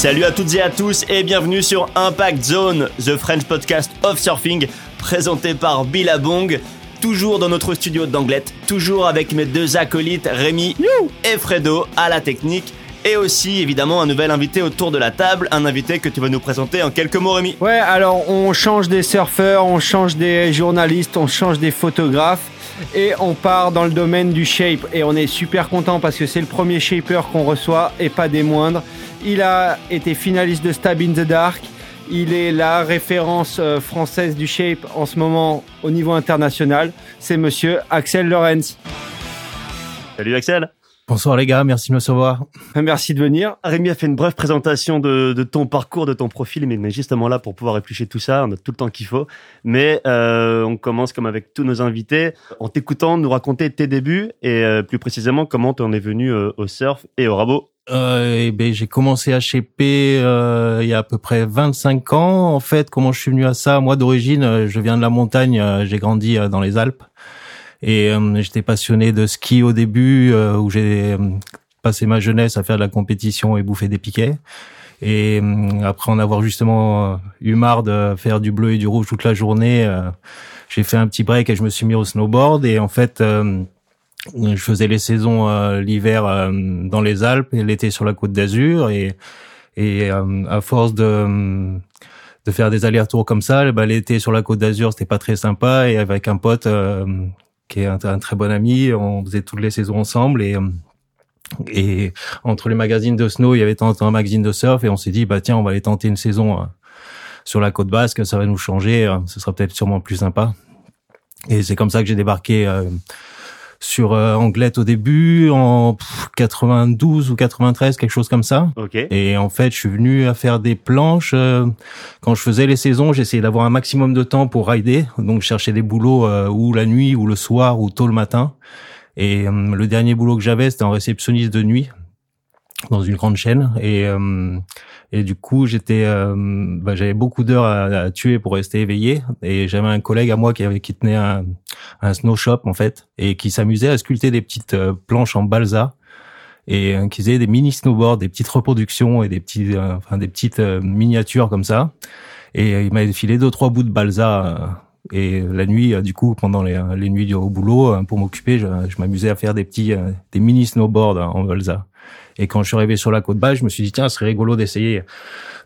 Salut à toutes et à tous et bienvenue sur Impact Zone, the French podcast of surfing, présenté par Billabong. Toujours dans notre studio d'Anglette, toujours avec mes deux acolytes Rémi et Fredo à la technique. Et aussi évidemment un nouvel invité autour de la table, un invité que tu vas nous présenter en quelques mots Rémi. Ouais, alors on change des surfeurs, on change des journalistes, on change des photographes et on part dans le domaine du shape et on est super content parce que c'est le premier shaper qu'on reçoit et pas des moindres. Il a été finaliste de Stab in the Dark. Il est la référence euh, française du shape en ce moment au niveau international. C'est monsieur Axel Lorenz. Salut Axel. Bonsoir les gars, merci de me recevoir. Merci de venir. Rémi a fait une brève présentation de, de ton parcours, de ton profil, mais on est justement là pour pouvoir éplucher tout ça. On a tout le temps qu'il faut. Mais euh, on commence comme avec tous nos invités, en t'écoutant nous raconter tes débuts et euh, plus précisément comment tu en es venu euh, au surf et au rabot. Euh, eh ben, j'ai commencé à shaper euh, il y a à peu près 25 ans. En fait, comment je suis venu à ça? Moi, d'origine, je viens de la montagne. j'ai grandi dans les Alpes et euh, j'étais passionné de ski au début, euh, où j'ai euh, passé ma jeunesse à faire de la compétition et bouffer des piquets. Et après en avoir justement eu marre de faire du bleu et du rouge toute la journée, j'ai fait un petit break et je me suis mis au snowboard. Et en fait, je faisais les saisons l'hiver dans les Alpes et l'été sur la Côte d'Azur. Et, et à force de de faire des allers-retours comme ça, bah, l'été sur la Côte d'Azur, c'était pas très sympa. Et avec un pote euh, qui est un, très bon ami, on faisait toutes les saisons ensemble et et entre les magazines de snow, il y avait temps un magazine de surf et on s'est dit bah tiens, on va aller tenter une saison euh, sur la côte basque, ça va nous changer, euh, ce sera peut-être sûrement plus sympa. Et c'est comme ça que j'ai débarqué euh, sur euh, Anglette au début en pff, 92 ou 93, quelque chose comme ça. Ok. Et en fait, je suis venu à faire des planches. euh, quand je faisais les saisons, j'essayais d'avoir un maximum de temps pour rider. Donc, je cherchais des boulots euh, ou la nuit, ou le soir, ou tôt le matin. Et euh, le dernier boulot que j'avais, c'était en réceptionniste de nuit dans une grande chaîne. Et euh, et du coup, j'étais, euh, bah, j'avais beaucoup d'heures à, tuer pour rester éveillé. Et j'avais un collègue à moi qui avait qui tenait un, un snow shop en fait et qui s'amusait à sculpter des petites euh, planches en balsa et euh, qui faisait des mini snowboards, des petites reproductions et des petits, euh, enfin des petites miniatures comme ça. Et il m'avait filé deux trois bouts de balsa. et la nuit, du coup, pendant les, les nuits au boulot, pour m'occuper, je, je m'amusais à faire des petits, des mini snowboards en balsa. Et quand je suis arrivé sur la côte basse, je me suis dit tiens, ce serait rigolo d'essayer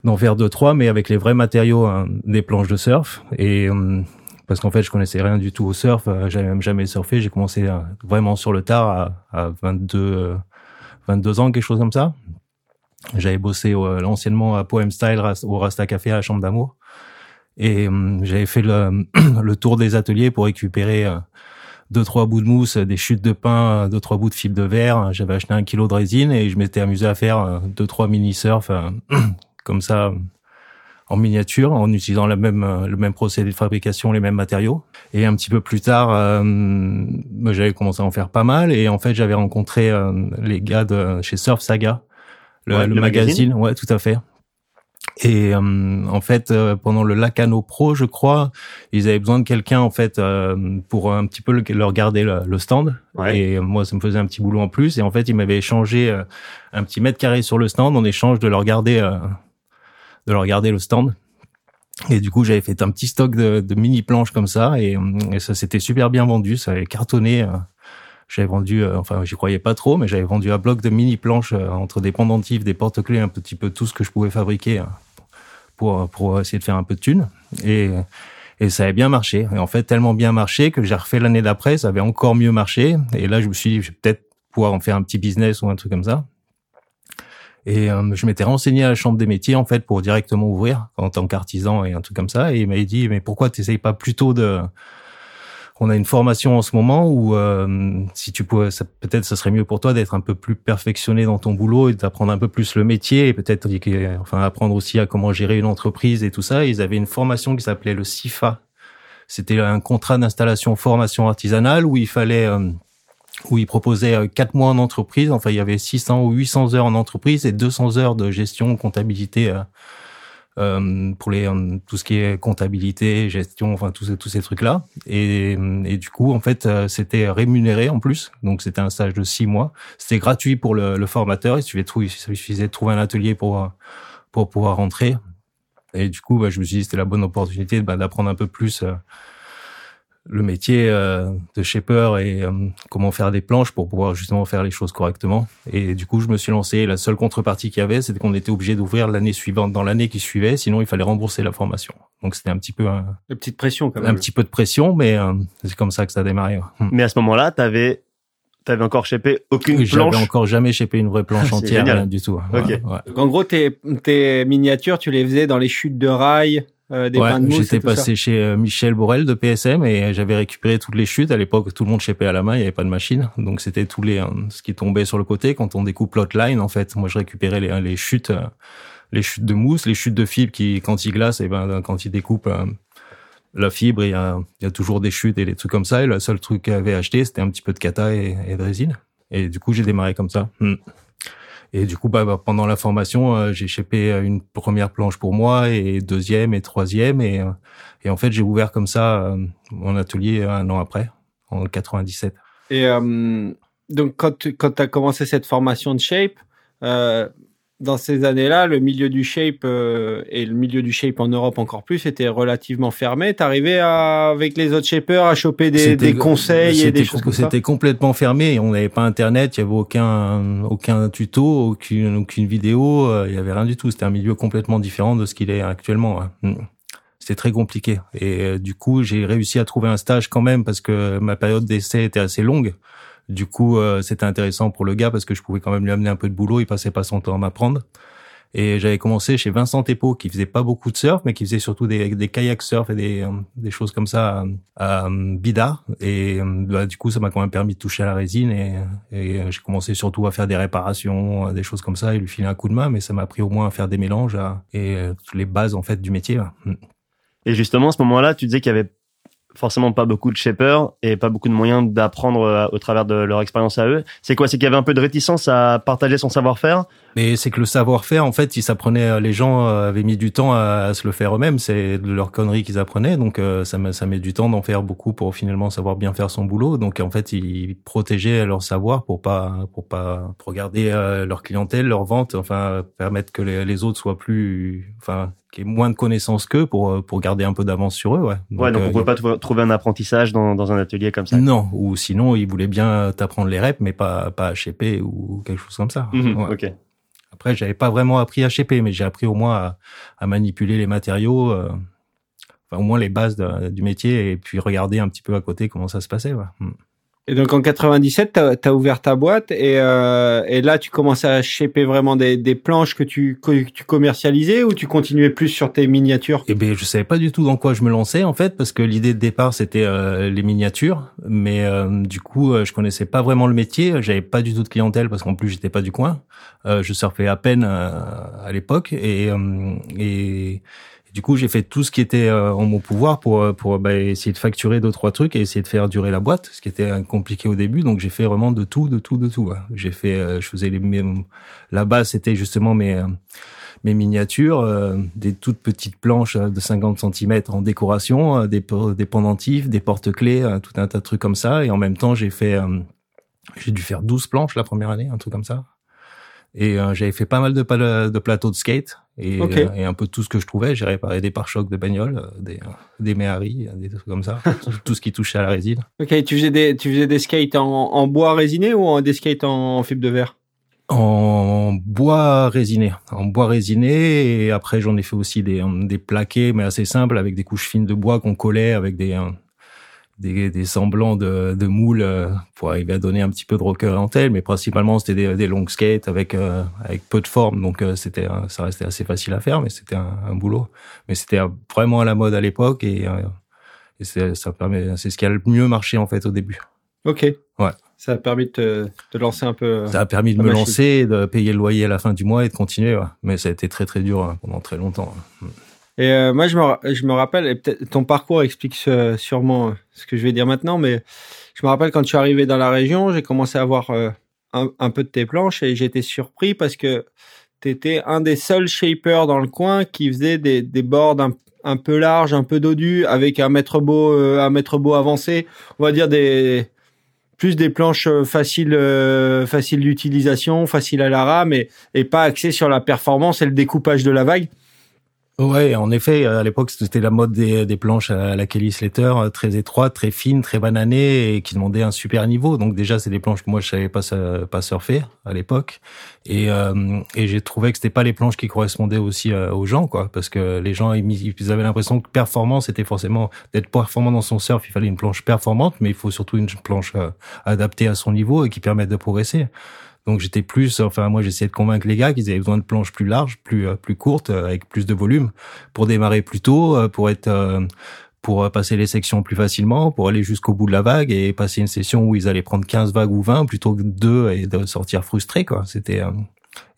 d'en faire deux trois, mais avec les vrais matériaux hein, des planches de surf. Et euh, parce qu'en fait, je connaissais rien du tout au surf, euh, j'avais même jamais surfé. J'ai commencé euh, vraiment sur le tard à, à 22, euh, 22 ans, quelque chose comme ça. J'avais bossé euh, anciennement à Poem Style au Rasta Café à la Chambre d'Amour. Et euh, j'avais fait le, le tour des ateliers pour récupérer euh, deux trois bouts de mousse, des chutes de pain, euh, deux trois bouts de fibre de verre. J'avais acheté un kilo de résine et je m'étais amusé à faire euh, deux trois mini surf euh, comme ça en miniature en utilisant le même le même procédé de fabrication, les mêmes matériaux. Et un petit peu plus tard, euh, j'avais commencé à en faire pas mal et en fait j'avais rencontré euh, les gars de chez Surf Saga, le, Ouais, le le magazine. magazine. Ouais, tout à fait. Et euh, en fait, euh, pendant le Lacano Pro, je crois, ils avaient besoin de quelqu'un en fait euh, pour un petit peu le- leur garder le, le stand. Ouais. Et euh, moi, ça me faisait un petit boulot en plus. Et en fait, ils m'avaient échangé euh, un petit mètre carré sur le stand en échange de leur garder, euh, de leur garder le stand. Et du coup, j'avais fait un petit stock de, de mini planches comme ça, et, et ça s'était super bien vendu. Ça avait cartonné. J'avais vendu, euh, enfin, j'y croyais pas trop, mais j'avais vendu un bloc de mini planches euh, entre des pendentifs, des porte-clés, un petit peu tout ce que je pouvais fabriquer euh, pour pour essayer de faire un peu de thunes. Et et ça avait bien marché. Et en fait, tellement bien marché que j'ai refait l'année d'après, ça avait encore mieux marché. Et là, je me suis dit, je vais peut-être pouvoir en faire un petit business ou un truc comme ça. Et euh, je m'étais renseigné à la chambre des métiers en fait pour directement ouvrir en tant qu'artisan et un truc comme ça. Et il m'avait dit mais pourquoi t'essayes pas plutôt de on a une formation en ce moment où euh, si tu pouvais, peut-être ce serait mieux pour toi d'être un peu plus perfectionné dans ton boulot et d'apprendre un peu plus le métier et peut-être enfin apprendre aussi à comment gérer une entreprise et tout ça. Ils avaient une formation qui s'appelait le CIFA. C'était un contrat d'installation formation artisanale où il fallait euh, où ils proposaient euh, quatre mois en entreprise. Enfin, il y avait 600 ou 800 heures en entreprise et 200 heures de gestion, comptabilité euh, pour les euh, tout ce qui est comptabilité, gestion, enfin tous ces tous ces trucs là. Et, du coup, en fait, euh, c'était rémunéré en plus. Donc c'était un stage de six mois. C'était gratuit pour le, le formateur. Il suffisait, il suffisait de trouver un atelier pour euh, pour pouvoir rentrer. Et du coup, bah, je me suis dit c'était la bonne opportunité bah, d'apprendre un peu plus euh, le métier euh, de shaper et euh, comment faire des planches pour pouvoir justement faire les choses correctement. Et du coup, je me suis lancé. La seule contrepartie qu'il y avait, c'était qu'on était obligé d'ouvrir l'année suivante dans l'année qui suivait, sinon il fallait rembourser la formation. Donc c'était un petit peu un, Une petite pression quand même. un petit peu de pression, mais euh, c'est comme ça que ça a démarré. Hmm. Mais à ce moment-là, t'avais, t'avais encore shapé aucune Oui, J'avais planche. encore jamais shapé une vraie planche C'est entière, rien du tout. Ok. Ouais, ouais. Donc, en gros, tes, tes miniatures, tu les faisais dans les chutes de rails, euh, des Ouais, j'étais ça. passé chez euh, Michel Borel de PSM et j'avais récupéré toutes les chutes. À l'époque, tout le monde chépait à la main, il n'y avait pas de machine, donc c'était tous les euh, ce qui tombait sur le côté quand on découpe l'outline. En fait, moi, je récupérais les, les chutes, euh, les chutes de mousse, les chutes de fibre qui, quand ils glacent, et ben quand ils découpent euh, la fibre, il y a, il y a toujours des chutes et des trucs comme ça. Et le seul truc que j'avais acheté, c'était un petit peu de kata et, et de résine. Et du coup, j'ai démarré comme ça. Hmm. Et du coup, bah, bah, pendant la formation, euh, j'ai chépé une première planche pour moi et deuxième et troisième. Et, euh, en fait, j'ai ouvert comme ça euh, mon atelier un an après, en 97. Et euh, donc, quand tu quand as commencé cette formation de shape, dans ces années-là, le milieu du shape euh, et le milieu du shape en Europe encore plus était relativement fermé. T'arrivais à, avec les autres shapers à choper des, des conseils et des choses comme ça? C'était complètement fermé. On n'avait pas Internet, il y avait aucun aucun tuto, aucune aucune vidéo, euh, il y avait rien du tout. C'était un milieu complètement différent de ce qu'il est actuellement. ouais. Mm. C'était très compliqué. Et euh, du coup, j'ai réussi à trouver un stage quand même parce que ma période d'essai était assez longue. Du coup, euh, c'était intéressant pour le gars parce que je pouvais quand même lui amener un peu de boulot. Il passait pas son temps à m'apprendre. Et j'avais commencé chez Vincent Tepo, qui faisait pas beaucoup de surf, mais qui faisait surtout des, des kayaks surf et des, euh, des choses comme ça à. Et euh, bah, du coup, ça m'a quand même permis de toucher à la résine. Et, et euh, j'ai commencé surtout à faire des réparations, des choses comme ça, et lui filer un coup de main. Mais ça m'a appris au moins à faire des mélanges à- et les bases en fait du métier. Mm. Et justement, à ce moment-là, tu disais qu'il y avait forcément pas beaucoup de shapers et pas beaucoup de moyens d'apprendre euh, au travers de leur expérience à eux. C'est quoi? C'est qu'il y avait un peu de réticence à partager son savoir-faire Mais c'est que le savoir-faire, en fait, ils s'apprenaient, les gens euh, avaient mis du temps à, à se le faire eux-mêmes. C'est de leur connerie qu'ils apprenaient. Donc, euh, ça, met, ça met du temps d'en faire beaucoup pour finalement savoir bien faire son boulot. Donc, en fait, ils protégeaient leur savoir pour pas, pour pas, pour garder euh, leur clientèle, leur vente, enfin, permettre que les, les autres soient plus, enfin, qu'il y ait moins de connaissances qu'eux pour, euh, pour garder un peu d'avance sur eux, ouais. Ouais, donc euh, on pouvait pas trou- trouver un apprentissage dans, dans un atelier comme ça. non, ou sinon, ils voulaient bien t'apprendre les reps, mais pas, pas shaper ou quelque chose comme ça. Ouais. Ok. Après, j'avais pas vraiment appris à shaper, mais j'ai appris au moins à, manipuler les matériaux, euh, enfin au moins les bases du métier, et puis regarder un petit peu à côté comment ça se passait. Ouais. Et donc en 97, t'as as ouvert ta boîte et, euh, et là tu commençais à shaper vraiment des, des planches que tu, que tu commercialisais ou tu continuais plus sur tes miniatures? Et ben, je savais pas du tout dans quoi je me lançais en fait, parce que l'idée de départ c'était euh, les miniatures, mais euh, du coup euh, je connaissais pas vraiment le métier, j'avais pas du tout de clientèle parce qu'en plus j'étais pas du coin, euh, je surfais à peine euh, à l'époque. Et, et du coup j'ai fait tout ce qui était euh, en mon pouvoir pour euh, pour bah, essayer de facturer deux trois trucs et essayer de faire durer la boîte, ce qui était euh, compliqué au début, donc j'ai fait vraiment de tout, de tout, de tout. ouais. J'ai fait, je faisais les mes, la base c'était justement mes mes miniatures, des toutes petites planches de 50 cm en décoration, des, pe- des pendentifs, des porte-clés, tout un tas de trucs comme ça. Et en même temps, j'ai fait, j'ai dû faire 12 planches la première année, un truc comme ça. Et euh, j'avais fait pas mal de, pal- de plateaux de skate et, Ok. euh, et un peu tout ce que je trouvais. J'ai réparé des pare-chocs de bagnole, des, euh, des Méhari, euh, des trucs comme ça, tout, ce qui touchait à la résine. Ok, tu faisais des, tu faisais des skates en, en bois résiné ou en, des skates en, en fibre de verre? En bois résiné, en bois résiné et après j'en ai fait aussi des des plaqués mais assez simples avec des couches fines de bois qu'on collait avec des des, des semblants de, de moules euh, pour arriver à donner un petit peu de rocker en tel mais principalement c'était des, des long skates avec euh, avec peu de forme donc euh, c'était ça restait assez facile à faire mais c'était un, un boulot mais c'était vraiment à la mode à l'époque et, euh, et c'est ça permet c'est ce qui a le mieux marché en fait au début Ok. Ouais. Ça a permis de te, de lancer un peu. Ça a permis de me machine. lancer, de payer le loyer à la fin du mois et de continuer. ouais. Mais ça a été très très dur hein, pendant très longtemps. Et euh, moi, je me, je me rappelle, et peut-être ton parcours explique sûrement euh, ce que je vais dire maintenant, mais je me rappelle quand je suis arrivé dans la région, j'ai commencé à voir euh, un, peu de tes planches et j'étais surpris parce que tu étais un des seuls shapers dans le coin qui faisait des, des boards un, un peu larges, un peu dodus, avec un mètre beau, euh, un mètre beau avancé, on va dire des plus des planches euh, faciles, faciles d'utilisation, faciles à la rame et, et pas axées sur la performance et le découpage de la vague. Ouais, en effet, à l'époque, c'était la mode des, des planches à la Kelly Slater, euh, très étroites, très fines, très bananées et qui demandaient un super niveau. Donc déjà, c'est des planches que moi je savais pas pas surfer à l'époque, et, euh, et j'ai trouvé que c'était pas les planches qui correspondaient aussi euh, aux gens, quoi, parce que les gens ils, avaient l'impression que performance c'était forcément d'être performant dans son surf, il fallait une planche performante, mais il faut surtout une planche adaptée à son niveau et qui permette de progresser. Donc j'étais plus, enfin moi j'essayais de convaincre les gars qu'ils avaient besoin de planches plus larges, plus euh, plus courtes, euh, avec plus de volume, pour démarrer plus tôt, euh, pour être pour passer les sections plus facilement, pour aller jusqu'au bout de la vague et passer une session où ils allaient prendre 15 vagues ou 20 plutôt que deux et de sortir frustrés quoi. C'était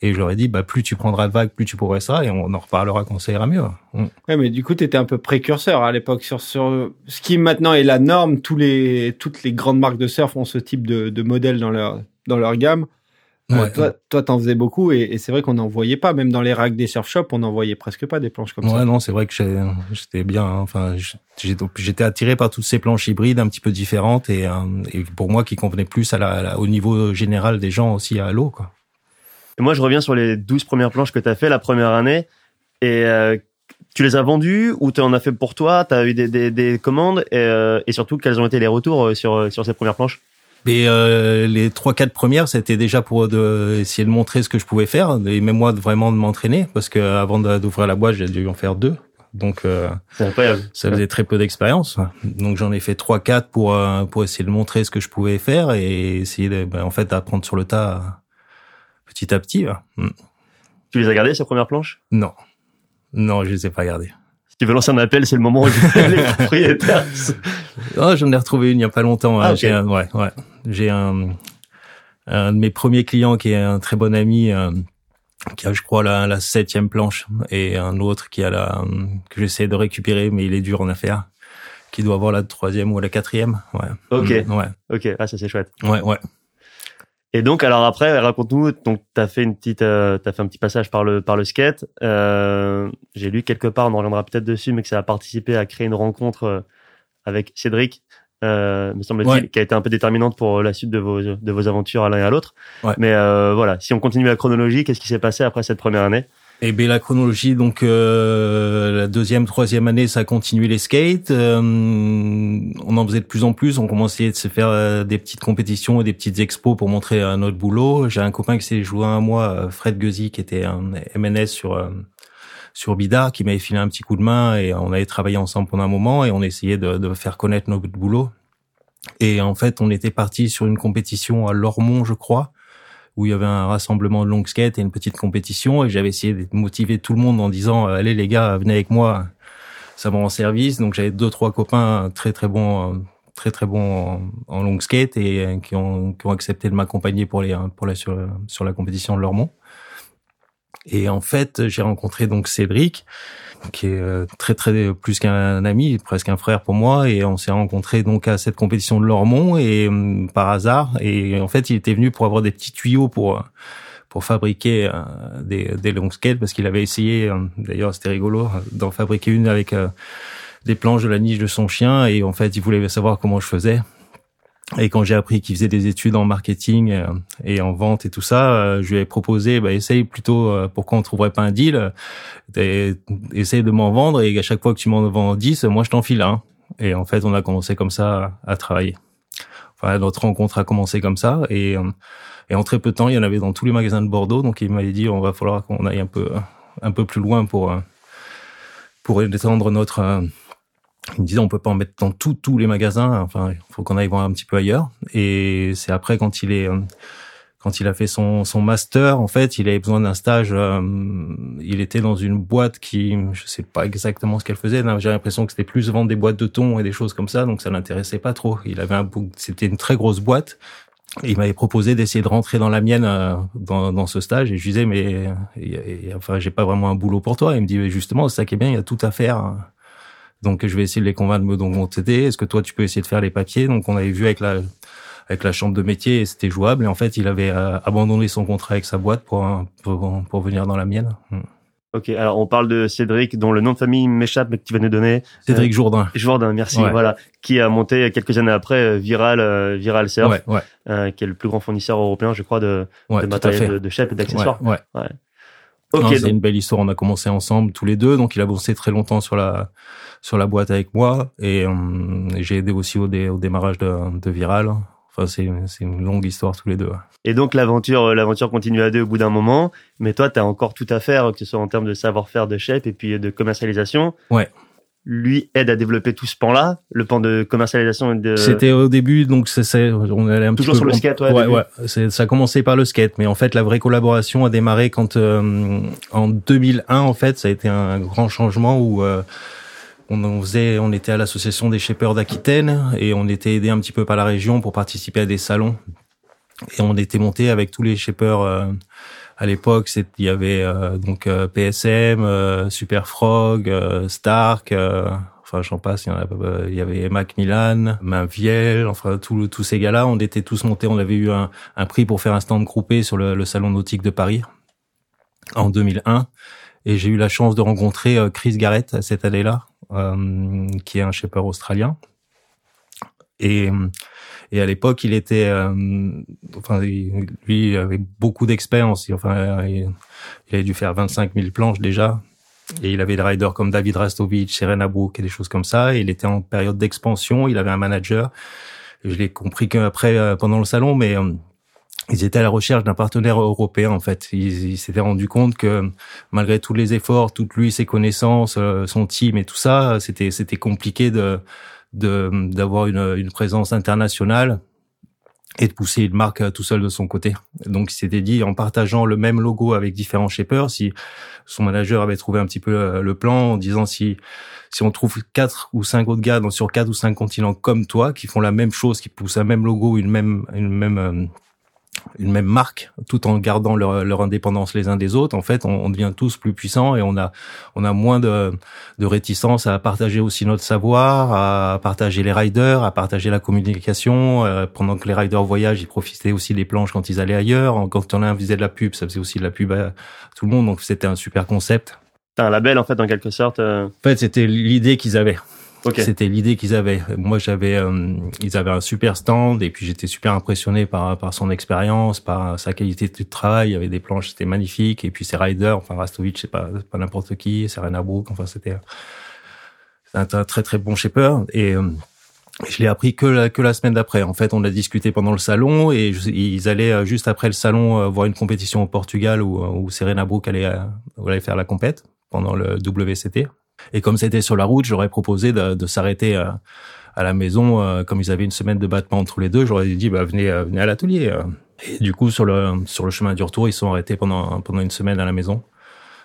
et je leur ai dit bah plus tu prendras de vagues, plus tu progresseras et on en reparlera quand ça ira mieux. Mm. Ouais, mais du coup tu étais un peu précurseur à l'époque sur sur ce qui maintenant est la norme. Tous les toutes les grandes marques de surf ont ce type de, de modèle dans leur dans leur gamme. Ouais. toi, toi, t'en faisais beaucoup et, et c'est vrai qu'on n'en voyait pas, même dans les racks des surf shops, on n'en voyait presque pas des planches comme ça. Ouais, non, c'est vrai que j'étais bien. Hein. Enfin, j'étais attiré par toutes ces planches hybrides un petit peu différentes et, euh, et pour moi qui convenaient plus à la, au niveau général des gens aussi à l'eau, quoi. Et moi, je reviens sur les 12 premières planches que tu as fait la première année et euh, tu les as vendues ou tu en as fait pour toi? Tu as eu des, des, des commandes et, euh, et surtout quels ont été les retours sur sur ces premières planches? Mais euh, les trois quatre premières, c'était déjà pour de, essayer de montrer ce que je pouvais faire et même moi vraiment de m'entraîner parce que avant d'ouvrir la boîte, j'ai dû en faire deux. Donc euh, incroyable. ça faisait très peu d'expérience. Donc j'en ai fait trois quatre pour euh, pour essayer de montrer ce que je pouvais faire et essayer de, ben, en fait d'apprendre sur le tas petit à petit. Mm. Tu les as gardées ces premières planches? Non, non, je les ai pas gardées. Tu veux lancer un appel, c'est le moment où les propriétaires. oh, j'en ai retrouvé une il y a pas longtemps. Hein. Ah, j'ai ouais, ouais. J'ai un, un de mes premiers clients qui est un très bon ami, euh, qui a, je crois, la, la septième planche, et un autre qui a la que j'essaie de récupérer, mais il est dur en affaires, qui doit avoir la troisième ou la quatrième. Ouais. Ok. Ouais. Ok. Ah, ça c'est chouette. Ouais, ouais. Et donc, alors après, raconte-nous. Donc, t'as fait une petite, euh, t'as fait un petit passage par le par le skate. Euh, J'ai lu quelque part, on en reviendra peut-être dessus, mais que ça a participé à créer une rencontre euh, avec Cédric, euh, me semble-t-il, qui a été un peu déterminante pour la suite de vos de vos aventures à l'un et à l'autre. Ouais. Mais euh, voilà, si on continue la chronologie, qu'est-ce qui s'est passé après cette première année? Et eh bien la chronologie, donc euh, la deuxième, troisième année, ça a continué les skates. Euh, on en faisait de plus en plus. On commençait de se faire euh, des petites compétitions et des petites expos pour montrer notre boulot. J'ai un copain qui s'est joué un mois, Fred Guzy, qui était un MNS sur sur Bida, qui m'avait filé un petit coup de main et on avait travaillé ensemble pendant un moment et on essayait de, de faire connaître notre boulot. Et en fait, on était parti sur une compétition à Lormont, je crois où il y avait un rassemblement de long skate et une petite compétition et j'avais essayé de motiver tout le monde en disant allez les gars venez avec moi ça va en service. Donc j'avais deux trois copains très très bons très très bons en, long skate et qui ont, qui ont accepté de m'accompagner pour les pour la sur, sur la compétition de Lormont. Et en fait j'ai rencontré donc Cédric qui est euh, très très plus qu'un ami, presque un frère pour moi, et on s'est rencontrés donc à cette compétition de Lormont. Et hum, par hasard. Et en fait, il était venu pour avoir des petits tuyaux pour pour fabriquer euh, des, des long skates parce qu'il avait essayé, euh, d'ailleurs c'était rigolo, d'en fabriquer une avec des planches de la niche de son chien. Et en fait il voulait savoir comment je faisais et quand j'ai appris qu'il faisait des études en marketing euh, et en vente et tout ça, euh, je lui ai proposé, bah, essaye plutôt, euh, pourquoi on trouverait pas un deal, essaye de m'en vendre et à chaque fois que tu m'en vends 10, moi je t'en file un. Et en fait, on a commencé comme ça à travailler. Enfin, notre rencontre a commencé comme ça et, et en très peu de temps, il y en avait dans tous les magasins de Bordeaux. Donc il m'avait dit, on va falloir qu'on aille un peu, un peu plus loin pour, pour étendre notre il me disait on peut pas en mettre dans tous tous les magasins. Enfin, il faut qu'on aille voir un petit peu ailleurs. Et c'est après quand il est quand il a fait son son master, en fait, il avait besoin d'un stage. Euh, il était dans une boîte qui, je sais pas exactement ce qu'elle faisait. J'ai l'impression que c'était plus vendre des boîtes de thon et des choses comme ça, donc ça l'intéressait pas trop. Il avait un, c'était une très grosse boîte. Et il m'avait proposé d'essayer de rentrer dans la mienne euh, dans, dans ce stage et je disais mais enfin j'ai pas vraiment un boulot pour toi. Il me dit justement c'est ça qui est bien, il y a tout à faire donc je vais essayer de les convaincre de me donc t'aider. Est-ce que toi tu peux essayer de faire les papiers? Donc on avait vu avec la avec la chambre de métier et c'était jouable. Et en fait il avait euh, abandonné son contrat avec sa boîte pour pour, pour venir dans la mienne. Hmm. Ok, alors on parle de Cédric, dont le nom de famille m'échappe, mais que tu vas nous donner. Cédric Jourdain. Jourdain, merci. Ouais. Voilà, qui a monté quelques années après euh, Viral, euh, Viral Surf, Ouais, ouais, euh, qui est le plus grand fournisseur européen, je crois, de, de matériel de, de shape et d'accessoires. Ouais, ouais. Ok, c'est donc- une belle histoire. On a commencé ensemble tous les deux, donc il a bossé très longtemps sur la sur la boîte avec moi et hum, j'ai aidé aussi au, dé- au démarrage de, de Viral. Enfin, c'est une longue histoire tous les deux. Et donc l'aventure, euh, l'aventure continue à deux au bout d'un moment, mais toi, tu as encore tout à faire, que ce soit en termes de savoir-faire de shape et puis de commercialisation. Ouais. Lui aide à développer tout ce pan-là, le pan de commercialisation et de. C'était au début, donc c'est c'est- on allait un Toujours petit sur peu le skate, ouais, ouais, ouais. Ça a commencé par le skate, mais en fait la vraie collaboration a démarré quand euh, en 2001 en fait ça a été un grand changement où euh, on, faisait, on était à l'association des shapers d'Aquitaine et on était aidé un petit peu par la région pour participer à des salons. Et on était monté avec tous les shapers. euh, à l'époque, il y avait euh, donc euh, PSM, euh, Super Frog, euh, Stark, euh, enfin j'en passe, il y, en a, y avait Macmillan, Mainviel, enfin tous tous ces gars-là, on était tous montés, on avait eu un, un prix pour faire un stand groupé sur le, le salon nautique de Paris en 2001 et j'ai eu la chance de rencontrer euh, Chris Garrett cette année-là, euh, qui est un shaper australien. Et, et à l'époque, il était, euh, enfin, lui il avait beaucoup d'expérience. Enfin, il, avait dû faire 25 000 planches déjà. Et il avait des riders comme David Rastovic, Serena Brook et des choses comme ça. Et il était en période d'expansion. Il avait un manager. Je l'ai compris qu'après, euh, pendant le salon, mais euh, ils étaient à la recherche d'un partenaire européen en fait. Ils il s'étaient rendu compte que malgré tous les efforts, toutes lui, ses connaissances, euh, son team et tout ça, c'était c'était compliqué de d'avoir une, une présence internationale et de pousser une marque euh, tout seul de son côté. Donc il s'était dit en partageant le même logo avec différents shapers, si son manager avait trouvé un petit peu euh, le plan en disant si si on trouve quatre ou cinq autres gars dans, sur quatre ou cinq continents comme toi qui font la même chose, qui poussent un même logo, une même une même une même marque, tout en gardant leur, leur indépendance les uns des autres, en fait, on, on devient tous plus puissants et on a on a moins de, de réticence à partager aussi notre savoir, à partager les riders, à partager la communication. euh, pendant que les riders voyagent, ils profitaient aussi des planches quand ils allaient ailleurs. Quand on a faisait de la pub, ça faisait aussi de la pub à tout le monde, donc c'était un super concept. Un label en fait en quelque sorte. euh, En fait, c'était l'idée qu'ils avaient. Ok. C'était l'idée qu'ils avaient. Moi, j'avais, euh, ils avaient un super stand et puis j'étais super impressionné par par son expérience, par sa qualité de travail. Il y avait des planches, c'était magnifique. Et puis ses riders, enfin Rastovic, c'est pas pas n'importe qui, Serena Brook, enfin c'était un, très très bon shaper et euh, je l'ai appris que la, que la semaine d'après. En fait, on a discuté pendant le salon et ils allaient euh, juste après le salon euh, voir une compétition au Portugal où, où Serena Brook allait, euh, allait faire la compète pendant le WCT. Et comme c'était sur la route, j'aurais proposé de, de s'arrêter euh, à la maison, euh, comme ils avaient une semaine de battement entre les deux. J'aurais dit, bah, venez, euh, venez à l'atelier. Et du coup, sur le sur le chemin du retour, ils sont arrêtés pendant pendant une semaine à la maison.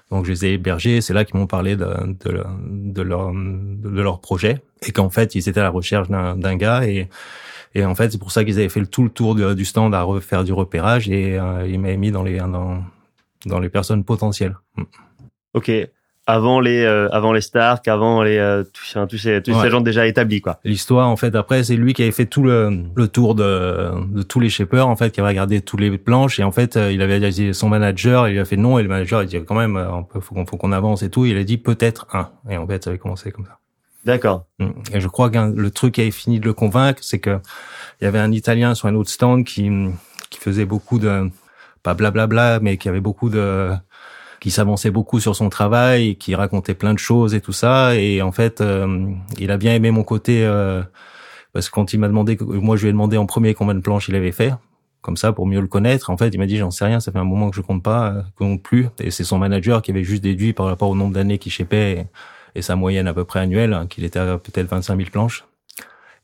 Donc, je les ai hébergés. C'est là qu'ils m'ont parlé de de, leur de leur projet et qu'en fait, ils étaient à la recherche d'un gars et et en fait, c'est pour ça qu'ils avaient fait tout le tour du stand à refaire du repérage et euh, ils m'avaient mis dans les dans dans les personnes potentielles. Ok. Avant les euh, avant les Stark, avant les euh, tous, ces tous Ouais. ces gens déjà établis quoi. L'histoire, en fait, après, c'est lui qui avait fait tout le, le tour de, de tous les shapers, en fait, qui avait regardé tous les planches, et en fait, euh, il avait dit son manager, il lui a fait non, et le manager, il dit quand même, euh, faut qu'on, faut qu'on avance et tout, il a dit peut-être un. Et en fait, ça avait commencé comme ça. D'accord. Mm. Et je crois que le truc qui avait fini de le convaincre, c'est que il y avait un Italien sur un autre stand qui, qui faisait beaucoup de, pas blablabla, mais qui avait beaucoup de, qui s'avançait beaucoup sur son travail, qui racontait plein de choses et tout ça. Et en fait, euh, il a bien aimé mon côté, euh, parce que quand il m'a demandé, moi je lui ai demandé en premier combien de planches il avait fait, comme ça pour mieux le connaître. En fait, il m'a dit j'en sais rien, ça fait un moment que je compte pas, euh, compte plus. Et c'est son manager qui avait juste déduit par rapport au nombre d'années qu'il chépait et, et sa moyenne à peu près annuelle, hein, qu'il était à peut-être 25 000 planches.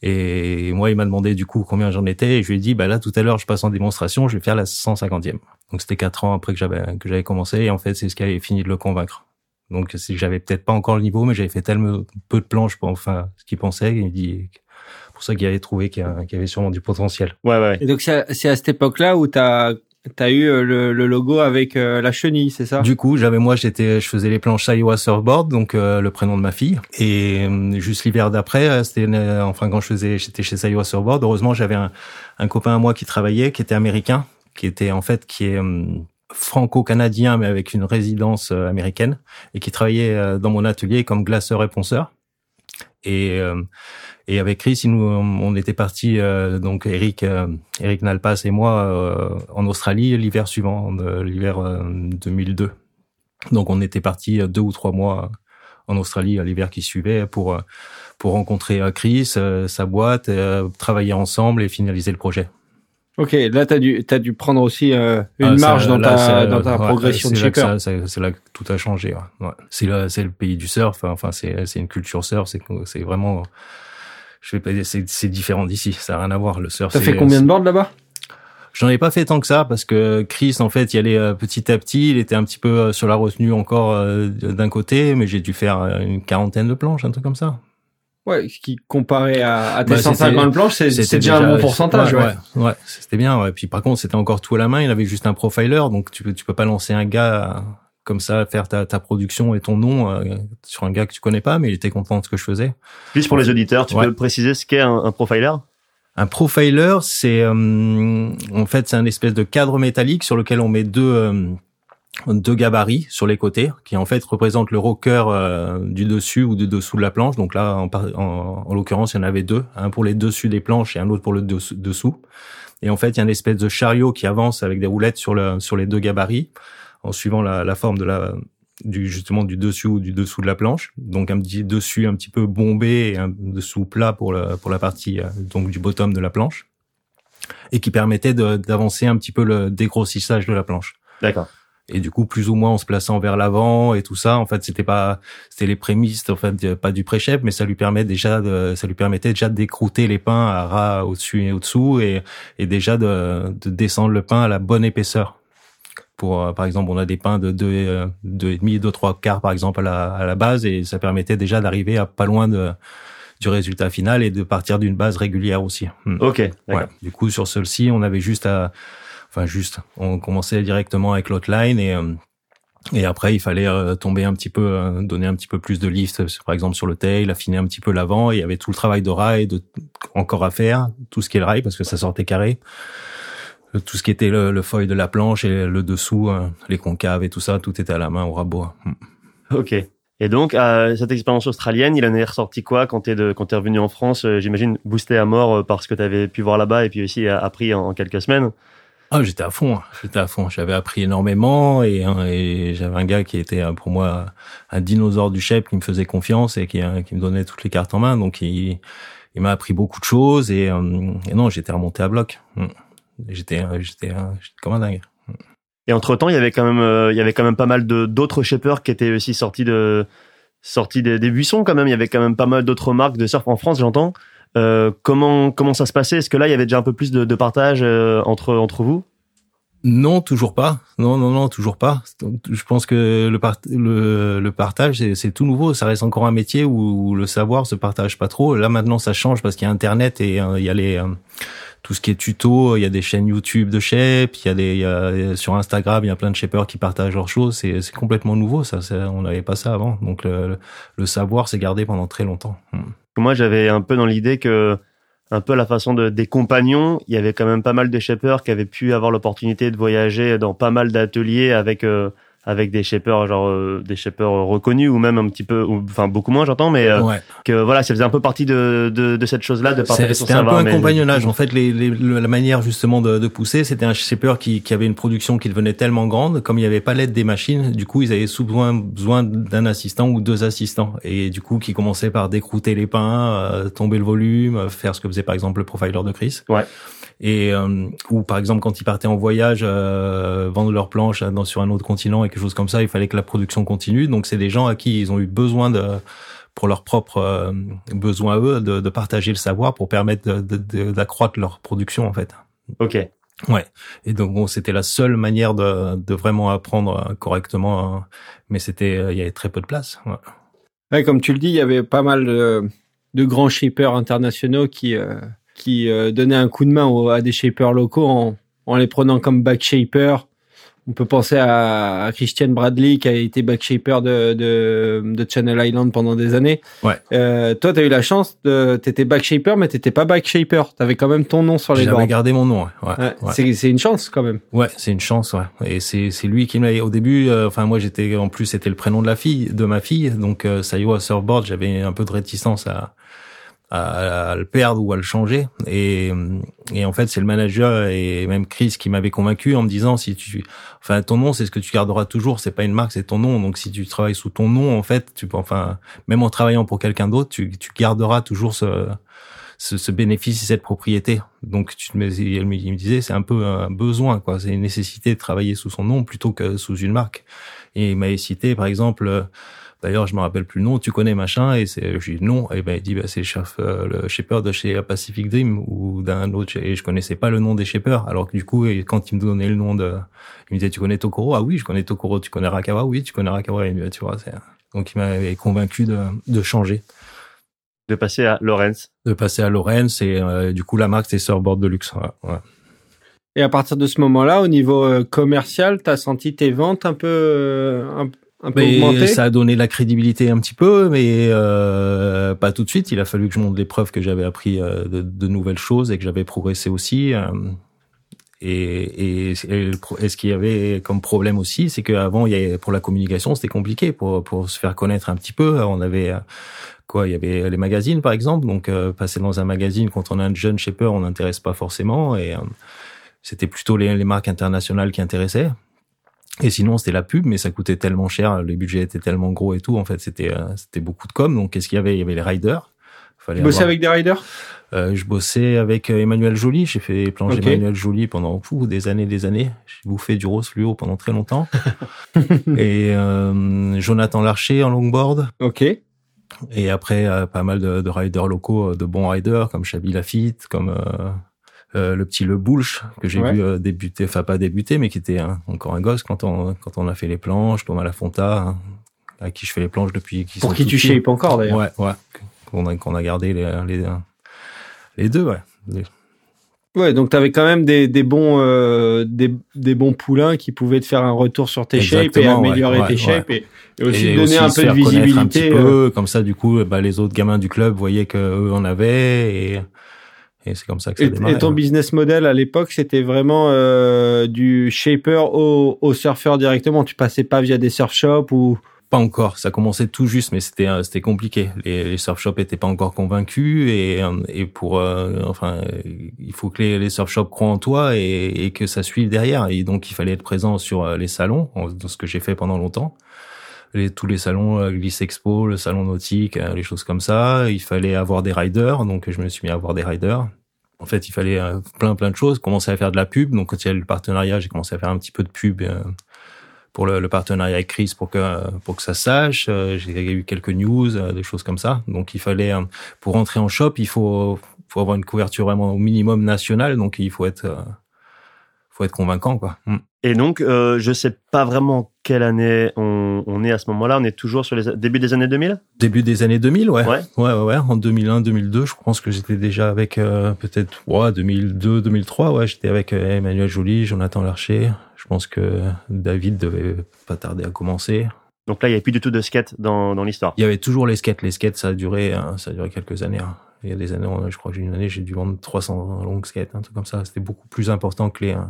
Et moi, il m'a demandé du coup combien j'en étais, et je lui ai dit, bah là, tout à l'heure, je passe en démonstration, je vais faire la 150e. Donc c'était quatre ans après que j'avais que j'avais commencé, et en fait, c'est ce qui avait fini de le convaincre. Donc si j'avais peut-être pas encore le niveau, mais j'avais fait tellement peu de planches pour enfin ce qu'il pensait, il me dit pour ça qu'il avait trouvé qu'il y avait sûrement du potentiel. Ouais ouais. Et donc c'est à- à cette époque-là où t'as as eu euh, le, le logo avec euh, la chenille, c'est ça? Du coup, j'avais moi, j'étais, je faisais les planches Iowa Surfboard, donc euh, le prénom de ma fille. Et euh, juste l'hiver d'après, euh, c'était, euh, enfin quand je faisais, j'étais chez Iowa Surfboard. Heureusement, j'avais un, un copain à moi qui travaillait, qui était américain, qui était en fait, qui est, euh, franco-canadien, mais avec une résidence américaine, et qui travaillait dans mon atelier comme glaceur et ponceur. Et, et avec Chris, nous, on était parti donc Eric, Eric Nalpas et moi en Australie l'hiver suivant, l'hiver 2002. Donc on était parti deux ou trois mois en Australie l'hiver qui suivait pour pour rencontrer Chris, sa boîte, travailler ensemble et finaliser le projet. Ok, là tu as dû as dû prendre aussi une ah, marge dans, ta, dans ta progression de shaper. C'est là que tout a changé. Ouais. C'est le c'est le pays du surf. Enfin c'est c'est une culture surf. C'est c'est vraiment je vais pas c'est c'est différent d'ici. Ça a rien à voir le surf. T'as fait combien de boards là-bas? J'en ai pas fait tant que ça parce que Chris en fait il allait euh, petit à petit, il était un petit peu euh, sur la retenue encore euh, d'un côté, mais j'ai dû faire une quarantaine de planches, un truc comme ça. Ouais, ce qui comparé à, à tes 150 planches, c'est déjà, un bon pourcentage. Ouais, ouais, c'était bien. Ouais. Puis par contre, c'était encore tout à la main. Il avait juste un profiler, donc tu peux tu peux pas lancer un gars comme ça, faire ta, ta production et ton nom sur un gars que tu connais pas, mais il était content de ce que je faisais. Juste pour les auditeurs, tu peux préciser ce qu'est un, un profiler? Un profiler, c'est euh, en fait c'est un espèce de cadre métallique sur lequel on met deux euh, deux gabarits sur les côtés, qui en fait représentent le rocker euh, du dessus ou du dessous de la planche. Donc là, en, en, l'occurrence, il y en avait deux, un pour les dessus des planches et un autre pour le dessous. Et en fait, il y a une espèce de chariot qui avance avec des roulettes sur le sur les deux gabarits, en suivant la, la forme de la du justement du dessus ou du dessous de la planche. Donc un petit dessus un petit peu bombé et un dessous plat pour la pour la partie euh, donc du bottom de la planche et qui permettait d'avancer un petit peu le dégrossissage de la planche. D'accord. Et du coup, plus ou moins en se plaçant vers l'avant et tout ça, en fait, c'était pas, c'était les prémices, en fait, pas du pré mais ça lui permet déjà de, ça lui permettait déjà décrouter les pains à ras au-dessus et au-dessous et, et déjà de, de descendre le pain à la bonne épaisseur pour euh, par exemple on a des pains de deux euh, deux et demi deux trois quarts par exemple à la, à la base et ça permettait déjà d'arriver à pas loin de du résultat final et de partir d'une base régulière aussi. Hmm. Ok. Ouais. Du coup sur celle-ci on avait juste à enfin juste on commençait directement avec l'outline et euh, et après, il fallait tomber un petit peu, donner un petit peu plus de lift, par exemple sur le tail, affiner un petit peu l'avant. Il y avait tout le travail de rail de, encore à faire, tout ce qui est le rail parce que ça sortait carré tout ce qui était le, le feuille de la planche et le dessous, hein, les concaves et tout ça, tout était à la main au rabot. Hmm. Ok. Et donc, euh, cette expérience australienne, il en est ressorti quoi quand de, quand t'es revenu en France euh, J'imagine boosté à mort euh, parce que t'avais pu voir là-bas et puis aussi appris en, quelques semaines? Ah, j'étais à fond, hein. j'étais à fond. J'avais appris énormément et, hein, et j'avais un gars qui était pour moi un dinosaure du chef qui me faisait confiance et qui, qui me donnait toutes les cartes en main. Donc il, il m'a appris beaucoup de choses et, et non, j'étais remonté à bloc. J'étais, j'étais, comme un dingue. Et entre temps, il y avait quand même, euh, il y avait quand même pas mal de d'autres shapers qui étaient aussi sortis de sortis des, des, buissons quand même. Il y avait quand même pas mal d'autres marques de surf en France, j'entends. Euh, comment comment ça se passait? Est-ce que là, il y avait déjà un peu plus de, de partage euh, entre entre vous? Non, toujours pas. Non, non, non, toujours pas. Je pense que le, le, le partage, c'est tout nouveau. Ça reste encore un métier où, le savoir se partage pas trop. Là, maintenant, ça change parce qu'il y a Internet et il y a les tout ce qui est tuto, il y a des chaînes YouTube de shape, il y a des il y a, sur Instagram, il y a plein de shapers qui partagent leurs choses, c'est c'est complètement nouveau ça, on n'avait pas ça avant. Donc le, savoir s'est gardé pendant très longtemps. Hmm. Moi, j'avais un peu dans l'idée que un peu la façon de des compagnons, il y avait quand même pas mal de shapers qui avaient pu avoir l'opportunité de voyager dans pas mal d'ateliers avec euh, avec des shapers genre euh, des shapers reconnus ou même un petit peu enfin beaucoup moins j'entends mais euh, que voilà ça faisait un peu partie de de, de cette chose là de partager son savoir c'était un peu un compagnonnage. en fait les, les, la manière justement de, de pousser c'était un shaper qui, qui avait une production qui devenait tellement grande comme il n'y avait pas l'aide des machines du coup ils avaient souvent besoin d'un assistant ou deux assistants. Et du coup qui commençaient par décrouter les pains euh, tomber le volume faire ce que faisait par exemple le profiler de Chris. Ouais et euh, ou par exemple quand ils partaient en voyage euh, vendre leurs planches dans, sur un autre continent et quelque chose comme ça il fallait que la production continue donc c'est des gens à qui ils ont eu besoin de pour leurs propres euh, besoins à eux de, de, partager le savoir pour permettre d'accroître leur production en fait ok ouais et donc bon c'était la seule manière de, de vraiment apprendre correctement hein. mais c'était il y avait très peu de place ouais. ouais. comme tu le dis il y avait pas mal de, de grands shippers internationaux qui qui euh, donnait un coup de main à des shapers locaux en, en les prenant comme back shaper On peut penser à, à Christian Bradley qui a été backshaper de, de, de Channel Island pendant des années. Ouais. Euh, toi, tu as eu la chance de, t'étais backshaper, mais t'étais pas backshaper. T'avais quand même ton nom sur les J'avais bords. gardé mon nom. Ouais. Ouais. C'est, c'est une chance quand même. Ouais, c'est une chance, ouais. Et c'est c'est lui qui m'a au début. euh, Enfin, moi, j'étais en plus, c'était le prénom de la fille, de ma fille. Donc, euh, Sayo surfboard, j'avais un peu de réticence à, à à le perdre ou à le changer. Et et en fait, c'est le manager et même Chris qui m'avait convaincu en me disant si tu, enfin, ton nom, c'est ce que tu garderas toujours. C'est pas une marque, c'est ton nom. Donc, si tu travailles sous ton nom, en fait, tu peux, enfin, même en travaillant pour quelqu'un d'autre, tu tu garderas toujours ce ce, ce bénéfice et cette propriété. Donc, tu il me disait, c'est un peu un besoin, quoi. C'est une nécessité de travailler sous son nom plutôt que sous une marque. Et il m'avait cité, par exemple, d'ailleurs, je me rappelle plus le nom, tu connais machin, et c'est, j'ai dit non, et ben, il dit, bah, c'est le chef, euh, le shaper de chez Pacific Dream ou d'un autre, et je connaissais pas le nom des shippers. Alors que du coup, quand il me donnait le nom de, il me disait, tu connais Tokoro? Ah oui, je connais Tokoro. Tu connais Rakawa? Oui, tu connais Rakawa. Et, tu vois, c'est, donc il m'avait convaincu de, de changer De passer à Lorenz. de passer à Lorenz et euh, du coup la marque c'est Surfboard de luxe. Ouais, ouais. Et à partir de ce moment-là, au niveau euh, commercial, t'as senti tes ventes un peu, euh, un, un peu Mais ça a donné la crédibilité un petit peu, mais euh, pas tout de suite. Il a fallu que je montre les preuves que j'avais appris euh, de, de nouvelles choses et que j'avais progressé aussi. euh, et, et, et, le pro- et ce qu'il y avait comme problème aussi, c'est qu'avant, il y avait, pour la communication, c'était compliqué pour pour se faire connaître un petit peu. On avait euh, quoi Il y avait les magazines, par exemple. Donc, passer dans un magazine quand on est un jeune shaper, on n'intéresse pas forcément. Et c'était plutôt les, les marques internationales qui intéressaient. Et sinon, c'était la pub, mais ça coûtait tellement cher, les budgets étaient tellement gros et tout. En fait, c'était euh, c'était beaucoup de com. Donc, qu'est-ce qu'il y avait? Il y avait les riders. Fallait Tu bossais avoir- avec des riders? Euh, je bossais avec euh, Emmanuel Joly. J'ai fait Ok. d'Emmanuel Joly pendant des années, des années. J'ai bouffé du rose fluo pendant très longtemps. et euh, Jonathan Larcher en longboard. Ok. Et après, euh, pas mal de, de riders locaux, de bons riders comme Chabi Lafitte, comme euh, euh, le petit Le Boulch que j'ai Ouais. vu euh, débuter, enfin pas débuter, mais qui était hein, encore un gosse quand on quand on a fait les planches. Thomas Lafonta, hein, à qui je fais les planches depuis. qu'ils Pour qui tu shapes encore d'ailleurs. Ouais, ouais. Qu'on a qu'on a gardé les les les deux, ouais. Les- Ouais, donc t'avais quand même des, des bons euh, des, des bons poulains qui pouvaient te faire un retour sur tes shapes et ouais, améliorer ouais, tes shapes et, et aussi et donner un peu de connaître un petit visibilité. euh, peu, comme ça, du coup, bah, les autres gamins du club voyaient que eux en avaient et, et c'est comme ça que ça Et, démarrait. et ton business model à l'époque, c'était vraiment euh, du shaper au, au surfeur directement? Tu passais pas via des surf shops ou? Pas encore, ça commençait tout juste, mais c'était euh, c'était compliqué. Les, les surf shops étaient pas encore convaincus et euh, et pour euh, enfin il faut que les, les surf shops croient en toi et, et que ça suive derrière. Et donc il fallait être présent sur euh, les salons, ce que j'ai fait pendant longtemps. Les, tous les salons, euh, Glisse Expo, le salon nautique, euh, les choses comme ça. Il fallait avoir des riders, donc je me suis mis à avoir des riders. En fait, il fallait euh, plein plein de choses. Commencer à faire de la pub. Donc quand il y a le partenariat, j'ai commencé à faire un petit peu de pub. pour le, le partenariat avec Chris pour que pour que ça sache. J'ai eu quelques news, des choses comme ça. Donc il fallait pour rentrer en shop, il faut faut avoir une couverture vraiment au minimum nationale. Donc il faut être faut être convaincant quoi. Mm. Et donc, euh, je sais pas vraiment quelle année on, on est à ce moment-là? On est toujours sur les début des années 2000 Début des années 2000, ouais. Ouais. Ouais, ouais, ouais. En 2001, 2002, je pense que j'étais déjà avec euh, peut-être ouais, 2002, 2003. Ouais, j'étais avec euh, Emmanuel Joly, Jonathan Larcher. Je pense que David devait pas tarder à commencer. Donc là, il n'y avait plus du tout de skate dans, dans l'histoire. Il y avait toujours les skates. Les skates, ça a duré, hein, ça a duré quelques années. hein. Il y a des années, je crois que j'ai une année, j'ai dû vendre 300 longues skates, un truc comme ça. C'était beaucoup plus important que les. euh,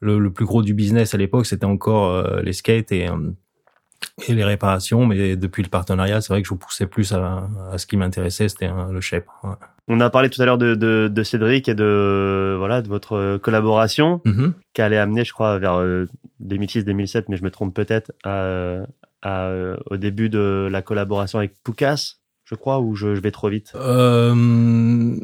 le, le plus gros du business à l'époque, c'était encore euh, les skates et, euh, et les réparations. Mais depuis le partenariat, c'est vrai que je vous poussais plus à, à ce qui m'intéressait, c'était hein, le shape. ouais. On a parlé tout à l'heure de, de, de Cédric et de voilà de votre euh, collaboration Mhm. qui allait amener, je crois, vers euh, 2006-2007, mais je me trompe peut-être, à, à, au début de la collaboration avec Poucas, je crois, ou je, je vais trop vite? Euh,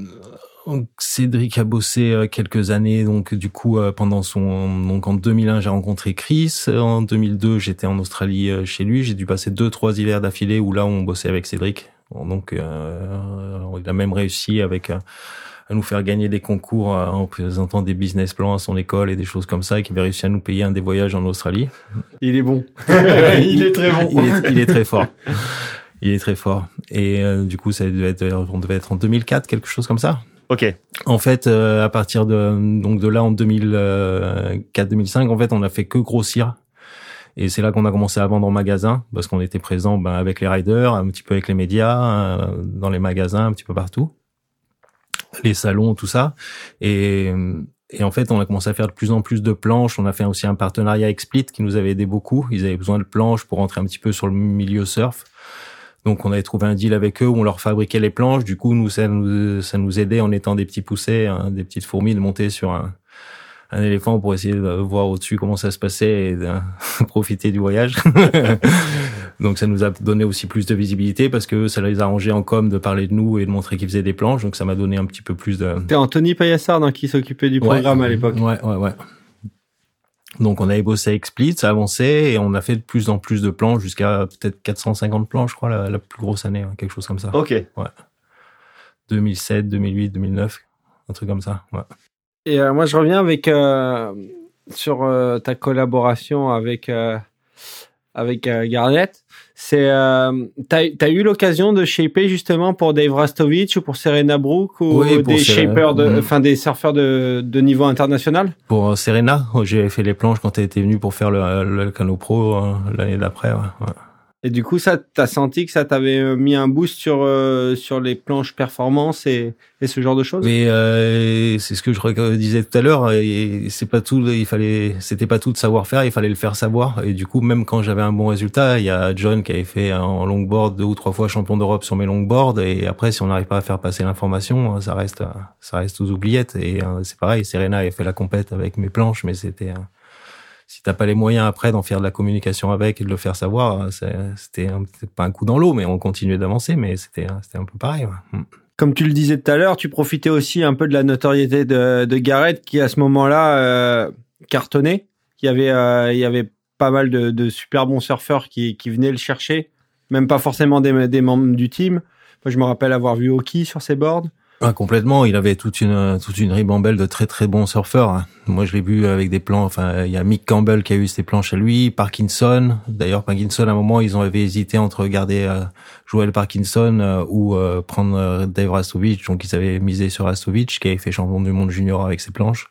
Cédric a bossé euh, quelques années, donc du coup euh, pendant son donc en 2001 j'ai rencontré Chris, en 2002 j'étais en Australie euh, chez lui, j'ai dû passer deux trois hivers d'affilée où là on bossait avec Cédric, donc euh, il a même réussi avec euh, à nous faire gagner des concours euh, en présentant des business plans à son école et des choses comme ça, et qui avait réussi à nous payer un des voyages en Australie. il est bon. il est très bon. il, est, il est très fort. Il est très fort. Et euh, du coup, ça devait être, on devait être en 2004, quelque chose comme ça. Ok. En fait, euh, à partir de donc de là en 2004-2005, en fait, on a fait que grossir. Et c'est là qu'on a commencé à vendre en magasin parce qu'on était présent ben, avec les riders, un petit peu avec les médias, euh, dans les magasins, un petit peu partout, les salons, tout ça. Et, et en fait, on a commencé à faire de plus en plus de planches. On a fait aussi un partenariat avec Split qui nous avait aidé beaucoup. Ils avaient besoin de planches pour rentrer un petit peu sur le milieu surf. Donc on avait trouvé un deal avec eux où on leur fabriquait les planches. Du coup, nous ça nous, ça nous aidait en étant des petits poussets, hein, des petites fourmis, de monter sur un, un éléphant pour essayer de voir au-dessus comment ça se passait et de profiter du voyage. donc ça nous a donné aussi plus de visibilité parce que ça les a arrangés en com de parler de nous et de montrer qu'ils faisaient des planches. Donc ça m'a donné un petit peu plus de... C'était Anthony Payassard hein, qui s'occupait du programme à l'époque. Ouais, ouais, ouais. Donc on avait bossé avec Split, ça avançait et on a fait de plus en plus de planches jusqu'à peut-être 450 planches, je crois, la, la plus grosse année, hein, quelque chose comme ça. Ok. Ouais. 2007, 2008, 2009, un truc comme ça. Ouais. Et euh, moi, je reviens avec euh, sur euh, ta collaboration avec euh, avec euh, Garnett. C'est euh, t'as as eu l'occasion de shaper justement pour Dave Rastovich ou pour Serena Brook ou Oui, des shapers de Mhm. enfin des surfeurs de de niveau international? Pour euh, Serena, j'ai fait les planches quand elle était venue pour faire le, le Cano Pro euh, l'année d'après. Ouais, ouais. Et du coup, ça, t'as senti que ça t'avait euh, mis un boost sur euh, sur les planches performance et, et ce genre de choses? Mais euh, c'est ce que je re- disais tout à l'heure. et C'est pas tout. Il fallait. C'était pas tout de savoir faire. Il fallait le faire savoir. Et du coup, même quand j'avais un bon résultat, il y a John qui avait fait en longboard deux ou trois fois champion d'Europe sur mes longboards. Et après, si on n'arrive pas à faire passer l'information, ça reste ça reste aux oubliettes. Et euh, c'est pareil. Serena avait fait la compète avec mes planches, mais c'était euh, si t'as pas les moyens après d'en faire de la communication avec et de le faire savoir, c'est- c'était pas un coup dans l'eau, mais on continuait d'avancer, mais c'était c'était un peu pareil. ouais. Mm. Comme tu le disais tout à l'heure, tu profitais aussi un peu de la notoriété de, de Garrett qui à ce moment-là euh, cartonnait. Il y avait euh, il y avait pas mal de, super bons surfeurs qui, qui venaient le chercher, même pas forcément des, membres du team. Moi, je me rappelle avoir vu Oki sur ses boards. Ah, complètement. Il avait toute une toute une ribambelle de très très bons surfeurs. Moi, je l'ai vu avec des plans. Enfin, il y a Mick Campbell qui a eu ses planches à lui, Parkinson. D'ailleurs, Parkinson, à un moment, ils ont hésité entre garder euh, Joel Parkinson euh, ou euh, prendre euh, Dave Rastovich. Donc, ils avaient misé sur Rastovich, qui avait fait champion du monde junior avec ses planches.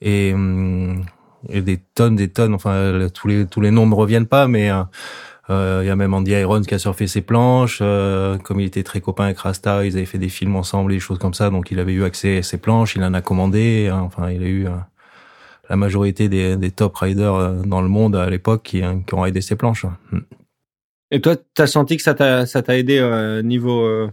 Et, hum, et des tonnes, des tonnes. Enfin, tous les tous les noms ne me reviennent pas, mais Il y a même Andy Irons qui a surfé ses planches. euh, comme il était très copain avec Rasta, ils avaient fait des films ensemble, et des choses comme ça. Donc il avait eu accès à ses planches, il en a commandé. hein, enfin, il a eu euh, la majorité des, des top riders euh, dans le monde à l'époque qui, hein, qui ont aidé ses planches. ouais. Mm. Et toi, t'as senti que ça t'a aidé euh, niveau euh,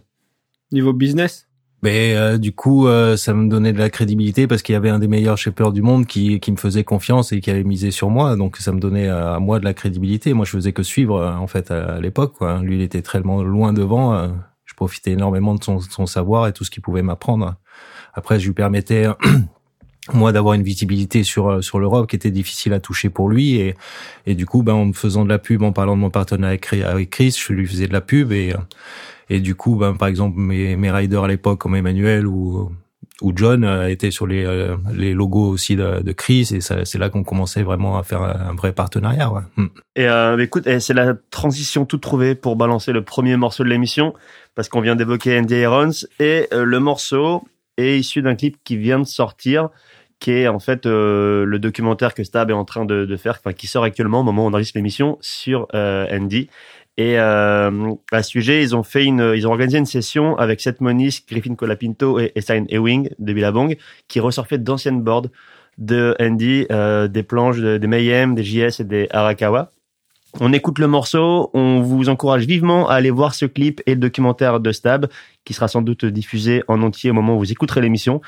niveau business? Mais euh, du coup, euh, ça me donnait de la crédibilité parce qu'il y avait un des meilleurs shapers du monde qui, qui me faisait confiance et qui avait misé sur moi. Donc ça me donnait euh, à moi de la crédibilité. Moi, je faisais que suivre euh, en fait à, à l'époque. Lui, il était très loin devant. euh, je profitais énormément de son, son savoir et tout ce qu'il pouvait m'apprendre. Après, je lui permettais moi d'avoir une visibilité sur sur l'Europe qui était difficile à toucher pour lui et et du coup ben en me faisant de la pub en parlant de mon partenariat avec Chris- je lui faisais de la pub et et du coup ben par exemple mes riders à l'époque comme Emmanuel ou John euh, étaient sur les euh, les logos aussi de, Chris et c'est là qu'on commençait vraiment à faire un vrai partenariat ouais. Mm. Et euh, écoute, eh, c'est la transition toute trouvée pour balancer le premier morceau de l'émission, parce qu'on vient d'évoquer Andy Irons, et le morceau est issu d'un clip qui vient de sortir, qui est en fait le documentaire que Stab est en train de, faire, enfin qui sort actuellement au moment où on enregistre l'émission sur Andy. Et euh, à ce sujet, ils ont fait une, ils ont organisé une session avec Seth Moniz, Griffin Colapinto et Stein Ewing de Billabong, qui ressortaient d'anciennes boards de Andy, euh, des planches de- des Mayhem, des JS et des Arakawa. On écoute le morceau, on vous encourage vivement à aller voir ce clip et le documentaire de Stab, qui sera sans doute diffusé en entier au moment où vous écouterez l'émission.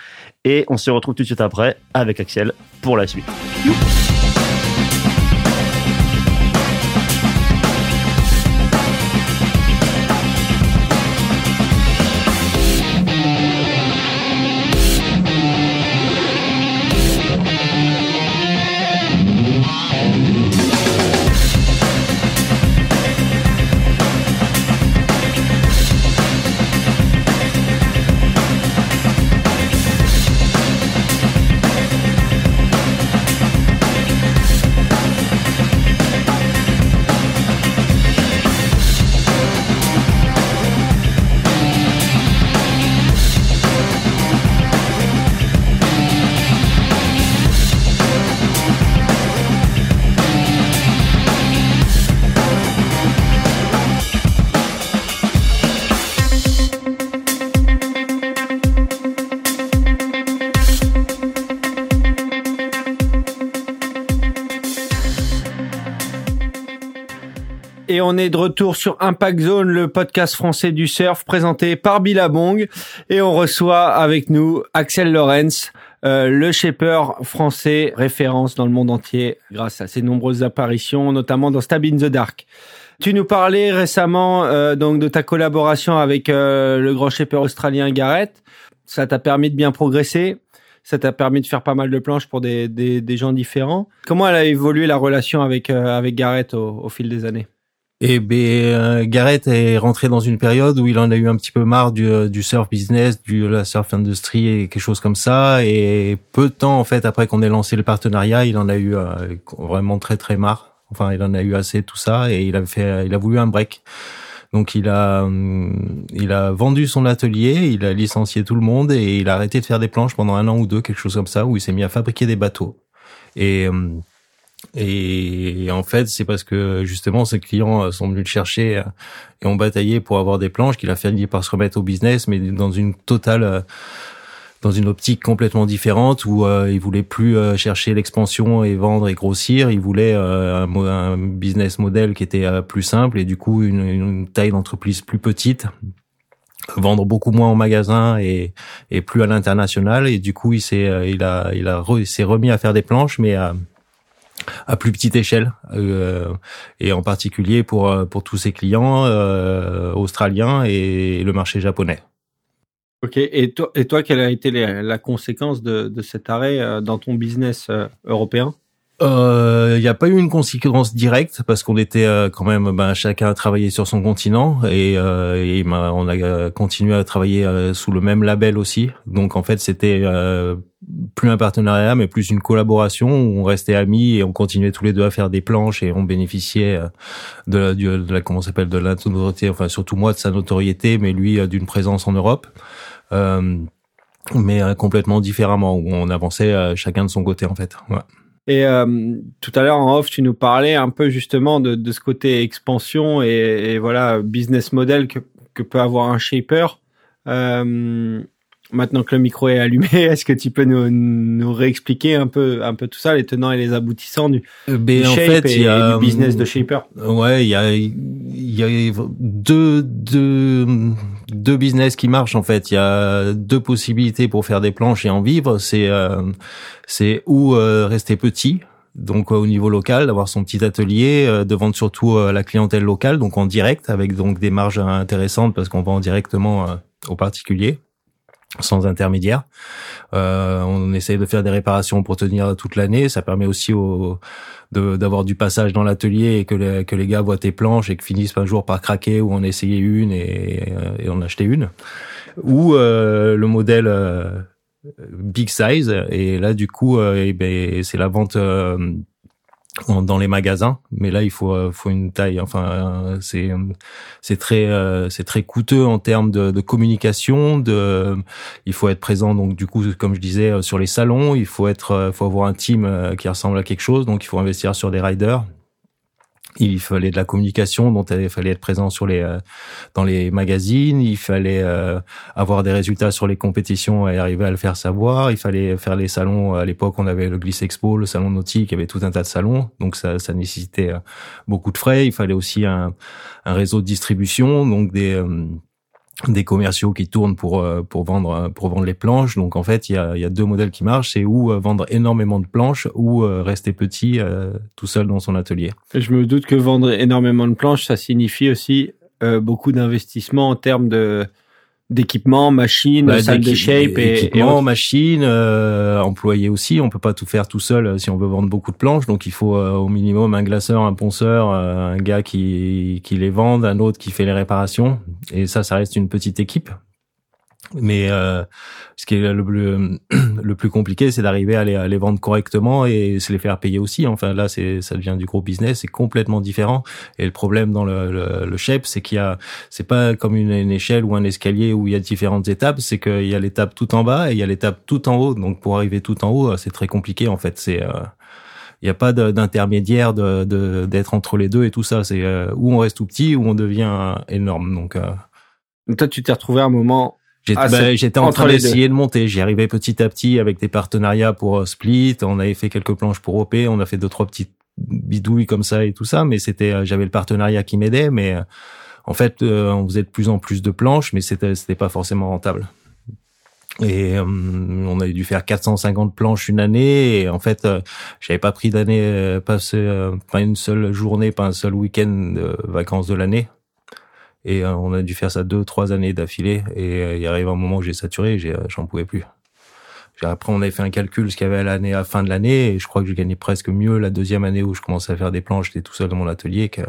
Et on se retrouve tout de suite après avec Axel pour la suite. Est de retour sur Impact Zone, le podcast français du surf présenté par Billabong et on reçoit avec nous Axel Lorenz, euh, le shaper français référence dans le monde entier grâce à ses nombreuses apparitions, notamment dans Stab in the Dark. Tu nous parlais récemment euh, donc de ta collaboration avec euh, le grand shaper australien Garrett. Ça t'a permis de bien progresser. Ça t'a permis de faire pas mal de planches pour des, des, des gens différents. Comment elle a évolué la relation avec avec Garrett au, au fil des années? Et ben, euh, Garrett est rentré dans une période où il en a eu un petit peu marre du, euh, du surf business, du la surf industry et quelque chose comme ça. Et peu de temps en fait après qu'on ait lancé le partenariat, il en a eu euh, vraiment très très marre. Enfin, il en a eu assez tout ça et il a fait, il a voulu un break. Donc il a, hum, il a vendu son atelier, il a licencié tout le monde et il a arrêté de faire des planches pendant un an ou deux, quelque chose comme ça, où il s'est mis à fabriquer des bateaux. Et hum, et en fait, c'est parce que justement ses clients euh, sont venus le chercher euh, et ont bataillé pour avoir des planches qu'il a fini par se remettre au business, mais dans une totale, euh, dans une optique complètement différente où il voulait plus chercher l'expansion et vendre et grossir. Il voulait un, business model qui était plus simple et du coup une, une taille d'entreprise plus petite vendre beaucoup moins en magasin et, et plus à l'international et du coup il s'est il a il a s'est remis à faire des planches mais à à plus petite échelle euh, et en particulier pour euh, pour tous ses clients euh, australiens et le marché japonais. Ok. Et toi, et toi, quelle a été la, conséquence de, de cet arrêt dans ton business européen? Il euh, n'y a pas eu une conséquence directe parce qu'on était euh, quand même ben, chacun a travaillé sur son continent et, euh, et ben, on a continué à travailler sous le même label aussi. Donc en fait c'était plus un partenariat mais plus une collaboration où on restait amis et on continuait tous les deux à faire des planches et on bénéficiait de la, de la comment s'appelle de la notoriété, enfin surtout moi de sa notoriété mais lui d'une présence en Europe. mais complètement différemment où on avançait chacun de son côté en fait. Ouais. Et euh, tout à l'heure en off, tu nous parlais un peu justement de, de ce côté expansion et, et, voilà business model que, que peut avoir un shaper. Euh, maintenant que le micro est allumé, est-ce que tu peux nous, nous réexpliquer un peu, un peu tout ça, les tenants et les aboutissants du, euh, ben, du en shape fait, et, y a, et du business de shaper? Ouais, il y a, il y a deux, deux, deux business qui marchent en fait. Il y a deux possibilités pour faire des planches et en vivre. C'est, euh, c'est ou euh, rester petit, donc au niveau local, d'avoir son petit atelier, de vendre surtout à la clientèle locale, donc en direct, avec donc des marges intéressantes parce qu'on vend directement aux particuliers sans intermédiaire. Euh, on essaye de faire des réparations pour tenir toute l'année. Ça permet aussi au, d'avoir du passage dans l'atelier et que les, que les gars voient tes planches et que finissent un jour par craquer ou en essayer une et, et en acheter une. Ou euh, le modèle euh, big size et là du coup euh, eh ben, c'est la vente dans les magasins mais là il faut euh, faut une taille. Enfin euh, c'est c'est très euh, c'est très coûteux en termes de, de, communication de il faut être présent donc du coup comme je disais sur les salons il faut être faut avoir un team qui ressemble à quelque chose donc il faut investir sur des riders il fallait de la communication dont il fallait être présent sur les euh, dans les magazines, il fallait euh, avoir des résultats sur les compétitions et arriver à le faire savoir, il fallait faire les salons. À l'époque on avait le Gliss Expo, le salon nautique, il y avait tout un tas de salons, donc ça, ça nécessitait euh, beaucoup de frais, il fallait aussi un, un réseau de distribution, donc des des commerciaux qui tournent pour euh, pour vendre euh, pour vendre les planches. Donc en fait, il y a, y a deux modèles qui marchent, c'est ou euh, vendre énormément de planches ou rester petit tout seul dans son atelier. Je me doute que vendre énormément de planches, ça signifie aussi beaucoup d'investissement en termes de d'équipement, machines, bah, salle de shape et équipement, machines, euh, employés aussi. On peut pas tout faire tout seul euh, si on veut vendre beaucoup de planches. Donc il faut euh, au minimum un glaceur, un ponceur, euh, un gars qui qui les vende, un autre qui fait les réparations. Et ça, ça reste une petite équipe. Mais euh, ce qui est le plus, le plus compliqué, c'est d'arriver à les, vendre correctement et se les faire payer aussi. Enfin là, c'est ça devient du gros business, c'est complètement différent. Et le problème dans le, le, le shape, c'est qu'il y a, c'est pas comme une, échelle ou un escalier où il y a différentes étapes. C'est qu'il y a l'étape tout en bas et il y a l'étape tout en haut. Donc pour arriver tout en haut, c'est très compliqué en fait. C'est euh, il n'y a pas d'intermédiaire de d'être de, entre les deux et tout ça. C'est euh, où on reste tout petit, ou on devient énorme. Donc, euh... Toi, tu t'es retrouvé à un moment ah, bah, j'étais en train d'essayer de monter. J'y arrivais petit à petit avec des partenariats pour euh, Split. On avait fait quelques planches pour OP. On a fait deux trois petites bidouilles comme ça et tout ça, mais c'était, j'avais le partenariat qui m'aidait, mais en fait, on faisait de plus en plus de planches, mais c'était, c'était pas forcément rentable. Et on avait dû faire 450 planches une année. Et en fait, j'avais pas pris d'année, pas, pas une seule journée, pas un seul week-end de vacances de l'année. Et euh, on a dû faire ça deux, trois années d'affilée. Et euh, il arrive un moment où j'ai saturé, euh, j'en pouvais plus. Après, on avait fait un calcul ce qu'il y avait à l'année, à la fin de l'année, et je crois que je gagnais presque mieux la deuxième année où je commençais à faire des planches, j'étais tout seul dans mon atelier, que,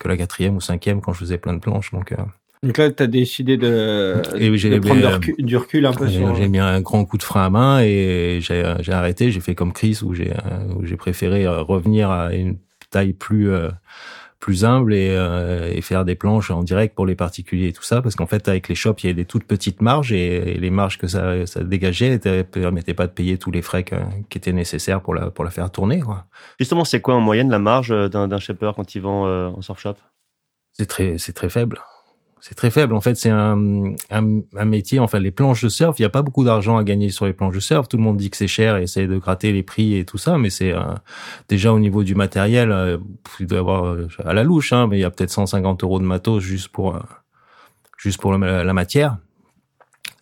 que la quatrième ou cinquième quand je faisais plein de planches. Donc, donc là, tu as décidé de, de prendre du recul, un peu sur... J'ai mis un grand coup de frein à main et j'ai arrêté. J'ai fait comme Chris où j'ai j'ai préféré revenir à une taille plus plus humble et, euh, et, faire des planches en direct pour les particuliers et tout ça parce qu'en fait avec les shops il y avait des toutes petites marges et, les marges que ça, ça dégageait ne permettaient pas de payer tous les frais qui étaient nécessaires pour la pour la faire tourner quoi. Justement c'est quoi en moyenne la marge d'un shaper quand il vend euh, en surf shop? C'est très c'est très faible c'est très faible. En fait, c'est un, un, un, métier. Enfin, les planches de surf, il n'y a pas beaucoup d'argent à gagner sur les planches de surf. Tout le monde dit que c'est cher et essaie de gratter les prix et tout ça, mais c'est euh, déjà au niveau du matériel, euh, il doit y avoir euh, à la louche, hein, mais il y a peut-être 150 euros de matos juste pour juste pour la matière.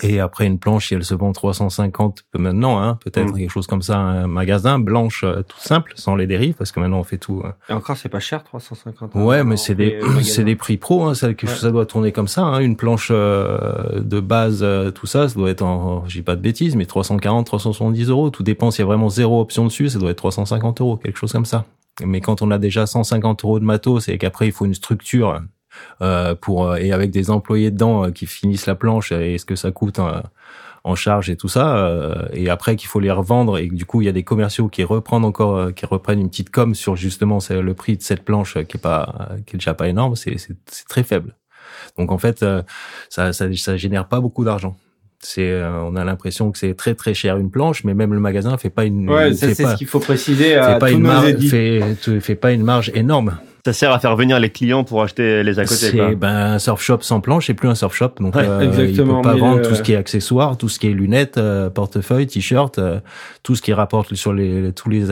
Et après une planche, elle se vend 350 maintenant, hein, peut-être mm. quelque chose comme ça, un magasin blanche euh, tout simple, sans les dérives, parce que maintenant on fait tout. Euh. Et encore, c'est pas cher, 350. Ouais, mais c'est des c'est des prix pro, hein, ça, ça doit tourner comme ça. Hein, une planche euh, de base, tout ça, ça doit être en, j'ai pas de bêtises, mais 340, 370 euros. Tout dépend s'il y a vraiment zéro option dessus, ça doit être 350 euros, quelque chose comme ça. Mais quand on a déjà 150 euros de matos et qu'après il faut une structure euh, pour euh, et avec des employés dedans euh, qui finissent la planche et ce que ça coûte en charge et tout ça et après qu'il faut les revendre et du coup il y a des commerciaux qui reprennent encore qui reprennent une petite com sur justement le prix de cette planche qui est pas qui est déjà pas énorme c'est c'est très faible. Donc en fait ça ça, ça génère pas beaucoup d'argent. C'est on a l'impression que c'est très très cher une planche mais même le magasin fait pas une ouais c'est ce qu'il faut préciser à pas une marge fait, fait pas une marge énorme ça sert à faire venir les clients pour acheter les à côté. C'est ben un surf shop sans planche, c'est plus un surf shop. Donc euh, exactement, il peut pas vendre tout ce qui est accessoires, tout ce qui est lunettes, euh, portefeuille, t-shirt, euh, tout ce qui rapporte sur les tous les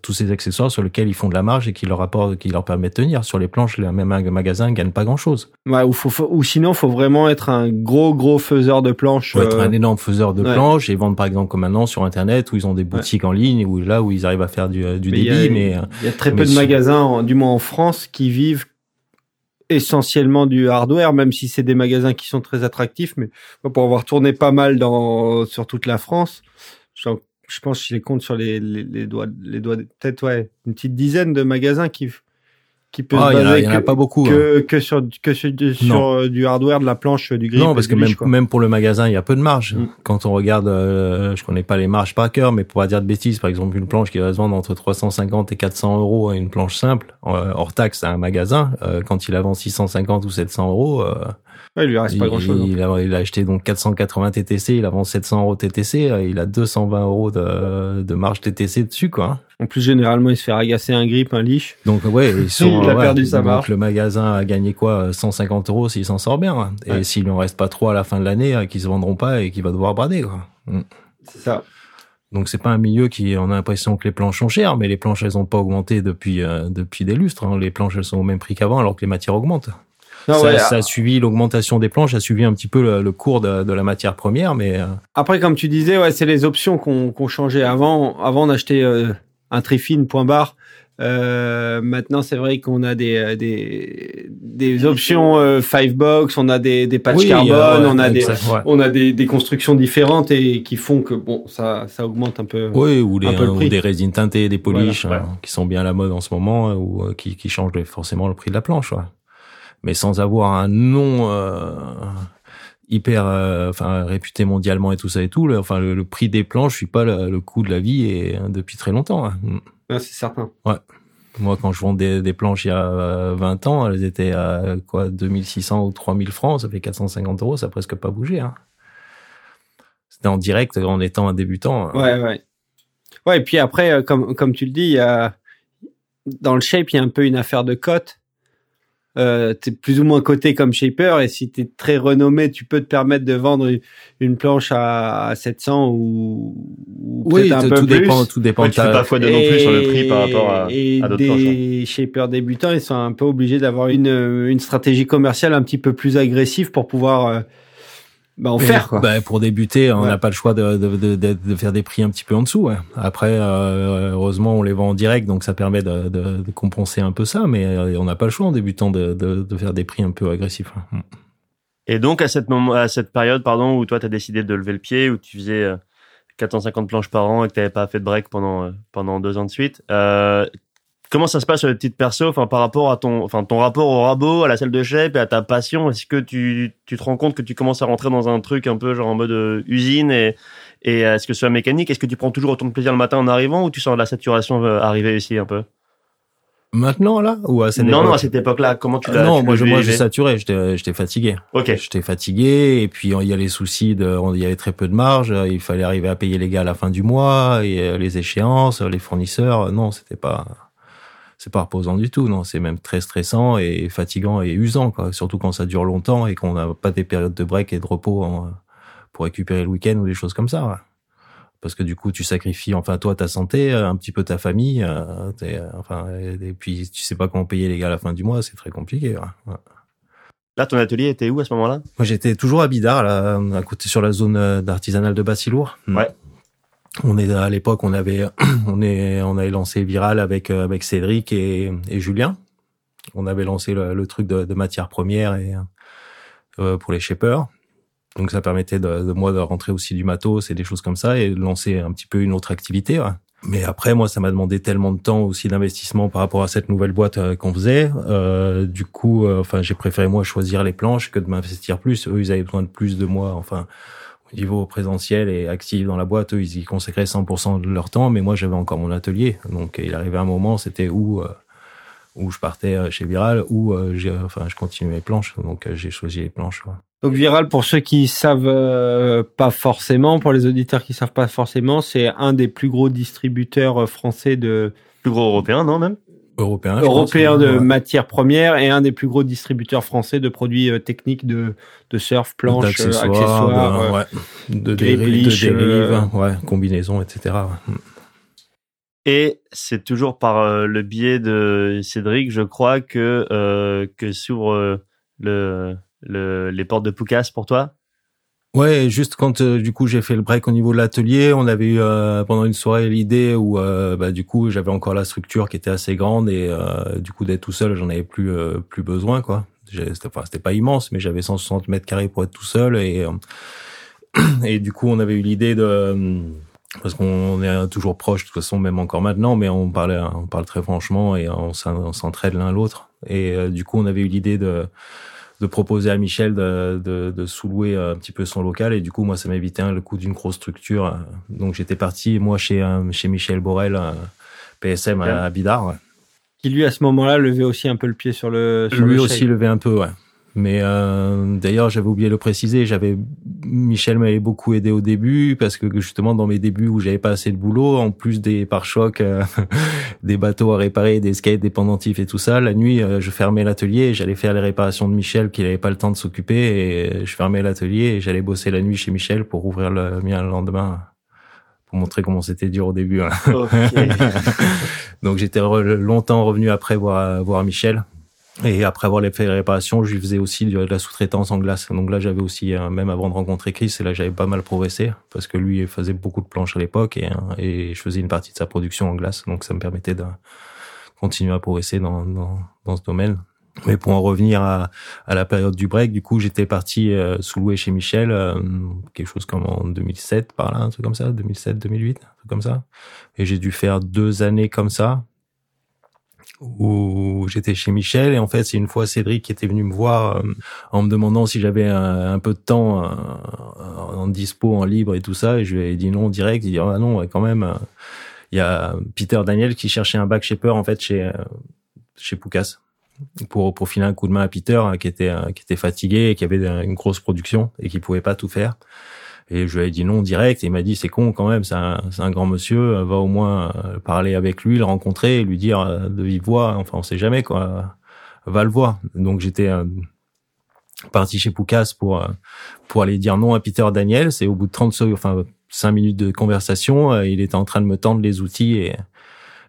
tous ces accessoires sur lesquels ils font de la marge et qui leur rapporte, qui leur permet de tenir. Sur les planches, même magasin gagne pas grand chose. Ouais, ou, faut, ou sinon faut vraiment être un gros gros faiseur de planches. Faut être un énorme faiseur de planches et vendre par exemple comme maintenant sur internet où ils ont des boutiques en ligne où là où ils arrivent à faire du, du débit. mais il y a très peu de magasins, du moins en France qui vivent essentiellement du hardware, même si c'est des magasins qui sont très attractifs, mais pour avoir tourné pas mal dans sur toute la France, je, pense que je les compte sur les, les, doigts, les doigts, peut-être ouais, une petite dizaine de magasins qui qui peut ah, se baser que, pas beaucoup, que, hein. que sur que sur, sur du hardware de la planche du grip non parce que même même pour le magasin il y a peu de marge mm. quand on regarde euh, je connais pas les marges par cœur mais pour pas dire de bêtises par exemple une planche qui va se vendre entre 350 et 400 euros à une planche simple euh, hors taxe à un magasin euh, quand il vend 650 ou 700 euros Ouais, il lui reste pas grand chose. Il a, il a, acheté donc 480 TTC, il a vendu 700 euros TTC, il a 220 euros de, de marge TTC dessus, quoi. En plus, généralement, il se fait agacer un grip, un leash. Donc, ouais, ils sont, il a perdu sa marge. le magasin a gagné quoi? 150 euros s'il s'en sort bien. Et s'il en reste pas trop à la fin de l'année, euh, qu'ils se vendront pas et qu'il va devoir brader, quoi. Mm. C'est ça. Donc c'est pas un milieu qui on a l'impression que les planches sont chères, mais les planches elles ont pas augmenté depuis euh, depuis des lustres. Hein. Les planches elles sont au même prix qu'avant alors que les matières augmentent ça, a suivi l'augmentation des planches, a suivi un petit peu le, cours de, la matière première, mais euh, après, comme tu disais, ouais, c'est les options qu'on qu'on changeait avant. Avant d'acheter euh, un trifine point barre. Euh, maintenant, c'est vrai qu'on a des euh, des, des options euh, five box, on a des des patchs carbone, on a des on a des, des constructions différentes et qui font que bon, ça ça augmente un peu. Oui, ou, les, ou des résines teintées, des polish hein, qui sont bien à la mode en ce moment ou qui qui changent forcément le prix de la planche. Ouais mais sans avoir un nom euh, hyper, euh, enfin réputé mondialement et tout ça et tout. enfin, le, prix des planches, je suis pas le, coût de la vie et hein, depuis très longtemps. Hein. Mm. Ah, c'est certain. Ouais. Moi, quand je vendais des planches il y a 20 euh, ans, elles étaient à quoi 2600 ou 3000 francs, ça fait 450 euros, ça a presque pas bougé. Hein. C'était en direct en étant un débutant. Hein. Ouais, ouais. Ouais, et puis après, comme, comme tu le dis, il y a, dans le shape, il y a un peu une affaire de cote euh, t'es plus ou moins coté comme shaper et si t'es très renommé, tu peux te permettre de vendre une planche à 700 ou, ou Oui, peut-être un tout peu plus. dépend, tout dépend Ouais, de tu fais pas fois deux non plus sur le prix par rapport à, et à d'autres planches. hein. des shapers débutants, ils sont un peu obligés d'avoir une, une stratégie commerciale un petit peu plus agressive pour pouvoir euh, bah, en faire quoi. bah, pour débuter, on Ouais. n'a pas le choix de, de, de, de- de faire des prix un petit peu en dessous. ouais. Après, euh, heureusement, on les vend en direct, donc ça permet de, de, de compenser un peu ça, mais euh, on n'a pas le choix en débutant de, de, de faire des prix un peu agressifs. ouais. Mm. Et donc à cette moment, à cette période, pardon, où toi t'as décidé de lever le pied, où tu faisais euh, 450 planches par an et que t'avais pas fait de break pendant euh, pendant deux ans de suite. Euh, comment ça se passe sur le titre perso, enfin par rapport à ton, enfin ton rapport au rabot, à la salle de shape et à ta passion. Est-ce que tu tu te rends compte que tu commences à rentrer dans un truc un peu genre en mode euh, usine et et est-ce que c'est mécanique? Est-ce que tu prends toujours autant de plaisir le matin en arrivant ou tu sens de la saturation euh, arriver ici un peu? Maintenant, là? Ou à cette Non, époque? non, à cette époque-là, comment tu Euh, l'as Non, tu moi, je, moi, j'ai saturé, j'étais j'étais fatigué. Ok. J'étais fatigué et puis il y a les soucis de, il y avait très peu de marge. Il fallait arriver à payer les gars à la fin du mois et euh, les échéances, les fournisseurs. Non, c'était pas, c'est pas reposant du tout. Non, c'est même très stressant et fatigant et usant quoi. Surtout quand ça dure longtemps et qu'on n'a pas des périodes de break et de repos en- pour récupérer le week-end ou des choses comme ça. ouais. Parce que du coup, tu sacrifies enfin toi ta santé, euh, un petit peu ta famille, euh, t'es, euh, enfin et, puis tu sais pas comment payer les gars à la fin du mois, c'est très compliqué. ouais. Là, ton atelier était où à ce moment-là? Moi, j'étais toujours à Bidart, là, à côté sur la zone euh, d'artisanale de Bassilour. Ouais. On est à l'époque, on avait, on est, on avait lancé Viral avec euh, avec Cédric et, et Julien. On avait lancé le, le truc de, de matières premières et euh, pour les shapers. Donc ça permettait de, de moi de rentrer aussi du matos et des choses comme ça et de lancer un petit peu une autre activité. ouais. Mais après, moi, ça m'a demandé tellement de temps aussi d'investissement par rapport à cette nouvelle boîte euh, qu'on faisait. Euh, du coup, euh, enfin, j'ai préféré moi choisir les planches que de m'investir plus. Eux, ils avaient besoin de plus de moi. Enfin, niveau présentiel et actif dans la boîte, eux, ils y consacraient 100% de leur temps. Mais moi, j'avais encore mon atelier. Donc, il arrivait un moment, c'était où euh, où je partais euh, chez Viral, où euh, j'ai, enfin, je continuais les planches. Donc, euh, j'ai choisi les planches. ouais. Donc Viral, pour ceux qui savent euh, pas forcément, pour les auditeurs qui savent pas forcément, c'est un des plus gros distributeurs français de Plus gros européen, non même? Européen. pense, de ouais. matières premières et un des plus gros distributeurs français de produits euh, techniques de de surf, planches, euh, accessoires. de, euh, ouais, de, grille, dérives, euh, ouais, combinaisons, etc. Et c'est toujours par euh, le biais de Cédric, je crois, que euh, que s'ouvre euh, le, le les portes de Poucas pour toi? Ouais, juste quand euh, du coup j'ai fait le break au niveau de l'atelier, on avait eu euh, pendant une soirée l'idée où euh, bah, du coup j'avais encore la structure qui était assez grande et euh, du coup d'être tout seul, j'en avais plus euh, plus besoin quoi. C'était enfin, c'était pas immense, mais j'avais 160 mètres carrés pour être tout seul et euh, et du coup on avait eu l'idée de parce qu'on est toujours proche de toute façon même encore maintenant, mais on parlait on parle très franchement et on s'en- on s'entraide l'un l'autre et du coup on avait eu l'idée de de proposer à Michel de, de, de sous-louer un petit peu son local. Et du coup moi ça m'évitait le coût d'une grosse structure. Euh, donc j'étais parti moi chez euh, chez Michel Borel euh, PSM à, à Bidart ouais. qui lui à ce moment-là levait aussi un peu le pied sur le sur lui le aussi levé un peu ouais mais euh, d'ailleurs j'avais oublié de le préciser j'avais Michel m'avait beaucoup aidé au début parce que justement dans mes débuts où j'avais pas assez de boulot en plus des pare-chocs euh, des bateaux à réparer des skates des pendentifs et tout ça la nuit euh, je fermais l'atelier et j'allais faire les réparations de Michel qui n'avait pas le temps de s'occuper et je fermais l'atelier et j'allais bosser la nuit chez Michel pour ouvrir le mien le lendemain pour montrer comment c'était dur au début hein. Donc j'étais re- longtemps revenu après voir, voir Michel. Et après avoir fait les réparations, je lui faisais aussi de la sous-traitance en glace. Donc là, j'avais aussi, euh, même avant de rencontrer Chris, et là, j'avais pas mal progressé parce que lui faisait beaucoup de planches à l'époque et, euh, et je faisais une partie de sa production en glace. Donc ça me permettait de continuer à progresser dans, dans, dans ce domaine. Mais pour en revenir à, à la période du break, du coup, j'étais parti euh, sous-louer chez Michel, quelque chose comme en 2007, par là, un truc comme ça, 2007, 2008, un truc comme ça. Et j'ai dû faire deux années comme ça, où j'étais chez Michel. Et en fait, c'est une fois Cédric qui était venu me voir euh, en me demandant si j'avais un, peu de temps euh, en dispo, en libre et tout ça. Et je lui ai dit non direct. Il dit ah non, quand même. euh, Il y a Peter Daniel qui cherchait un back shaper en fait chez euh, chez Poucas pour pour filer un coup de main à Peter hein, qui était euh, qui était fatigué et qui avait euh, une grosse production et qui pouvait pas tout faire. Et je lui ai dit non direct. Et il m'a dit c'est con quand même, c'est un, un grand monsieur. Va au moins euh, parler avec lui, le rencontrer lui dire euh, de vive voix. Enfin, on sait jamais quoi. va le voir. Donc j'étais euh, parti chez Poucas pour pour aller dire non à Peter Daniel. C'est au bout de 30 secondes, enfin 5 minutes de conversation, il était en train de me tendre les outils et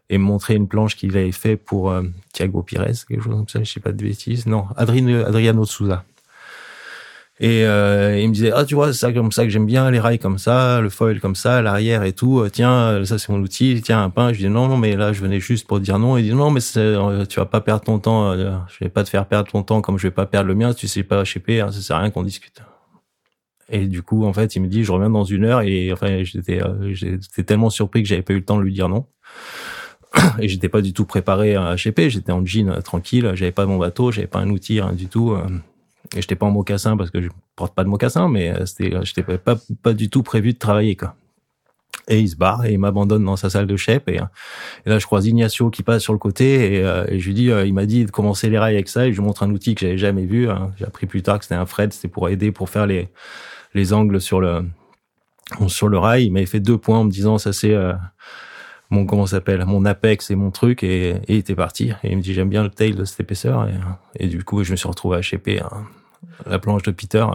et montrer une planche qu'il avait fait pour Thiago Pires, quelque chose comme ça, je sais pas de bêtises. Non, Adriano Souza. Et euh, il me disait ah tu vois c'est ça comme ça que j'aime bien les rails comme ça, le foil comme ça, l'arrière et tout. Tiens ça c'est mon outil. Tiens un pain. Je dis non non mais là je venais juste pour dire non. Il dit non mais euh, tu vas pas perdre ton temps. Euh, je vais pas te faire perdre ton temps comme je vais pas perdre le mien. Tu sais pas HP, hein, ça sert à rien qu'on discute. Et du coup en fait il me dit je reviens dans une heure et enfin j'étais j'étais tellement surpris que j'avais pas eu le temps de lui dire non. Et j'étais pas du tout préparé à HP. J'étais en jean tranquille. J'avais pas mon bateau. J'avais pas un outil rien du tout. Et j'étais pas en mocassin parce que je porte pas de mocassin, mais euh, c'était, euh, j'étais pas, pas du tout prévu de travailler, quoi. Et il se barre et il m'abandonne dans sa salle de chef et, et, là je croise Ignacio qui passe sur le côté et, euh, et je lui dis il m'a dit de commencer les rails avec ça et je lui montre un outil que j'avais jamais vu hein. j'ai appris plus tard que c'était un Fred c'était pour aider pour faire les les angles sur le sur le rail il m'avait fait deux points en me disant ça c'est mon comment s'appelle mon apex et mon truc et, et il était parti. Et il me dit j'aime bien le tail de cette épaisseur. Et, et du coup je me suis retrouvé à HP hein, la planche de Peter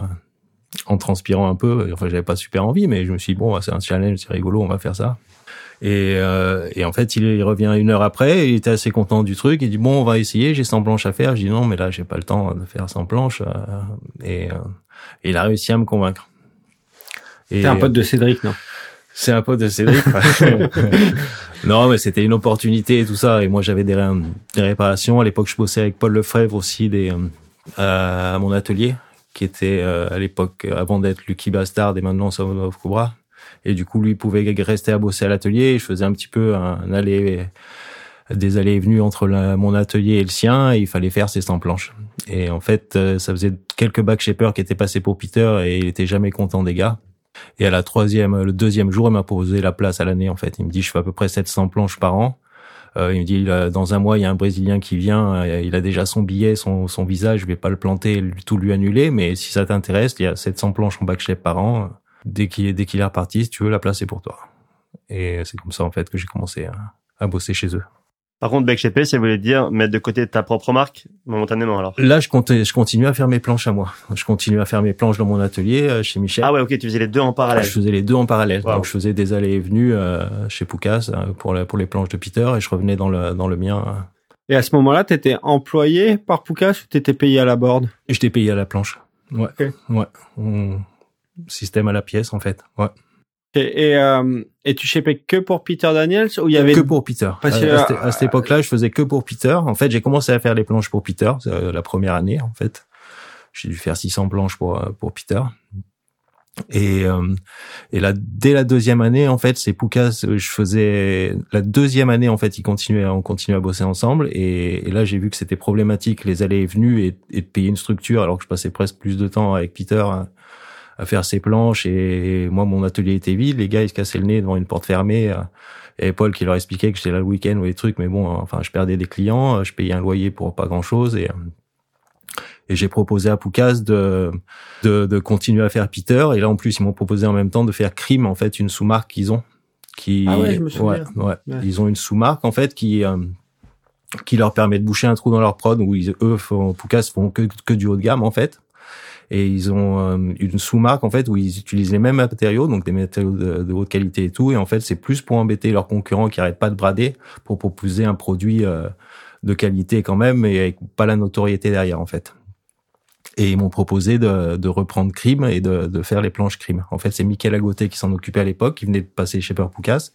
en transpirant un peu. Enfin j'avais pas super envie mais je me suis dit bon c'est un challenge c'est rigolo on va faire ça. Et, euh, et en fait il, revient une heure après il était assez content du truc. Il dit bon on va essayer j'ai 100 planches à faire. Je dis non mais là j'ai pas le temps de faire 100 planches euh, et, euh, et il a réussi à me convaincre. Et un pote de Cédric non? C'est un pote de Cédric. non, mais c'était une opportunité et tout ça. Et moi, j'avais des, des, réparations. À l'époque, je bossais avec Paul Lefebvre aussi des, euh, à mon atelier, qui était euh, à l'époque, avant d'être Lucky Bastard et maintenant Son of Cobra. Et du coup, lui pouvait rester à bosser à l'atelier. Je faisais un petit peu un aller, des allées et venues entre mon atelier et le sien. Et il fallait faire ses 100 planches. Et en fait, euh, ça faisait quelques back shapers qui étaient passés pour Peter et il était jamais content des gars. Et à la troisième, le deuxième jour, il m'a proposé la place à l'année, en fait. Il me dit, je fais à peu près 700 planches par an. Euh, il me dit, dans un mois, il y a un Brésilien qui vient, euh, il a déjà son billet, son, son visa, je vais pas le planter, tout lui annuler, mais si ça t'intéresse, il y a 700 planches en backshape par an. Dès qu'il dès qu'il est reparti, si tu veux, la place est pour toi. Et c'est comme ça, en fait, que j'ai commencé à bosser chez eux. Par contre, backshaper, ça voulait dire mettre de côté ta propre marque momentanément alors. Là, je comptais, je continue à faire mes planches à moi. Je continue à faire mes planches dans mon atelier euh, chez Michel. Ah ouais, ok, tu faisais les deux en parallèle. Je faisais les deux en parallèle. Donc je faisais des allées et venues euh, chez Poucas euh, pour pour les planches de Peter et je revenais dans le dans le mien. Et à ce moment-là, tu étais employé par Poucas ou t'étais payé à la board? J'étais payé à la planche. Ouais. Ouais. Système à la pièce en fait. Ouais. Et, et, euh, et tu shapais que pour Peter Daniels ou il y avait que pour Peter. Parce à, à, à, cette époque-là, je faisais que pour Peter. En fait, j'ai commencé à faire les planches pour Peter euh, la première année. En fait, j'ai dû faire 600 planches pour euh, pour Peter. Et euh, et là, dès la deuxième année, en fait, c'est Poucas. Je faisais la deuxième année. En fait, ils continuaient, on continuait à bosser ensemble. Et, et là, j'ai vu que c'était problématique les allées et venues et, et, de payer une structure, alors que je passais presque plus de temps avec Peter à faire ses planches et moi mon atelier était vide les gars ils se cassaient le nez devant une porte fermée et Paul qui leur expliquait que j'étais là le week-end ou des trucs mais bon enfin je perdais des clients je payais un loyer pour pas grand chose et et j'ai proposé à Poucas de, de, de continuer à faire Peter et là en plus ils m'ont proposé en même temps de faire Crime en fait une sous-marque qu'ils ont qui ah ouais, je me souviens. Ouais, ouais. ils ont une sous-marque en fait qui euh, qui leur permet de boucher un trou dans leur prod où ils, eux font, Poucas font que, que du haut de gamme en fait et ils ont euh, une sous-marque en fait où ils utilisent les mêmes matériaux, donc des matériaux de, haute qualité et tout, et en fait c'est plus pour embêter leurs concurrents qui arrêtent pas de brader pour proposer un produit euh, de qualité quand même, mais avec pas la notoriété derrière en fait. Et ils m'ont proposé de, de, reprendre Crime et de, de, faire les planches Crime. En fait, c'est Michael Agoté qui s'en occupait à l'époque, qui venait de passer chez Peur Poucas,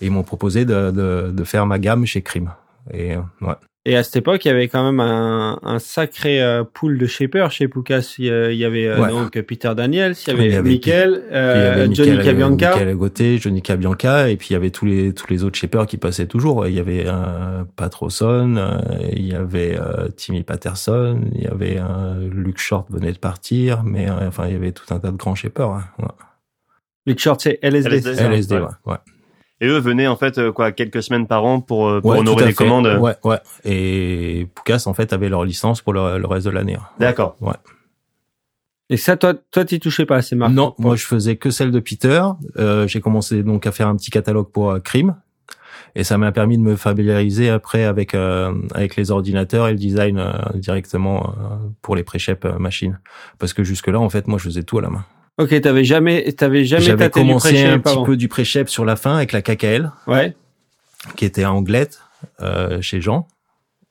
et ils m'ont proposé de, de, faire ma gamme chez Crime. Et ouais. Et à cette époque, il y avait quand même un, un sacré euh, pool de shapers chez Poucas. Il y avait euh, donc Peter Daniels, il y avait, il y avait Michael, euh, Johnny Cabianca, Michael Gauthier, Johnny Cabianca, et puis il y avait tous les tous les autres shapers qui passaient toujours. Il y avait euh, Patroson, il y avait Timmy Patterson, il y avait Luke Short venait de partir, mais enfin il y avait tout un tas de grands shapers. Hein, ouais. Luke Short, c'est LSD. LSD, LSD ouais. ouais. Et eux venaient en fait euh, quoi quelques semaines par an pour, euh, pour honorer les commandes. Ouais, ouais. Et Poucas en fait avait leur licence pour le, le reste de l'année. D'accord. Ouais. Et ça, toi, toi, t'y touchais pas, c'est marrant. Non, moi, je faisais que celle de Peter. Euh, j'ai commencé donc à faire un petit catalogue pour euh, Crime. Et ça m'a permis de me familiariser après avec euh, avec les ordinateurs et le design euh, directement euh, pour les pré-shapes machines. Parce que jusque là, en fait, moi, je faisais tout à la main. Ok, t'avais jamais, t'avais jamais J'avais commencé un petit peu du pré-shape sur la fin avec la KKL, Ouais. qui était à Anglette euh, chez Jean.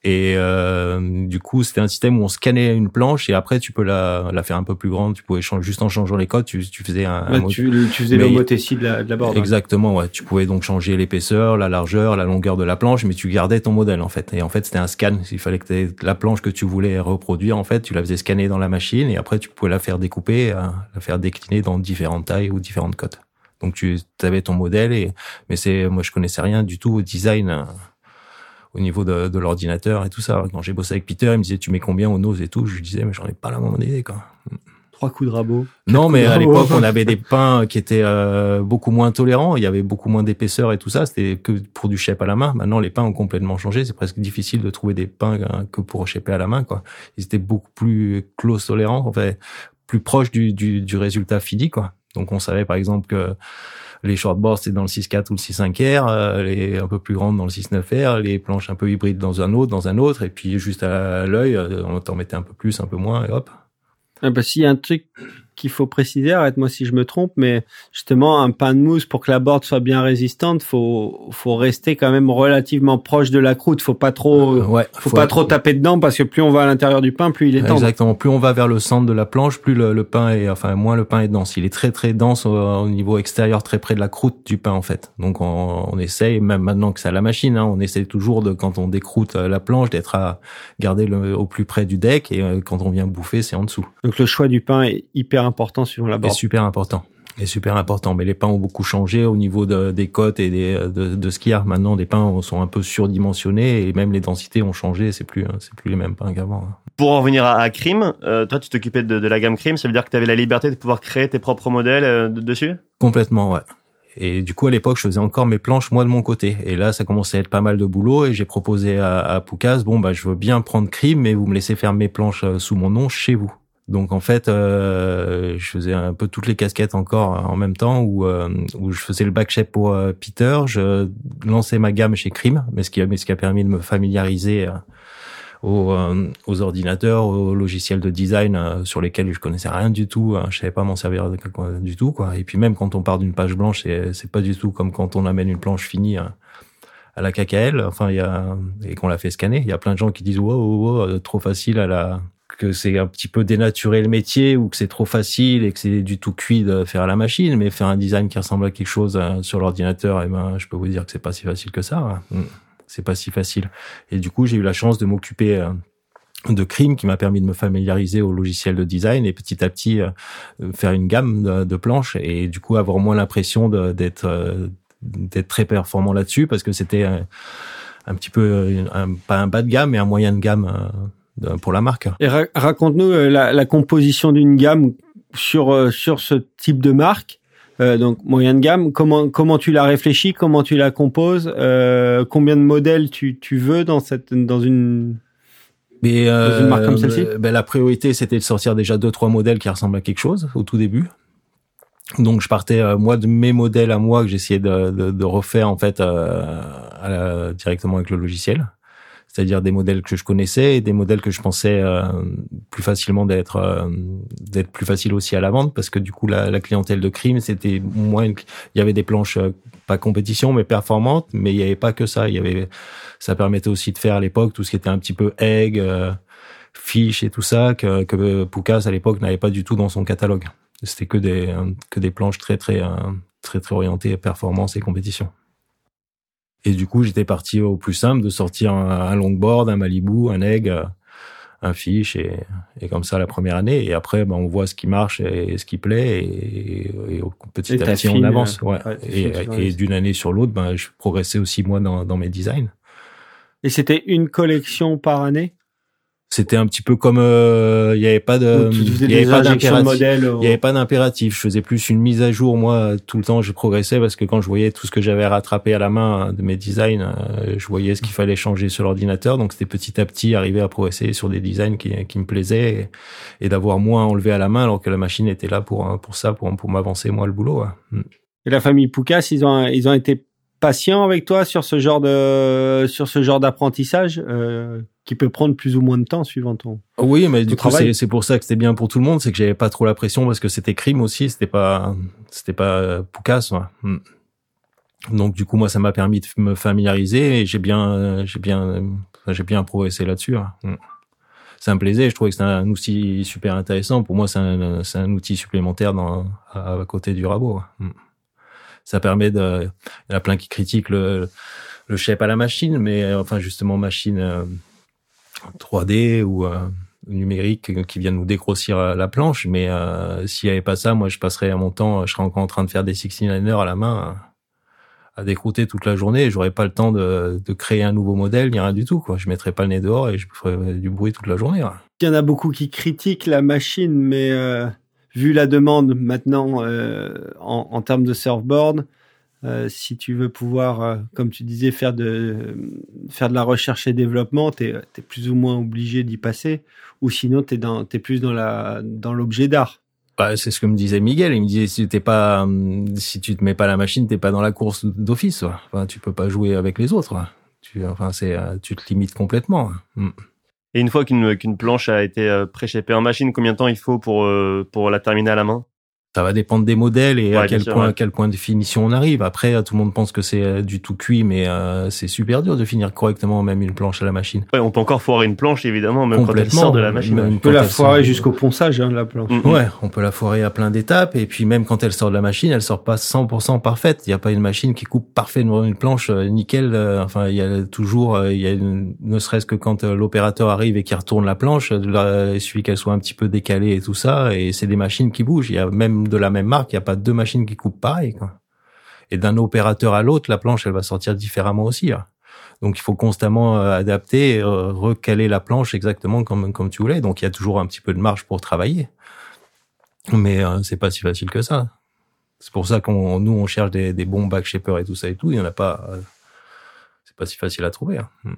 Et euh, du coup, c'était un système où on scannait une planche et après, tu peux la, la faire un peu plus grande. Tu pouvais changer, juste en changeant les codes, tu, tu faisais un, un Ouais, mode- tu, tu faisais l'homothétie de la, de la ouais. Exactement, ouais. Tu pouvais donc changer l'épaisseur, la largeur, la longueur de la planche, mais tu gardais ton modèle en fait. Et en fait, c'était un scan. Il fallait que la planche que tu voulais reproduire, en fait, tu la faisais scanner dans la machine et après tu pouvais la faire découper, euh, la faire décliner dans différentes tailles ou différentes cotes. Donc tu avais ton modèle et mais c'est moi je connaissais rien du tout au design euh, au niveau de, de l'ordinateur et tout ça. Quand j'ai bossé avec Peter, il me disait tu mets combien au nose et tout, je lui disais mais j'en ai pas la moindre idée quoi. Trois coups de rabot. Non, mais à l'époque, on avait des pains qui étaient euh, beaucoup moins tolérants. Il y avait beaucoup moins d'épaisseur et tout ça. C'était que pour du shape à la main. Maintenant, les pains ont complètement changé. C'est presque difficile de trouver des pains euh, que pour shaper à la main, quoi. Ils étaient beaucoup plus close tolérants, en fait, plus proches du, du, du résultat fini, quoi. Donc, on savait, par exemple, que les shortboards, c'est dans le 6.4 ou le 6.5R, euh, les un peu plus grandes dans le 6.9R, les planches un peu hybrides dans un autre, dans un autre, et puis juste à l'œil, euh, on t'en mettait un peu plus, un peu moins, et hop. Ah bah, s'il y a un truc qu'il faut préciser, arrête-moi si je me trompe, mais justement, un pain de mousse pour que la board soit bien résistante, faut, faut rester quand même relativement proche de la croûte. Faut pas trop, ouais. faut, pas trop taper dedans parce que plus on va à l'intérieur du pain, plus il est tendre. Exactement. Plus on va vers le centre de la planche, plus le, le pain est, enfin, moins le pain est dense. Il est très très dense au, au niveau extérieur, très près de la croûte du pain en fait. Donc on, on essaye, même maintenant que c'est à la machine, hein, on essaie toujours de quand on décroute euh, la planche d'être à garder le, au plus près du deck et euh, quand on vient bouffer, c'est en dessous. Donc le choix du pain est hyper important suivant la super important. est super important. Mais les pains ont beaucoup changé au niveau de, des cotes et des, de, de ce qu'il y a. Maintenant, les pains sont un peu surdimensionnés et même les densités ont changé. C'est plus, c'est plus les mêmes pains qu'avant. hein. Pour en revenir à, à Crime, euh, toi tu t'occupais de, de la gamme Crime, ça veut dire que tu avais la liberté de pouvoir créer tes propres modèles euh, de- dessus? Complètement, ouais. Et du coup, à l'époque, je faisais encore mes planches moi de mon côté. Et là, ça commençait à être pas mal de boulot. Et j'ai proposé à, à Poucas, bon, bah, je veux bien prendre Crime, mais vous me laissez faire mes planches euh, sous mon nom chez vous. Donc en fait, euh, je faisais un peu toutes les casquettes encore en même temps, où, euh, où je faisais le back pour euh, Peter, je lançais ma gamme chez Crime, mais ce qui a, mais ce qui a permis de me familiariser euh, aux, euh, aux ordinateurs, aux logiciels de design euh, sur lesquels je connaissais rien du tout, hein, je savais pas m'en servir du tout quoi. Et puis même quand on part d'une page blanche, c'est pas du tout comme quand on amène une planche finie à, à la KKL. Enfin, il y a et qu'on l'a fait scanner, il y a plein de gens qui disent wow, wow, wow, euh, trop facile à la que c'est un petit peu dénaturer le métier ou que c'est trop facile et que c'est du tout cuit de faire à la machine, mais faire un design qui ressemble à quelque chose euh, sur l'ordinateur, eh ben, je peux vous dire que c'est pas si facile que ça. hein. Mm. C'est pas si facile. Et du coup, j'ai eu la chance de m'occuper euh, de Crime qui m'a permis de me familiariser au logiciel de design et petit à petit euh, faire une gamme de, planches et du coup avoir moins l'impression d'être d'être très performant là-dessus parce que c'était un petit peu pas un bas de gamme mais un moyen de gamme pour la marque. Et ra- raconte-nous euh, la, la composition d'une gamme sur euh, sur ce type de marque. Euh, donc moyenne gamme, comment comment tu la réfléchis, comment tu la composes, euh, combien de modèles tu, tu veux dans cette dans une Mais Dans une marque comme celle-ci? ben, la priorité c'était de sortir déjà deux trois modèles qui ressemblent à quelque chose au tout début. Donc je partais euh, moi de mes modèles à moi que j'essayais de, de, de refaire en fait euh, à la- directement avec le logiciel. C'est-à-dire des modèles que je connaissais et des modèles que je pensais euh, plus facilement d'être euh, d'être plus facile aussi à la vente parce que du coup la, la clientèle de crime c'était moins il y avait des planches euh, pas compétition mais performantes mais il y avait pas que ça. Il y avait ça permettait aussi de faire à l'époque tout ce qui était un petit peu egg euh, fiche et tout ça que que à l'époque n'avait pas du tout dans son catalogue. C'était que des euh, que des planches très très très très orientées performance et compétition et du coup j'étais parti au plus simple de sortir un, un longboard un Malibu un egg euh, un fiche et, et comme ça la première année. Et après ben, on voit ce qui marche et ce qui plaît et, et petit Et à petit on avance. Ouais. et, et d'une année sur l'autre ben je progressais aussi moi dans, dans mes designs. Et c'était une collection par année? C'était un petit peu comme euh, il y avait pas de il y avait pas d'impératif au- il y avait pas d'impératif je faisais plus une mise à jour moi tout le temps je progressais parce que quand je voyais tout ce que j'avais rattrapé à la main de mes designs euh, je voyais ce qu'il fallait changer sur l'ordinateur donc c'était petit à petit arriver à progresser sur des designs qui, qui me plaisaient et, et d'avoir moins enlevé à la main alors que la machine était là pour pour ça pour pour m'avancer moi le boulot ouais. Mm. Et la famille Poucas, ils ont ils ont été patient avec toi sur ce genre de sur ce genre d'apprentissage euh, qui peut prendre plus ou moins de temps suivant ton. Oui, mais du coup c'est c'est pour ça que c'était bien pour tout le monde, c'est que j'avais pas trop la pression parce que c'était crime aussi, c'était pas c'était pas euh, Poucas. ouais. Hmm. Donc du coup moi ça m'a permis de me familiariser et j'ai bien euh, j'ai bien euh, j'ai bien progressé là-dessus. hein. Hmm. Ça me plaisait, je trouvais que c'était un outil super intéressant. Pour moi c'est un c'est un outil supplémentaire dans à, à côté du rabot. ouais. Ça permet de il y en a plein qui critiquent le le shape à la machine, mais euh, enfin justement machine euh, 3D ou euh, numérique euh, qui viennent nous dégrossir euh, la planche. Mais euh, s'il n'y avait pas ça, moi, je passerais mon temps, je serais encore en train de faire des 69 à la main, à, décrouter toute la journée. Et j'aurais pas le temps de, de créer un nouveau modèle, ni rien du tout. Quoi. Je mettrais pas le nez dehors et je ferais du bruit toute la journée. Il y en a beaucoup qui critiquent la machine, mais euh, vu la demande maintenant euh, en, en termes de surfboard, euh, si tu veux pouvoir, euh, comme tu disais, faire de faire de la recherche et développement, tu es, plus ou moins obligé d'y passer, ou sinon tu es, es plus dans la dans l'objet d'art. Bah, c'est ce que me disait Miguel. Il me disait si t'es pas, hum, si tu te mets pas la machine, t'es pas dans la course d'office. Enfin, tu peux pas jouer avec les autres. Tu, enfin, euh, tu te limites complètement. Hum. Et une fois qu'une qu'une planche a été euh, pré-shapée en machine, combien de temps il faut pour euh, pour la terminer à la main? Ça va dépendre des modèles et Ouais, à quel sûr, point, ouais. à quel point de finition on arrive. Après, tout le monde pense que c'est euh, du tout cuit, mais euh, c'est super dur de finir correctement même une planche à la machine. Ouais, on peut encore foirer une planche évidemment, même quand elle sort de la machine. On peut la foirer jusqu'au ponçage, hein, la planche. Mm, mm. Ouais, on peut la foirer à plein d'étapes et puis même quand elle sort de la machine, elle sort pas 100% parfaite. Il n'y a pas une machine qui coupe parfaitement une planche euh, nickel. euh, enfin, il y a toujours, il y a une- ne serait-ce que quand l'opérateur arrive et qu'il retourne la planche, là, il suffit qu'elle soit un petit peu décalée et tout ça. Et c'est des machines qui bougent. Il y a même de la même marque, il y a pas deux machines qui coupent pareil. Et d'un opérateur à l'autre, la planche, elle va sortir différemment aussi. hein. Donc il faut constamment euh, adapter, euh, recaler la planche exactement comme comme tu voulais. Donc il y a toujours un petit peu de marge pour travailler. Mais euh, c'est pas si facile que ça. C'est pour ça qu'on nous on cherche des, bons back shapers et tout ça et tout. Il y en a pas. euh, c'est pas si facile à trouver. hein. Mm.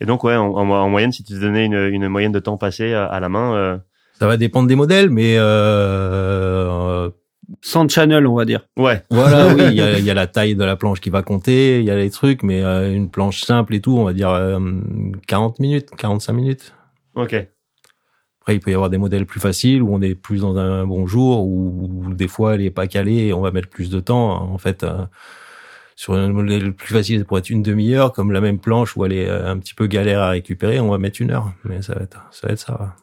Et donc ouais, en, en- en moyenne, si tu te donnais une, une moyenne de temps passé à, à la main, euh, Ça va dépendre des modèles, mais euh, Sans channel, on va dire. ouais, voilà, oui, il y a, il y a la taille de la planche qui va compter, il y a les trucs, mais euh, une planche simple et tout, on va dire euh, 40 minutes, 45 minutes. ok. Après, il peut y avoir des modèles plus faciles où on est plus dans un bon jour, ou ou des fois elle est pas calée et on va mettre plus de temps. En fait, euh, sur un modèle plus facile, ça pourrait être une demi-heure, comme la même planche où elle est euh, un petit peu galère à récupérer, on va mettre une heure. Mais ça va être ça. Va être ça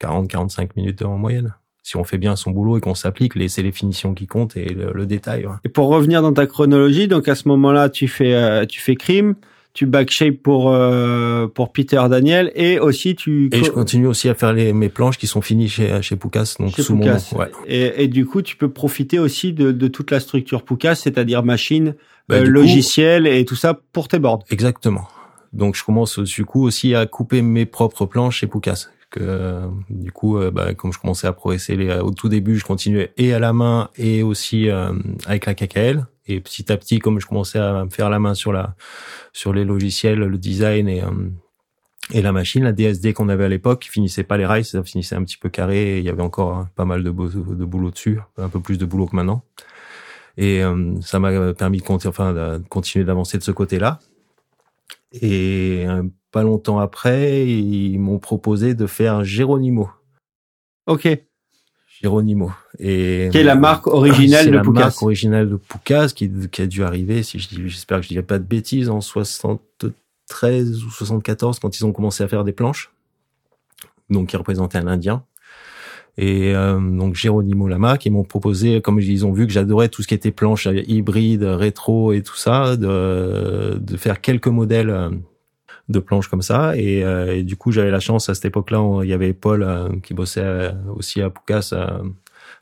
40-45 minutes en moyenne. Si on fait bien son boulot et qu'on s'applique, c'est les finitions qui comptent et le, le détail. ouais. Et pour revenir dans ta chronologie, donc à ce moment-là, tu fais euh, tu fais crime, tu backshape pour euh, pour Peter Daniel et aussi tu Et je continue aussi à faire les, mes planches qui sont finies chez, chez Poucas, donc chez sous mon nom. Ouais. Et, et du coup, tu peux profiter aussi de, de toute la structure Poucas, c'est-à-dire machine, Bah, euh, coup- logiciel et tout ça pour tes boards. Exactement. Donc je commence du coup aussi à couper mes propres planches chez Poucas. Que euh, du coup, euh, bah, comme je commençais à progresser les, au tout début, je continuais et à la main et aussi euh, avec la KKL. Et petit à petit, comme je commençais à me faire la main sur la sur les logiciels, le design et euh, et la machine, la DSD qu'on avait à l'époque, finissait pas les rails, ça finissait un petit peu carré. Et il y avait encore hein, pas mal de, boulot dessus, un peu plus de boulot que maintenant. Et euh, ça m'a permis de, enfin, de continuer d'avancer de ce côté-là. Et euh, pas longtemps après, ils m'ont proposé de faire Geronimo. Ok. Geronimo. Et Qui est la marque originale de la Poucas. marque originale de Poucas qui, qui a dû arriver, si je dis, j'espère que je dirai pas de bêtises, en 73 ou 74 quand ils ont commencé à faire des planches. Donc, qui représentait un Indien. Et euh, donc Geronimo la marque, ils m'ont proposé, comme ils ont vu que j'adorais tout ce qui était planche euh, hybride, rétro et tout ça, de, de faire quelques modèles euh, de planches comme ça. Et, euh, du coup, j'avais la chance à cette époque-là, il y avait Paul euh, qui bossait aussi à Poucas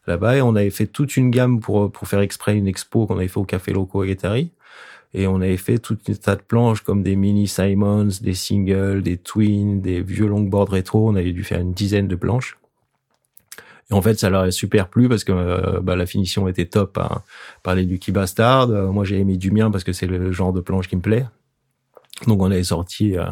là-bas, et on avait fait toute une gamme pour pour faire exprès une expo qu'on avait fait au Café Loco à Guétari. Et on avait fait tout un tas de planches comme des mini Simons, des singles, des twins, des vieux longboards rétro. On avait dû faire une dizaine de planches. Et en fait, ça leur a super plu parce que euh, bah, la finition était top par, les Lucky Bastard. Euh, moi, j'ai aimé du mien parce que c'est le genre de planche qui me plaît. Donc, on avait sorti, euh,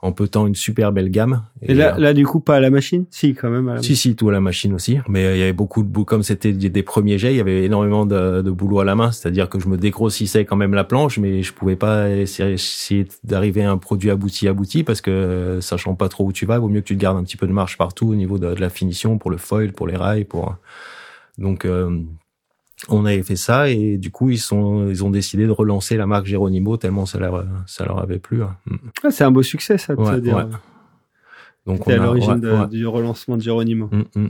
en petant une super belle gamme. Et, là, là, du coup, pas à la machine? Si, quand même. À la si, si, tout à la machine aussi. Mais euh, il y avait beaucoup de. Comme c'était des premiers jets, il y avait énormément de, de boulot à la main. C'est-à-dire que je me dégrossissais quand même la planche, mais je pouvais pas essayer d'arriver à un produit abouti, abouti, parce que euh, sachant pas trop où tu vas, il vaut mieux que tu te gardes un petit peu de marge partout au niveau de, de la finition, pour le foil, pour les rails, pour... Donc... Euh, on avait fait ça et du coup ils sont ils ont décidé de relancer la marque Geronimo tellement ça leur ça leur avait plu. Hein. Mm. Ah, c'est un beau succès ça. Ouais, dire. Donc on à l'origine du relancement de Geronimo. Mm,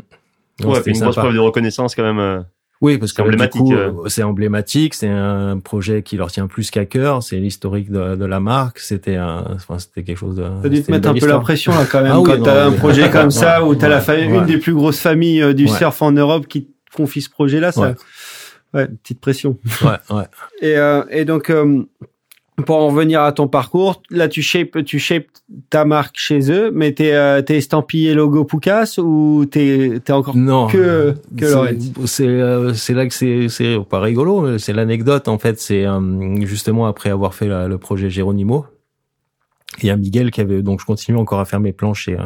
ouais, une grosse preuve de reconnaissance quand même. Euh, oui, parce que emblématique. Euh. C'est emblématique, c'est un projet qui leur tient plus qu'à cœur, c'est l'historique de, de, la marque, c'était un, enfin, c'était quelque chose de. Ça dû te mettre un peu la pression là quand même ah, quand t'as un projet comme ça où t'as la famille, une des plus grosses familles euh, du surf en Europe qui confie ce projet-là, ça, ouais, petite pression. Ouais, ouais. et, euh, et donc, euh, pour en revenir à ton parcours, là tu shapes, tu shapes ta marque chez eux, mais t'es euh, t'es estampillé logo Poucas ou t'es t'es encore non, que que C'est euh, c'est là que c'est c'est pas rigolo, c'est l'anecdote en fait. C'est euh, justement après avoir fait le projet Geronimo, il y a Miguel qui avait donc je continue encore à faire mes planches chez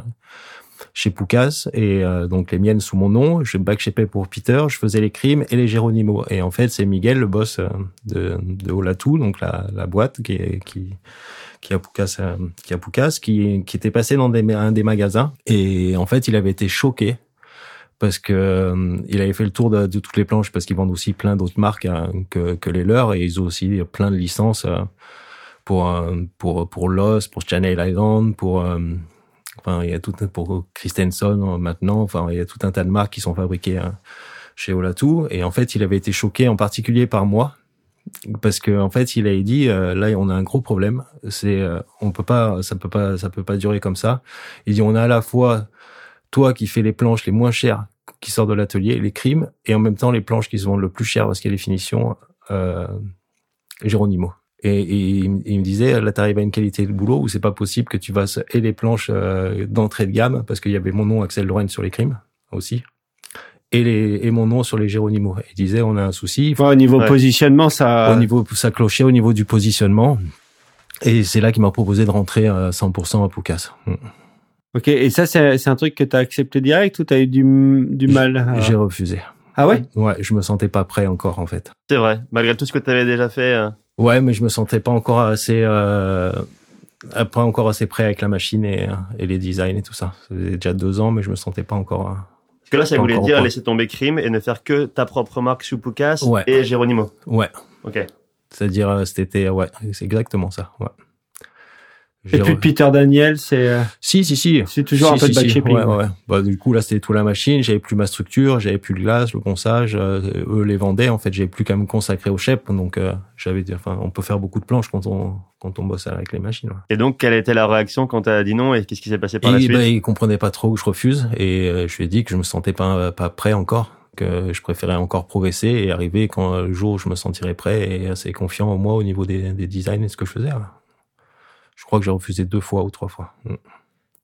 chez Poucas et euh, donc les miennes sous mon nom. Je backshapais pour Peter, je faisais les crimes et les Géronimo. Et en fait, c'est Miguel, le boss euh, de, de Olatou, donc la, la boîte qui qui qui a Poucas, euh, qui a Poucas, qui, qui était passé dans des, un des magasins et en fait, il avait été choqué parce que il avait fait le tour de, toutes les planches parce qu'ils vendent aussi plein d'autres marques hein, que, que les leurs et ils ont aussi plein de licences pour pour pour Lost, pour Channel Island, pour Enfin, il y a tout pour Christensen maintenant. Enfin, il y a tout un tas de marques qui sont fabriquées hein, chez Olatou. Et en fait, il avait été choqué en particulier par moi parce que en fait, il avait dit euh, là, on a un gros problème. C'est euh, on peut pas, ça peut pas, ça peut pas durer comme ça. Il dit on a à la fois toi qui fais les planches les moins chères qui sortent de l'atelier, les crimes, et en même temps les planches qui se vendent le plus cher parce qu'il y a les finitions. Euh, Géronimo. Et, il, me disait, là, t'arrives à une qualité de boulot où c'est pas possible que tu fasses et les planches euh, d'entrée de gamme, parce qu'il y avait mon nom Axel Lorraine sur les crimes aussi, et, les, et mon nom sur les Géronimo. Il disait, on a un souci. au niveau positionnement, ça... Au niveau, ça clochait au niveau du positionnement. Et c'est là qu'il m'a proposé de rentrer à 100% à Poucas. Mm. Ok, et ça, c'est un truc que tu as accepté direct ou tu as eu du, du mal J'ai refusé. Ah ouais? Ouais, je me sentais pas prêt encore en fait. C'est vrai, malgré tout ce que tu avais déjà fait. Euh, Ouais, mais je me sentais pas encore assez, euh, pas encore assez prêt avec la machine et, et les designs et tout ça. Ça faisait déjà deux ans, mais je me sentais pas encore. Parce que là, ça voulait dire laisser tomber Crime et ne faire que ta propre marque sous ouais. et Geronimo. Ouais. Ok. C'est-à-dire, euh, c'était, ouais, c'est exactement ça. Ouais. Et puis Peter Daniel, c'est euh, si si si, c'est toujours un peu de backshaping. Ouais, ouais. Bah du coup là c'était tout la machine, j'avais plus ma structure, j'avais plus le glace, le ponçage, euh, eux les vendaient en fait, j'avais plus qu'à me consacrer au shape donc euh, j'avais enfin on peut faire beaucoup de planches quand on quand on bosse avec les machines. Ouais. Et donc quelle était la réaction quand tu as dit non et qu'est-ce qui s'est passé par la suite? bah, il comprenait pas trop que je refuse et je lui ai dit que je me sentais pas pas prêt encore que je préférais encore progresser et arriver quand le jour où je me sentirais prêt et assez confiant en moi au niveau des, des designs et ce que je faisais. Là. Je crois que j'ai refusé deux fois ou trois fois. Mm.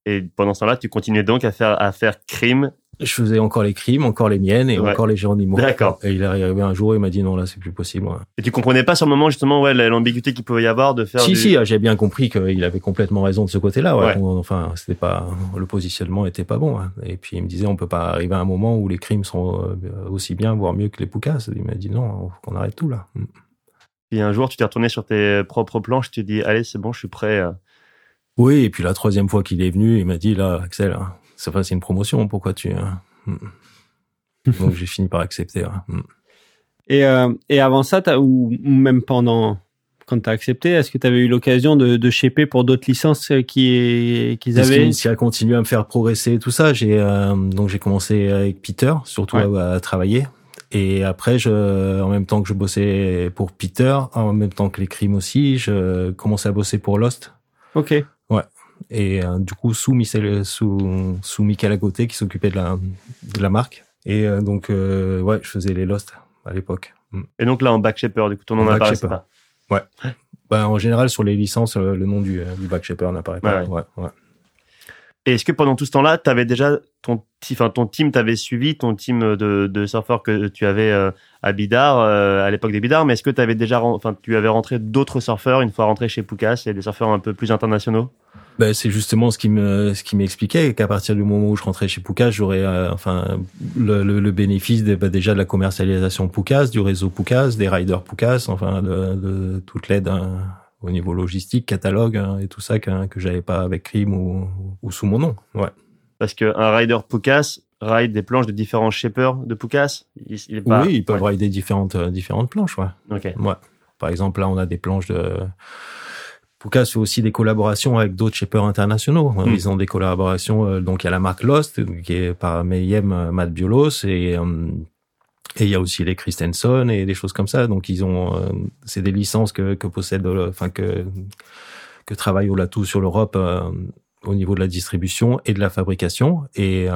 Et pendant ce temps-là, tu continuais donc à faire, à faire crime Je faisais encore les crimes, encore les miennes et encore les Géronimo. D'accord. Et il est arrivé un jour, il m'a dit non, là, c'est plus possible. Et tu comprenais pas sur le moment, justement, ouais, l'ambiguïté qu'il pouvait y avoir de faire Si, si, ah, j'ai bien compris qu'il avait complètement raison de ce côté-là. Ouais. Enfin, c'était pas, le positionnement était pas bon. Hein. Et puis, il me disait, on peut pas arriver à un moment où les crimes sont euh, aussi bien, voire mieux que les poucas. Il m'a dit non, on arrête tout, là. Et un jour, tu t'es retourné sur tes propres planches, tu t'es dit, allez, c'est bon, je suis prêt. Oui, et puis la troisième fois qu'il est venu, il m'a dit, là, Axel, hein, c'est c'est une promotion, pourquoi tu... Hein, hmm. Donc j'ai fini par accepter. Hmm. Et, euh, et avant ça, as, ou même pendant quand tu as accepté, est-ce que tu avais eu l'occasion de, de shaper pour d'autres licences euh, qui qu'ils avaient? Ce qui a continué à me faire progresser et tout ça, j'ai euh, donc j'ai commencé avec Peter, surtout à, travailler. Et après, je, en même temps que je bossais pour Peter, en même temps que les crimes aussi, je commençais à bosser pour Lost. Ok. Ouais. Et euh, du coup, sous Michel, sous, sous Michael à côté, qui s'occupait de la, de la marque. Et euh, donc, euh, ouais, je faisais les Lost à l'époque. Mm. Et donc là, en backshaper, du coup, ton nom n'apparaît pas. Ouais. Bah, en général, sur les licences, le nom du, du backshaper n'apparaît pas. Ouais, ouais. Et est-ce que pendant tout ce temps-là, tu avais déjà ton, enfin, ton team t'avait suivi, ton team de, surfeurs que tu avais euh, à Bidar, euh, à l'époque des Bidar, mais est-ce que tu avais déjà, enfin, tu avais rentré d'autres surfeurs une fois rentré chez Poucas et des surfeurs un peu plus internationaux? Ben, c'est justement ce qui me ce qui m'expliquait qu'à partir du moment où je rentrais chez Poucas, j'aurais euh, enfin le, bénéfice ben, déjà de la commercialisation Poucas, du réseau Poucas, des riders Poucas, enfin de, de toute l'aide hein, au niveau logistique, catalogue hein, et tout ça que, que j'avais pas avec Crime ou, ou, sous mon nom. Ouais. Parce qu'un rider Poucas ride des planches de différents shapers de Poucas. Il, il pas... Oui, ils peuvent ouais. rider différentes différentes planches. Ouais. Ok. Ouais. Par exemple, là, on a des planches de Poucas fait aussi des collaborations avec d'autres shippers internationaux. Mm. Ils ont des collaborations, euh, donc il y a la marque Lost, qui est par Mayhem euh, Matt Biolos, et euh, et il y a aussi les Christensen et des choses comme ça. Donc ils ont, euh, c'est des licences que, que possède, enfin que que travaille Olatou sur l'Europe au niveau de la distribution et de la fabrication. Et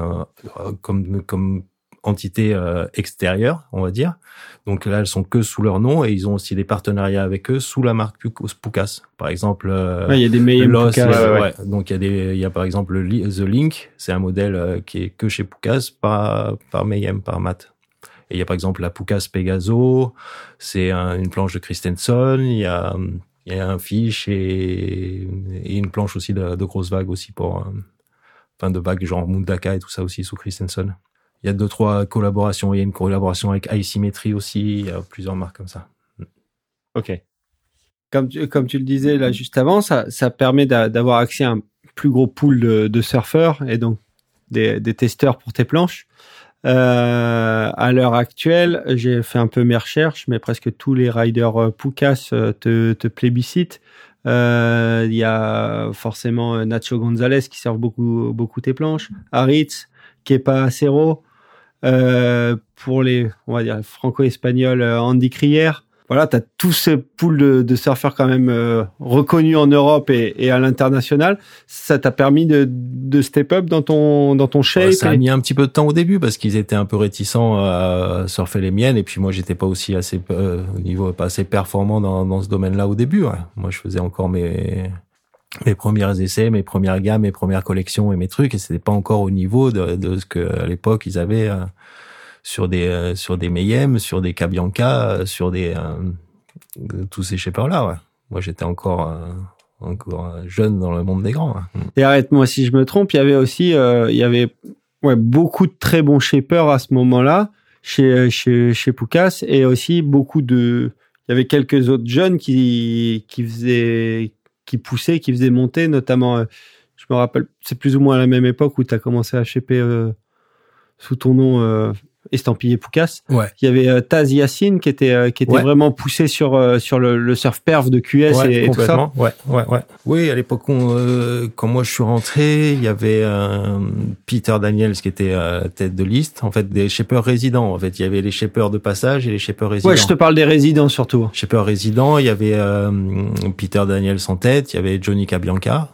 comme comme entité euh, extérieure, on va dire. Donc là, elles sont que sous leur nom et ils ont aussi des partenariats avec eux sous la marque Poucas. Par exemple, euh, il y a des meilleurs ouais, ouais. Donc il y a des, il y a par exemple le, The Link, c'est un modèle euh, qui est que chez Poucas, par par Mayhem, par Matt. Et il y a par exemple la Poucas Pegaso, c'est un, une planche de Christensen. Il y a il y a un fiche et, et une planche aussi de, de grosses vagues aussi pour, euh, enfin de vagues genre Mundaka et tout ça aussi sous Christensen il y a deux trois collaborations. Il y a une collaboration avec Asymmetry aussi. Il y a plusieurs marques comme ça. Ok. Comme tu, comme tu le disais là juste avant, ça, ça permet d'avoir accès à un plus gros pool de, de surfeurs et donc des, des, testeurs pour tes planches. Euh, à l'heure actuelle, j'ai fait un peu mes recherches, mais presque tous les riders euh, Poucas euh, te, te plébiscitent. Euh, il y a forcément Nacho Gonzalez qui sert beaucoup beaucoup tes planches, Aritz, Kepa Acero, euh, pour les, on va dire, franco-espagnols, Andy Crier. Voilà, tu as tout ce pool de, de surfeurs quand même euh, reconnus en Europe et, et à l'international. Ça t'a permis de, de step up dans ton dans ton shape. ça a mis un petit peu de temps au début parce qu'ils étaient un peu réticents à surfer les miennes et puis moi j'étais pas aussi assez euh, au niveau pas assez performant dans, dans ce domaine-là au début. Ouais. Moi je faisais encore mes mes premiers essais, mes premières gammes, mes premières collections et mes trucs, et c'était pas encore au niveau de, de ce que à l'époque ils avaient euh, sur des euh, sur des Mayhem, sur des Cabianca, euh, sur des tous ces shapers là. Ouais. Moi j'étais encore encore jeune dans le monde des grands. Ouais. Et arrête-moi si je me trompe, il y avait aussi il y avait ouais beaucoup de très bons shapers à ce moment-là chez chez chez Poucas et aussi beaucoup de il y avait quelques autres jeunes qui qui faisaient qui poussait, qui faisait monter, notamment, euh, je me rappelle, c'est plus ou moins à la même époque où tu as commencé à choper euh, sous ton nom euh, estampillé Poucas. Ouais. Il y avait euh, Taz Yassine qui était euh, qui était Ouais. vraiment poussé sur euh, sur le, le surf perf de QS Ouais, et, et tout ça. complètement. Ouais, ouais, ouais. Oui, à l'époque, euh, quand moi je suis rentré, il y avait euh, Peter Daniels qui était à la tête de liste. En fait, des shippers résidents. En fait, il y avait les shippers de passage et les shippers résidents. Ouais, je te parle des résidents surtout. Shipper résident, il y avait euh, Peter Daniels en tête, il y avait Johnny Cabianca,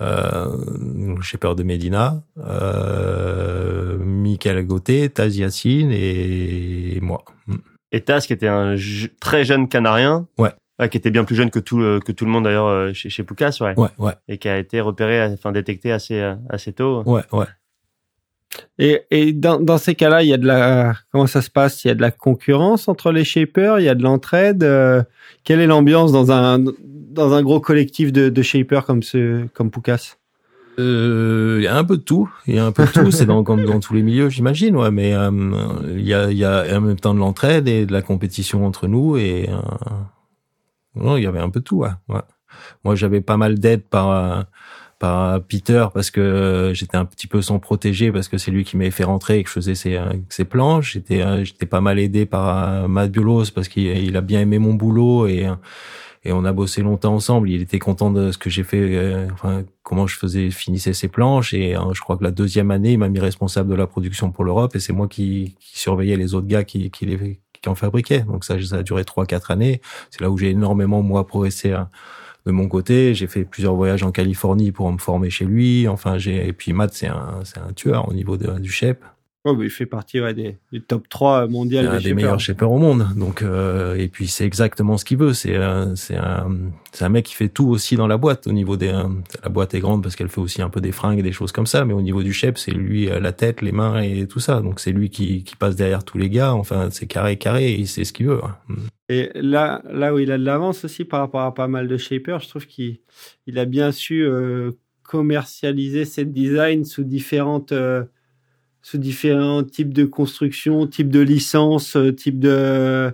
euh, shipper de Medina, euh, Michael Gauthier, Taz Yassine et moi. Mm. Et Taz, qui était un très jeune Canarien. Ouais. qui était bien plus jeune que tout le, que tout le monde d'ailleurs euh, chez, chez Poucas, ouais. Ouais, ouais, Et qui a été repéré, enfin détecté assez, euh, assez tôt. ouais, ouais. Et, dans, ces cas-là, il y a de la comment ça se passe? Il y a de la concurrence entre les shapers, il y a de l'entraide? euh, quelle est l'ambiance dans un dans un gros collectif de, shapers comme ce comme Poucas Euh, Il y a un peu de tout. Il y a un peu de tout. C'est dans, comme dans tous les milieux, j'imagine. Ouais, mais euh, il y a, il y a en même temps de l'entraide et de la compétition entre nous. Et non, il y avait un peu de tout. Moi, j'avais pas mal d'aide par par Peter parce que euh, j'étais un petit peu sans protéger parce que c'est lui qui m'avait fait rentrer et que je faisais ses, euh, ses planches. J'étais euh, j'étais pas mal aidé par euh, Matt parce qu'il il a bien aimé mon boulot et euh, et on a bossé longtemps ensemble. Il était content de ce que j'ai fait, euh, enfin comment je faisais, finissais ses planches. Et euh, je crois que la deuxième année, il m'a mis responsable de la production pour l'Europe et c'est moi qui, qui surveillais les autres gars qui, qui les qui en fabriquaient. Donc ça, ça a duré trois quatre années. C'est là où j'ai énormément moi progressé. hein, de mon côté, j'ai fait plusieurs voyages en Californie pour me former chez lui. Enfin, j'ai et puis Matt, c'est un c'est un tueur au niveau de, du shape. Oh, bah, il fait partie ouais, des, top 3 mondial un des des meilleurs shapers au monde. Donc euh, et puis c'est exactement ce qu'il veut. C'est euh, c'est un c'est un mec qui fait tout aussi dans la boîte. Au niveau des euh, la boîte est grande parce qu'elle fait aussi un peu des fringues et des choses comme ça. Mais au niveau du shape, c'est lui la tête, les mains et tout ça. Donc c'est lui qui qui passe derrière tous les gars. Enfin c'est carré carré. Et il sait ce qu'il veut. hein. Et là, là où il a de l'avance aussi par rapport à pas mal de shapers, je trouve qu'il il a bien su commercialiser cette design sous différentes sous différents types de construction, types de licences, euh, types de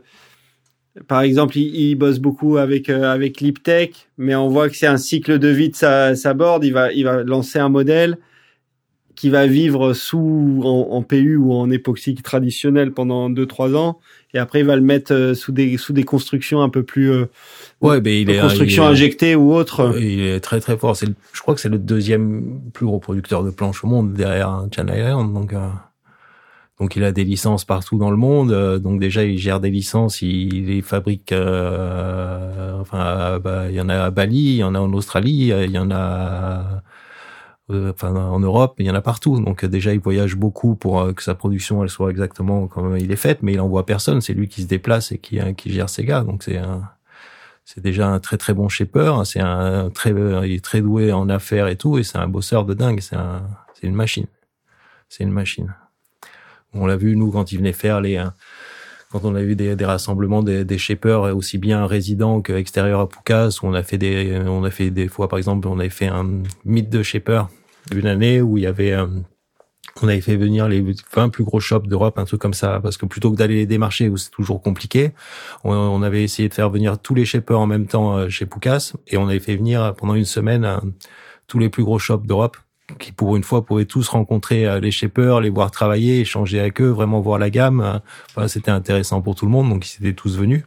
par exemple, il, il bosse beaucoup avec euh, avec Liptech, mais on voit que c'est un cycle de vie de sa, sa board. Il va il va lancer un modèle qui va vivre sous en, en PU ou en époxy traditionnel pendant 2-3 ans, et après il va le mettre euh, sous des sous des constructions un peu plus euh, Ouais, ben il est construction il est- injectée ou autre. Il est très très fort. C'est, je crois que c'est le deuxième plus gros producteur de planches au monde derrière Channel Island. Donc, euh, donc il a des licences partout dans le monde. euh, donc déjà il gère des licences, il les fabrique. euh, enfin, bah, il y en a à Bali, il y en a en Australie, il y en a. euh, Enfin, en Europe, il y en a partout. Donc déjà, il voyage beaucoup pour euh, que sa production elle soit exactement comme il est faite, mais il envoie personne. C'est lui qui se déplace et qui, euh, qui gère ses gars. Donc c'est un, c'est déjà un très très bon shaper. C'est un très, il est très doué en affaires et tout, et c'est un bosseur de dingue. C'est un, c'est une machine. C'est une machine. On l'a vu nous quand il venait faire les, quand on a eu des, des rassemblements des, des shapers aussi bien résidents qu'extérieurs à Poucas, où on a fait des, on a fait des fois par exemple, on avait fait un mythe de shaper une année où il y avait euh, on avait fait venir les 20 plus gros shops d'Europe, un truc comme ça, parce que plutôt que d'aller les démarcher où c'est toujours compliqué, on, avait essayé de faire venir tous les shapers en même temps euh, chez Poucas, et on avait fait venir pendant une semaine euh, tous les plus gros shops d'Europe, qui pour une fois pouvaient tous rencontrer euh, les shapers, les voir travailler, échanger avec eux, vraiment voir la gamme. euh. Enfin, c'était intéressant pour tout le monde, donc ils étaient tous venus.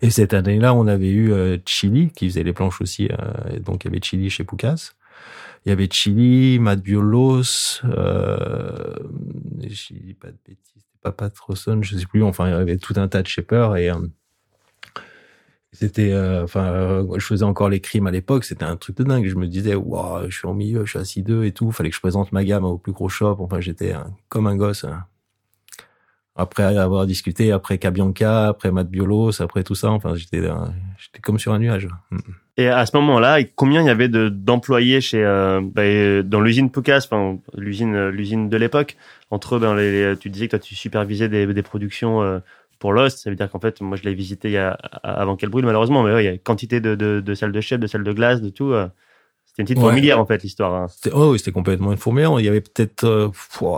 Et cette année-là, on avait eu euh, Chili, qui faisait les planches aussi, euh, et donc il y avait Chili chez Poucas. Il y avait Chili, Matt Biolos, euh, pas de bêtises, c'était pas Patrosson, je sais plus. Enfin, il y avait tout un tas de shapers et euh, c'était, euh, enfin, euh, je faisais encore les crimes à l'époque. C'était un truc de dingue. Je me disais, waouh, je suis en milieu, je suis assis deux et tout. Fallait que je présente ma gamme au plus gros shop. Enfin, j'étais comme un gosse. hein. Après avoir discuté, après Cabianca, après Matt Biolos, après tout ça, enfin, j'étais, j'étais comme sur un nuage. Mm. Et à ce moment-là, combien il y avait de d'employés chez euh, bah, dans l'usine Poucas, enfin l'usine l'usine de l'époque? Entre ben, les- tu disais que toi tu supervisais des, des productions euh, pour Lost. Ça veut dire qu'en fait, moi je l'ai visité il y a, avant qu'elle brûle malheureusement, mais ouais, il y a quantité de, de, de salles de chef, de salles de glace, de tout. euh. C'était une petite Ouais. fourmilière en fait l'histoire. hein. C'était, oh oui, c'était complètement une fourmilière. Il y avait peut-être, euh,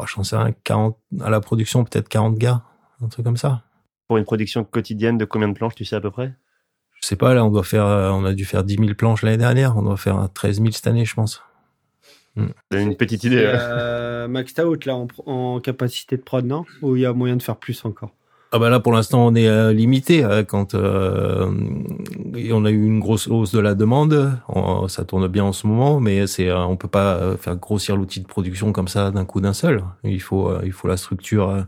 j'en sais rien, 40, à la production, peut-être 40 gars. Un truc comme ça. Pour une production quotidienne de combien de planches, tu sais à peu près? Je sais pas, là, on doit faire, euh, on a dû faire 10 000 planches l'année dernière. On doit faire un 13 000 cette année, je pense. T'as une petite idée. Euh. euh, max out là en, en capacité de prod, non? Ou il y a moyen de faire plus encore? Ah bah là, pour l'instant, on est euh, limité. euh, quand euh, on a eu une grosse hausse de la demande, On- ça tourne bien en ce moment, mais c'est, euh, on peut pas euh, faire grossir l'outil de production comme ça d'un coup d'un seul. Il faut, il faut la structure.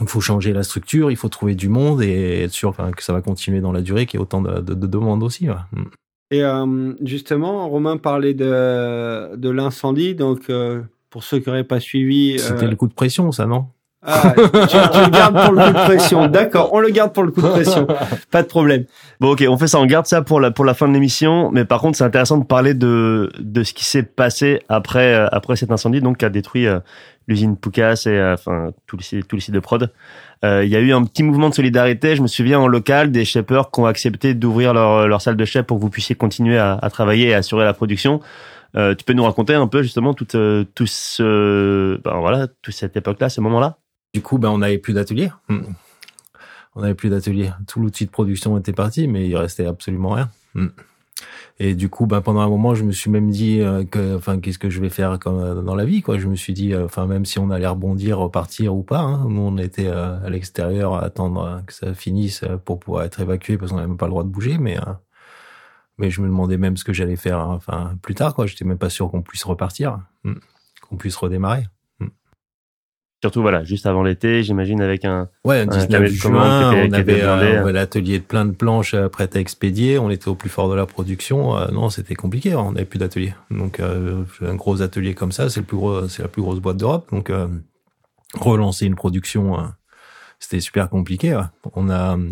il faut changer la structure, il faut trouver du monde et être sûr enfin, que ça va continuer dans la durée, qu'il y ait autant de, de, de demandes aussi. ouais. Mm. Et euh, justement, Romain parlait de, de l'incendie. Donc, euh, pour ceux qui n'auraient pas suivi. C'était le coup de pression, ça, non? Ah, tu, tu le gardes pour le coup de pression. D'accord, on le garde pour le coup de pression. Pas de problème. Bon, ok, on fait ça, on garde ça pour la pour la fin de l'émission. Mais par contre, c'est intéressant de parler de de ce qui s'est passé après euh, après cet incendie, donc qui a détruit euh, l'usine Poucas et euh, enfin tout le site tout le site de prod. Euh, Il y a eu un petit mouvement de solidarité. Je me souviens en local des shapers qui ont accepté d'ouvrir leur leur salle de chef pour que vous puissiez continuer à, à travailler et assurer la production. Tu peux nous raconter un peu justement toute tout ce ben voilà toute cette époque-là, ce moment-là? Du coup, ben, on n'avait plus d'atelier. Mm. On n'avait plus d'atelier. Tout l'outil de production était parti, mais il restait absolument rien. Mm. Et du coup, ben, pendant un moment, je me suis même dit euh, que, enfin, qu'est-ce que je vais faire euh, dans la vie, quoi. Je me suis dit, euh, enfin, même si on allait rebondir, repartir ou pas, hein, nous, on était à l'extérieur à attendre que ça finisse pour pouvoir être évacué parce qu'on n'avait même pas le droit de bouger, mais, mais je me demandais même ce que j'allais faire, hein, enfin, plus tard, quoi. J'étais même pas sûr qu'on puisse repartir, mm. qu'on puisse redémarrer. Surtout voilà, juste avant l'été, j'imagine avec un Ouais, le Ouais, 19 t'avais le juin, était- on avait, euh, hein. on avait l'atelier de plein de planches euh, prêtes à expédier. On était au plus fort de la production. Euh, non, c'était compliqué. hein, On n'avait plus d'atelier. Donc, euh, un gros atelier comme ça, c'est le plus gros, c'est la plus grosse boîte d'Europe. Donc, euh, relancer une production, euh, c'était super compliqué. ouais. On a euh,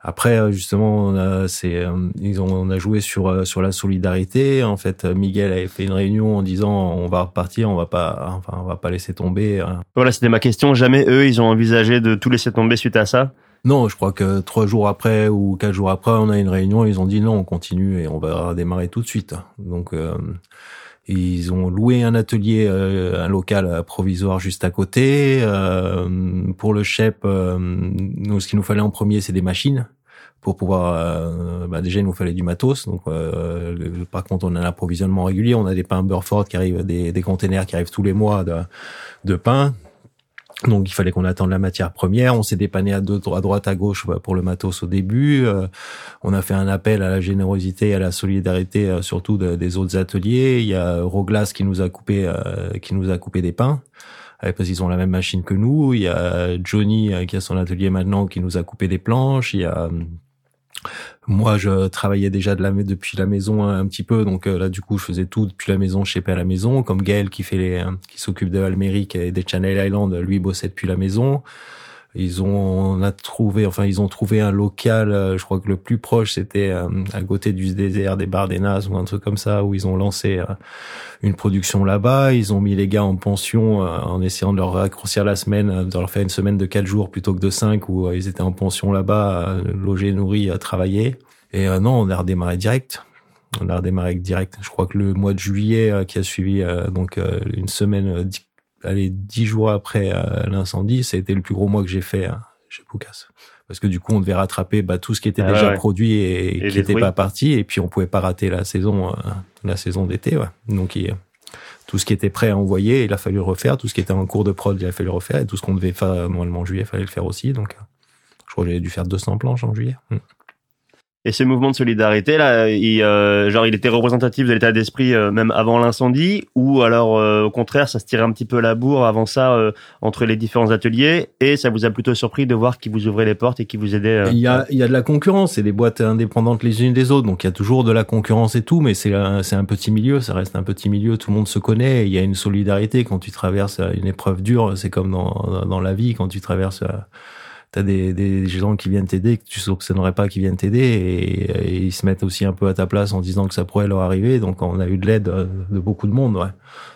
après euh, justement, on a, c'est, euh, ils ont, on a joué sur euh, sur la solidarité. En fait, Miguel avait fait une réunion en disant on va repartir, on va pas, enfin, on va pas laisser tomber. Voilà, c'était ma question. Jamais eux, ils ont envisagé de tout laisser tomber suite à ça? Non, je crois que trois jours après ou quatre jours après, on a une réunion. Ils ont dit non, on continue et on va démarrer tout de suite. Donc euh, ils ont loué un atelier, euh, un local provisoire juste à côté. Euh, pour le chef, nous, ce qu'il nous fallait en premier, c'est des machines pour pouvoir. bah déjà, il nous fallait du matos. Donc, par contre, on a un approvisionnement régulier. On a des pains Burford qui arrivent, des, des containers qui arrivent tous les mois de, de pain. Donc il fallait qu'on attende la matière première. On s'est dépanné à, droite, à gauche pour le matos au début. Euh, on a fait un appel à la générosité à la solidarité, euh, surtout des autres ateliers. Il y a Roglas qui nous a coupé, euh, qui nous a coupé des pains parce qu'ils ont la même machine que nous. Il y a Johnny qui a son atelier maintenant qui nous a coupé des planches. Il y a moi, je travaillais déjà de la, depuis la maison un, petit peu, donc euh, là, du coup, je faisais tout depuis la maison, je à la maison, comme Gaël qui fait les, qui s'occupe de Almérique et des Channel Island, lui bossait depuis la maison. Ils ont on a trouvé, enfin ils ont trouvé un local. Euh, je crois que le plus proche c'était euh, à côté du désert des Bardenas ou un truc comme ça où ils ont lancé euh, une production là-bas. Ils ont mis les gars en pension en essayant de leur raccourcir la semaine, de leur faire une semaine de quatre jours plutôt que de cinq où ils étaient en pension là-bas, logés, nourris, à travailler. Et non, on a redémarré direct. On a redémarré direct. Je crois que le mois de juillet qui a suivi, donc une semaine allez, dix jours après euh, l'incendie, ça a été le plus gros mois que j'ai fait hein, chez Poucas. Parce que du coup, on devait rattraper bah, tout ce qui était ah déjà produit et, qui n'était pas parti, et puis on pouvait pas rater la saison, euh, la saison d'été. Ouais. Donc tout ce qui était prêt à envoyer, il a fallu le refaire. Tout ce qui était en cours de prod, il a fallu le refaire. Et tout ce qu'on devait faire normalement en juillet, il fallait le faire aussi. Donc, je crois que j'avais dû faire 200 planches en juillet. Et ce mouvement de solidarité là, il, euh, genre il était représentatif de l'état d'esprit euh, même avant l'incendie, ou alors euh, au contraire ça se tirait un petit peu la bourre avant ça entre les différents ateliers, et ça vous a plutôt surpris de voir qui vous ouvrait les portes et qui vous aidait. il y a il y a de la concurrence, c'est des boîtes indépendantes les unes des autres, donc il y a toujours de la concurrence et tout, mais c'est c'est un petit milieu, ça reste un petit milieu, tout le monde se connaît, il y a une solidarité quand tu traverses une épreuve dure, c'est comme dans dans la vie quand tu traverses t'as des, gens qui viennent t'aider que tu soupçonnerais pas qui viennent t'aider et, ils se mettent aussi un peu à ta place en disant que ça pourrait leur arriver. Donc on a eu de l'aide de beaucoup de monde.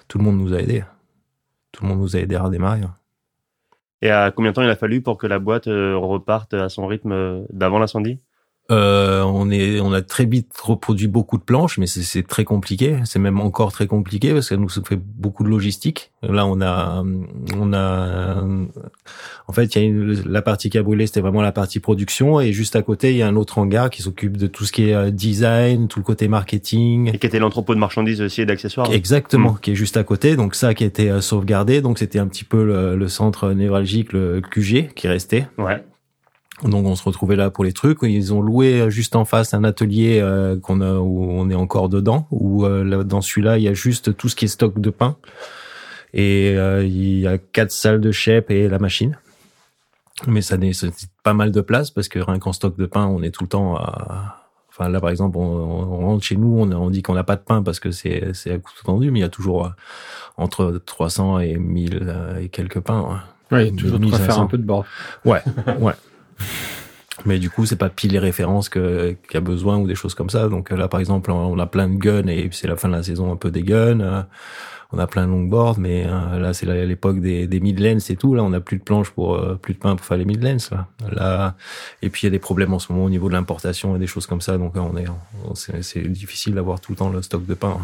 Tout le monde nous a aidés. Tout le monde nous a aidés à redémarrer. Et à combien de temps il a fallu pour que la boîte euh, reparte à son rythme euh, d'avant l'incendie? Euh, on est, on a très vite reproduit beaucoup de planches, mais c'est très compliqué. C'est même encore très compliqué parce que nous fait beaucoup de logistique. Là, on a, on a, en fait, il y a une, la partie qui a brûlé, c'était vraiment la partie production, et juste à côté, il y a un autre hangar qui s'occupe de tout ce qui est euh, design, tout le côté marketing. Et qui était l'entrepôt de marchandises aussi et d'accessoires. Exactement, mmh. qui est juste à côté. Donc ça, qui a été euh, sauvegardé. Donc c'était un petit peu le, le centre névralgique, le QG, qui restait. Ouais. Donc on se retrouvait là pour les trucs. Ils ont loué euh, juste en face un atelier euh, qu'on a où on est encore dedans. Où euh, dans celui-là il y a juste tout ce qui est stock de pain et il y a quatre salles de chef et la machine. Mais ça nécessite pas mal de place parce que rien qu'en stock de pain on est tout le temps à Enfin là par exemple on, rentre chez nous on, on dit qu'on n'a pas de pain parce que c'est c'est à couteau tendu mais il y a toujours entre 300 et 1000 et quelques pains. Hein. Oui, toujours faire un peu de bord. Ouais, ouais. Mais du coup, c'est pas pile les références que qu'il a besoin ou des choses comme ça. Donc là, par exemple, on a plein de guns et c'est la fin de la saison un peu des guns. Euh, on a plein de longboards, mais euh, là, c'est l'époque des, des midlands et tout. Là, on a plus de planches pour euh, plus de pain pour faire les midlands. Là. là, et puis il y a des problèmes en ce moment au niveau de l'importation et des choses comme ça. Donc on est, c'est difficile d'avoir tout le temps le stock de pain.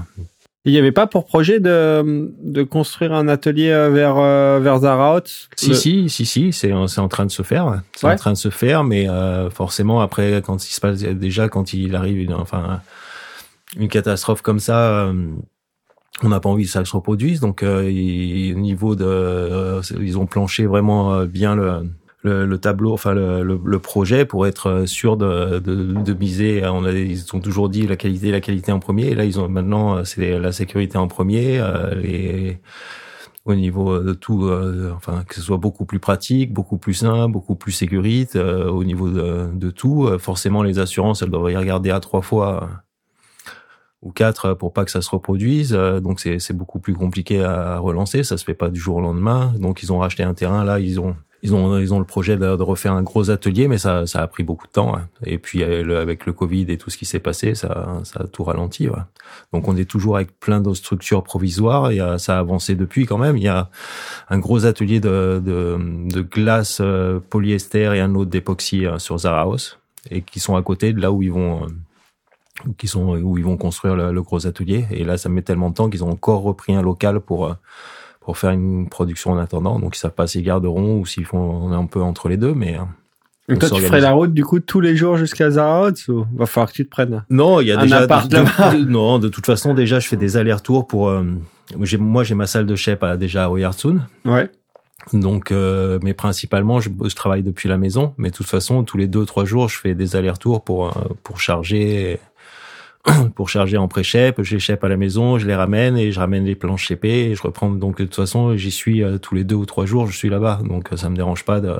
Il n'y avait pas pour projet de, de construire un atelier euh, vers euh, vers Zaraut Si si si si, c'est c'est en train de se faire, c'est en train de se faire, mais euh, forcément après quand il se passe déjà quand il arrive une enfin une catastrophe comme ça, on n'a pas envie que ça se reproduise, donc au niveau de ils ont planché vraiment bien le le, le, tableau, enfin le, le, projet pour être sûr de, de, de, miser. On a, ils ont toujours dit la qualité, la qualité en premier. Et là, ils ont maintenant c'est la sécurité en premier. Euh, les, au niveau de tout, euh, enfin que ce soit beaucoup plus pratique, beaucoup plus simple, beaucoup plus sécurite. Euh, au niveau de, de tout, forcément les assurances, elles doivent y regarder à trois fois ou quatre pour pas que ça se reproduise. donc c'est beaucoup plus compliqué à relancer. Ça se fait pas du jour au lendemain. Donc ils ont racheté un terrain là, ils ont ils ont ils ont le projet de, refaire un gros atelier, mais ça ça a pris beaucoup de temps. Et puis avec le Covid et tout ce qui s'est passé, ça ça a tout ralenti. Ouais. Donc on est toujours avec plein de structures provisoires. Et ça a avancé depuis quand même. Il y a un gros atelier de de, de glace euh, polyester et un autre d'époxy euh, sur Zaraos et qui sont à côté de là où ils vont euh, qui sont où ils vont construire le, gros atelier. Et là, ça met tellement de temps qu'ils ont encore repris un local pour pour faire une production en attendant. Donc ils savent pas s'ils garderont ou s'ils font on est un peu entre les deux, mais. Donc toi, tu ferais la route du coup tous les jours jusqu'à Zaraoz ou va falloir que tu te prennes Non, il y a déjà de, non. De toute façon, déjà, je fais des allers-retours pour. Euh, moi, j'ai ma salle de chef à, déjà à Oyartsun. Ouais. Donc, euh, mais principalement, je, je, travaille depuis la maison. Mais de toute façon, tous les deux trois jours, je fais des allers-retours pour euh, pour charger pour charger en pré-chep, je les à la maison, je les ramène et je ramène les planches chépées et je reprends. Donc de toute façon, j'y suis euh, tous les deux ou trois jours, je suis là-bas. Donc ça me dérange pas de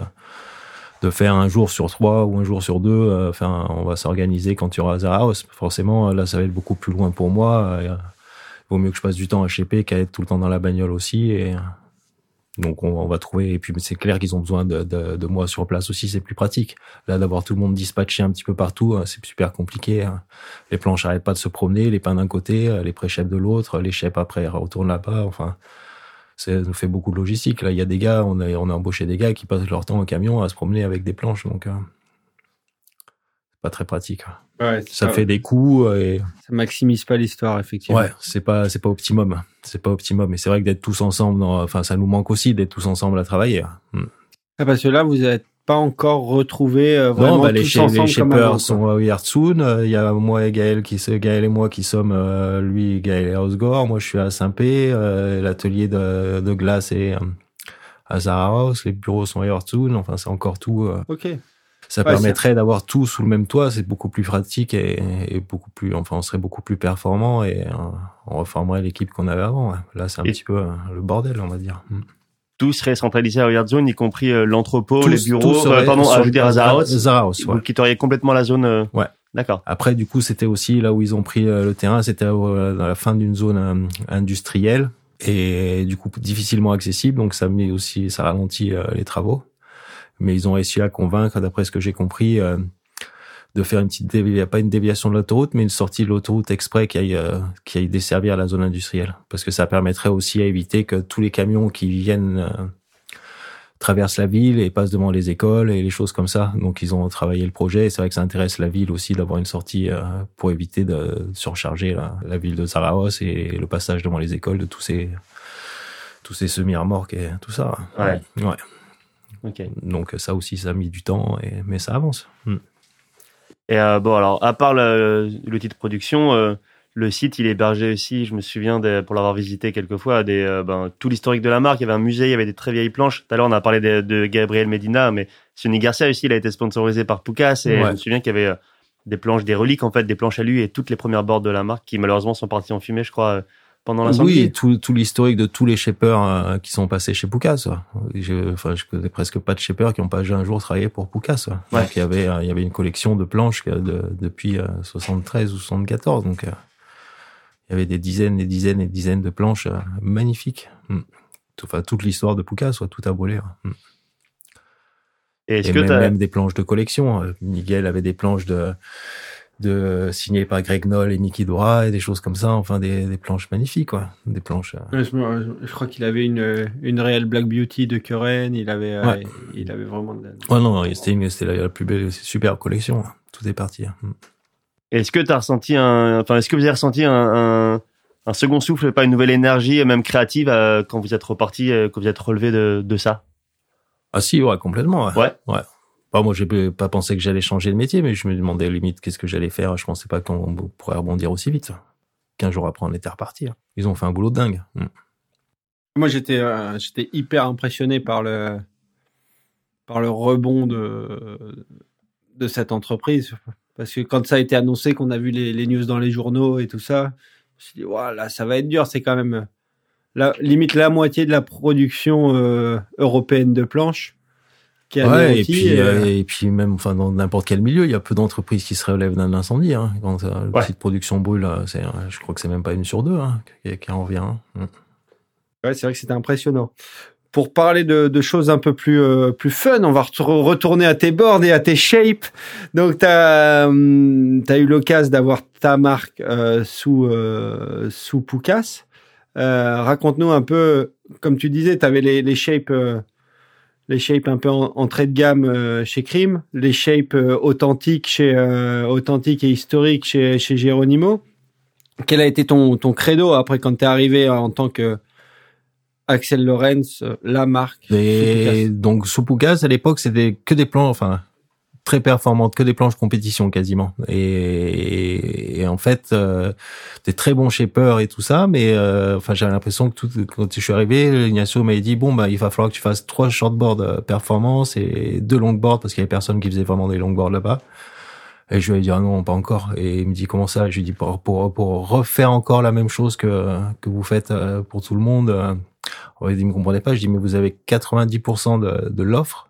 de faire un jour sur trois ou un jour sur deux. Euh, enfin, on va s'organiser quand il y aura Zaraos. Forcément, là, ça va être beaucoup plus loin pour moi. Vaut mieux que je passe du temps à cheper qu'à être tout le temps dans la bagnole aussi. Donc on, va trouver. Et puis c'est clair qu'ils ont besoin de, moi sur place aussi. C'est plus pratique. Là d'avoir tout le monde dispatché un petit peu partout, hein, c'est super compliqué. Hein. Les planches n'arrêtent pas de se promener, les pains d'un côté, euh, les pré de l'autre, les chefs après retournent là-bas. Enfin, ça nous fait beaucoup de logistique. Là, il y a des gars, on a, on a embauché des gars qui passent leur temps au camion à se promener avec des planches. Donc euh, pas très pratique. Ouais, ça fait des coups et ça maximise pas l'histoire effectivement. Ouais, c'est pas c'est pas optimum, c'est pas optimum. Et c'est vrai que d'être tous ensemble, enfin ça nous manque aussi d'être tous ensemble à travailler. Hmm. Ah, parce que là vous n'êtes pas encore retrouvé euh, vraiment non, bah, les, tous ensemble les sont à Yartsun. Euh, il y a moi et Gaël qui Gaël et moi qui sommes euh, lui Gaël et Osgore. Moi je suis à Saint-Pé. L'atelier de, de glace est à Zaraos. Les bureaux sont à Yartsun. Enfin c'est encore tout. ok ça permettrait d'avoir tout sous le même toit. C'est beaucoup plus pratique et, et, beaucoup plus, enfin, on serait beaucoup plus performant et euh, on reformerait l'équipe qu'on avait avant. Là, c'est un petit peu euh, le bordel, on va dire. Mm. Tout serait centralisé à Yard Zone, y compris euh, l'entrepôt, les bureaux, pardon, à, je à Zaraos. Zaraos, ouais. Vous quitteriez complètement la zone. Ouais. D'accord. Après, du coup, c'était aussi là où ils ont pris le terrain, c'était dans la fin d'une zone industrielle et du coup difficilement accessible. Donc ça met aussi, ça ralentit les travaux mais ils ont réussi à convaincre, d'après ce que j'ai compris, euh, de faire une petite déviation, pas une déviation de l'autoroute, mais une sortie de l'autoroute exprès qui aille, euh, qui aille desservir la zone industrielle. Parce que ça permettrait aussi à éviter que tous les camions qui viennent euh, traversent la ville et passent devant les écoles et les choses comme ça. Donc ils ont travaillé le projet et c'est vrai que ça intéresse la ville aussi d'avoir une sortie pour éviter de surcharger la, la, ville de Zaraos et le passage devant les écoles de tous ces tous ces semi-remorques et tout ça. Ouais. ouais. Donc ça aussi, ça a mis du temps, et, mais ça avance. Hmm. Et euh, bon, alors, à part l'outil de production, euh, le site, il est hébergé aussi, je me souviens, pour l'avoir visité quelques fois, des, euh, ben, tout l'historique de la marque. Il y avait un musée, il y avait des très vieilles planches. Tout à l'heure, on a parlé de, Gabriel Medina, mais Sonny Garcia aussi, il a été sponsorisé par Pucas. Et je me souviens qu'il y avait des planches, des reliques, en fait, des planches à lui et toutes les premières bords de la marque qui, malheureusement, sont parties en fumée, je crois, pendant l'incendie. Oui, tout, tout l'historique de tous les shapers euh, qui sont passés chez Poucas. Je, enfin, je connais presque pas de shapers qui ont pas un jour travaillé pour Poucas. Ouais. Donc, il y avait, euh, il y avait une collection de planches de, depuis 73 euh, ou 74. Donc, il y avait des dizaines et dizaines et dizaines de planches magnifiques. Hmm. Enfin, toute l'histoire de Poucas, soit tout à brûler. Hmm. Et, est-ce que même, même des planches de collection. Miguel avait des planches de de signé par Greg Noll et Mickey Dora et des choses comme ça enfin des, des planches magnifiques quoi des planches euh. je, crois qu'il avait une une réelle Black Beauty de Curren il avait euh, il avait vraiment de la... ouais non c'était c'était la, plus belle super collection tout est parti hein. mm. est-ce que tu as ressenti un enfin est-ce que vous avez ressenti un, un, un, second souffle pas une nouvelle énergie même créative euh, quand vous êtes reparti quand vous êtes relevé de, de ça? Ah si ouais complètement ouais, ouais. ouais. Bah, moi, j'ai pas pensé que j'allais changer de métier, mais je me demandais limite qu'est-ce que j'allais faire. Je pensais pas qu'on pourrait rebondir aussi vite. Qu'un jour après, on était reparti. Ils ont fait un boulot de dingue. Mm. Moi, j'étais, euh, j'étais hyper impressionné par le, par le rebond de, de cette entreprise. Parce que quand ça a été annoncé, qu'on a vu les, news dans les journaux et tout ça, je me suis dit, voilà, ça va être dur. C'est quand même la, limite la moitié de la production euh, européenne de planches ouais, et puis, euh, et puis même enfin dans n'importe quel milieu, il y a peu d'entreprises qui se relèvent d'un incendie. Hein. Quand euh, le site de production brûle, c'est, je crois que c'est même pas une sur deux hein, qui, qui, en revient. Hein. Ouais, c'est vrai que c'était impressionnant. pour parler de, de, choses un peu plus euh, plus fun, on va retourner à tes boards et à tes shapes. Donc tu as, hum, eu l'occasion d'avoir ta marque euh, sous euh, sous Poucas. Raconte-nous un peu, comme tu disais, tu avais les, les shapes les shapes un peu en, entrée de gamme chez Crime, les shapes authentiques chez authentiques et historiques chez chez Geronimo. Quel a été ton ton credo après quand tu es arrivé en tant que Axel Lorenz, euh, la marque. Et donc Soupoukas à l'époque c'était que des plans, enfin très performantes, que des planches compétition quasiment. Et, en fait, euh, des très bons shapers et tout ça, mais euh, enfin j'avais l'impression que tout, quand je suis arrivé, Ignacio m'avait dit bon bah il va falloir que tu fasses trois shortboards euh, performance et deux longboards parce qu'il y avait personne qui faisait vraiment des longboards là-bas. Et je lui ai dit ah non pas encore. Et il me dit comment ça? Je lui ai dit pour, pour pour refaire encore la même chose que que vous faites pour tout le monde il me comprenait pas. Je dis mais vous avez 90% de, de l'offre